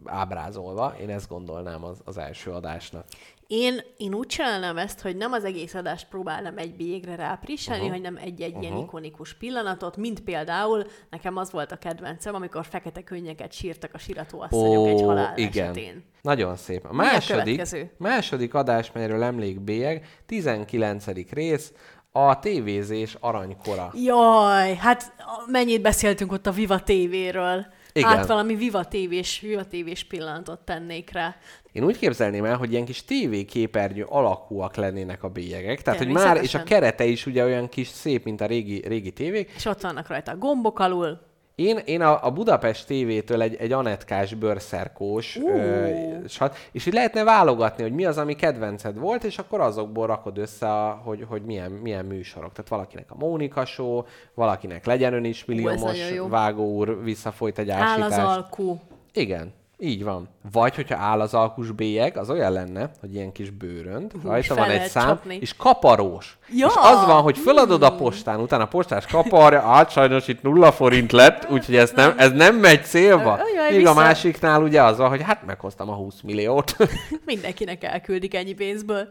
ábrázolva. Én ezt gondolnám az, az első adásnak.
Én, én úgy csinálnám ezt, hogy nem az egész adást próbálnám egy bélyegre ráprisselni, uh-huh. hanem egy-egy uh-huh. ilyen ikonikus pillanatot, mint például nekem az volt a kedvencem, amikor fekete könnyeket sírtak a siratóasszonyok egy halál
igen.
esetén.
Nagyon szép. A
a
második,
következő?
második adás, melyről emlékbélyeg, 19. rész, a tévézés aranykora.
Jaj, hát mennyit beszéltünk ott a Viva TV-ről.
Igen.
Hát valami Viva TV-s, Viva TV-s pillanatot tennék rá.
Én úgy képzelném el, hogy ilyen kis tévéképernyő alakúak lennének a bélyegek. Tehát, hogy már, és a kerete is ugye olyan kis szép, mint a régi, régi tévék.
És ott vannak rajta a gombok alul.
Én, én a, a Budapest TV-től egy, egy anetkás bőrszerkós, ö, sat, és így lehetne válogatni, hogy mi az, ami kedvenced volt, és akkor azokból rakod össze, a, hogy, hogy milyen, milyen műsorok. Tehát valakinek a Mónika Show, valakinek legyen ön is milliómos. Vágó úr visszafolyt egy
Áll
ásítást.
az alkú.
Igen, így van. Vagy, hogyha áll az alkus bélyeg, az olyan lenne, hogy ilyen kis bőrönd, rajta
fel
van egy szám,
csapni.
és kaparós.
Ja!
És az van, hogy föladod a postán, utána a postás kaparja, át sajnos itt nulla forint lett, úgyhogy ez nem, ez nem megy célba.
Jaj,
Míg a másiknál ugye az van, hogy hát meghoztam a 20 milliót. <laughs>
Mindenkinek elküldik ennyi pénzből.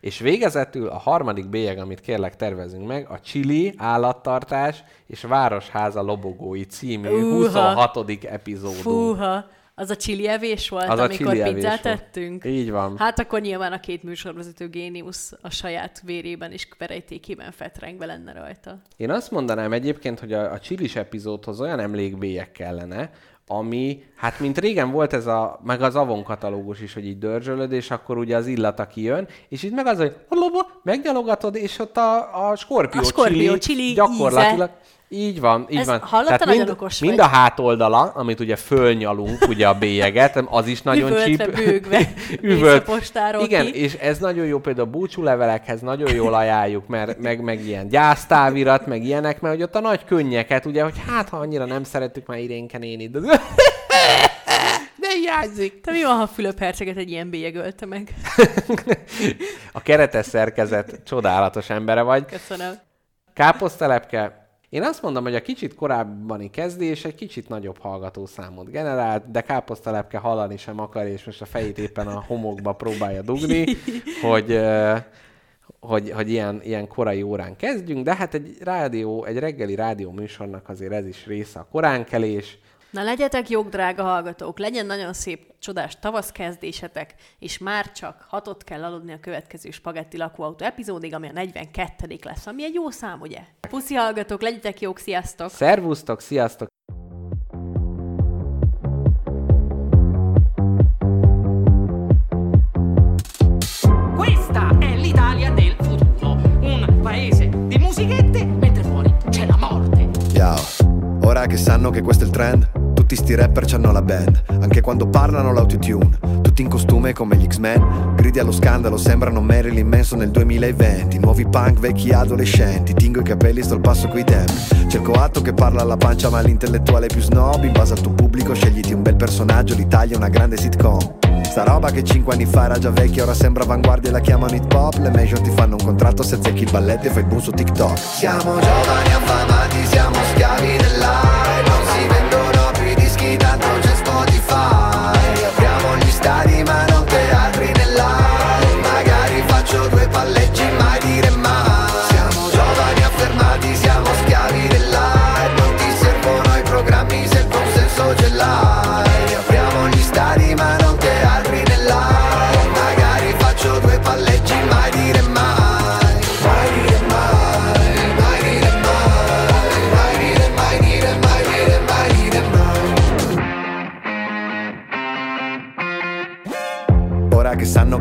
és végezetül a harmadik bélyeg, amit kérlek tervezünk meg, a Chili állattartás és Városháza lobogói című
Uha.
26. epizódunk.
Fúha, az a chili evés volt,
Az
amikor pizzát tettünk?
Így van.
Hát akkor nyilván a két műsorvezető géniusz a saját vérében és verejtékében fetrengve lenne rajta.
Én azt mondanám egyébként, hogy a, a csilis epizódhoz olyan emlékbélyek kellene, ami, hát mint régen volt ez a, meg az Avon katalógus is, hogy így dörzsölöd, és akkor ugye az illata kijön, és itt meg az, hogy megnyalogatod, és ott a, a skorpió,
A skorpió
chili,
chili
gyakorlatilag így van, így
Ez
van. Tehát mind,
okos
mind
vagy.
a hátoldala, amit ugye fölnyalunk, ugye a bélyeget, az is nagyon
Üvöltve,
csíp.
bőgve, <laughs>
Üvölt. Igen,
ki.
és ez nagyon jó például a búcsúlevelekhez, nagyon jól ajánljuk, mert meg, meg ilyen gyásztávirat, meg ilyenek, mert hogy ott a nagy könnyeket, ugye, hogy hát ha annyira nem szerettük már Irénke néni, de <laughs> de hiányzik.
Te mi van, ha Fülöp herceget egy ilyen bélyeg ölte meg? <laughs>
A keretes szerkezet csodálatos embere vagy.
Köszönöm.
Káposztelepke, én azt mondom, hogy a kicsit korábbani kezdés egy kicsit nagyobb hallgatószámot generált, de káposztelepke hallani sem akar, és most a fejét éppen a homokba próbálja dugni, <laughs> hogy, hogy, hogy ilyen, ilyen korai órán kezdjünk, de hát egy rádió, egy reggeli rádió műsornak azért ez is része a koránkelés.
Na legyetek jók, drága hallgatók, legyen nagyon szép, csodás tavasz kezdésetek, és már csak hatot kell aludni a következő Spagetti lakóautó epizódig, ami a 42. lesz, ami egy jó szám, ugye? Puszi hallgatók, legyetek jók, sziasztok!
Szervusztok, sziasztok!
Questa è l'Italia del futuro, un paese di musichette mentre fuori c'è la morte.
Ciao, ora che sanno che questo è il trend, tutti sti rapper c'hanno la band, anche quando parlano l'autotune, tutti in costume come gli X-Men, gridi allo scandalo, sembrano Marilyn Manson nel 2020, nuovi punk, vecchi adolescenti, tingo i capelli, sto al passo coi tempi, cerco atto che parla alla pancia ma l'intellettuale più snob, in base al tuo pubblico scegliti un bel personaggio, l'Italia è una grande sitcom. Sta roba che 5 anni fa era già vecchia, ora sembra avanguardia e la chiamano hip hop. Le major ti fanno un contratto se azzecchi il balletto e fai il boom su TikTok. Siamo giovani affamati, siamo schiavi dell'hype. Non si vendono più i dischi, tanto c'è Spotify. Apriamo gli stadi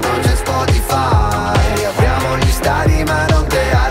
non c'è Spotify. Apriamo gli stadi ma non te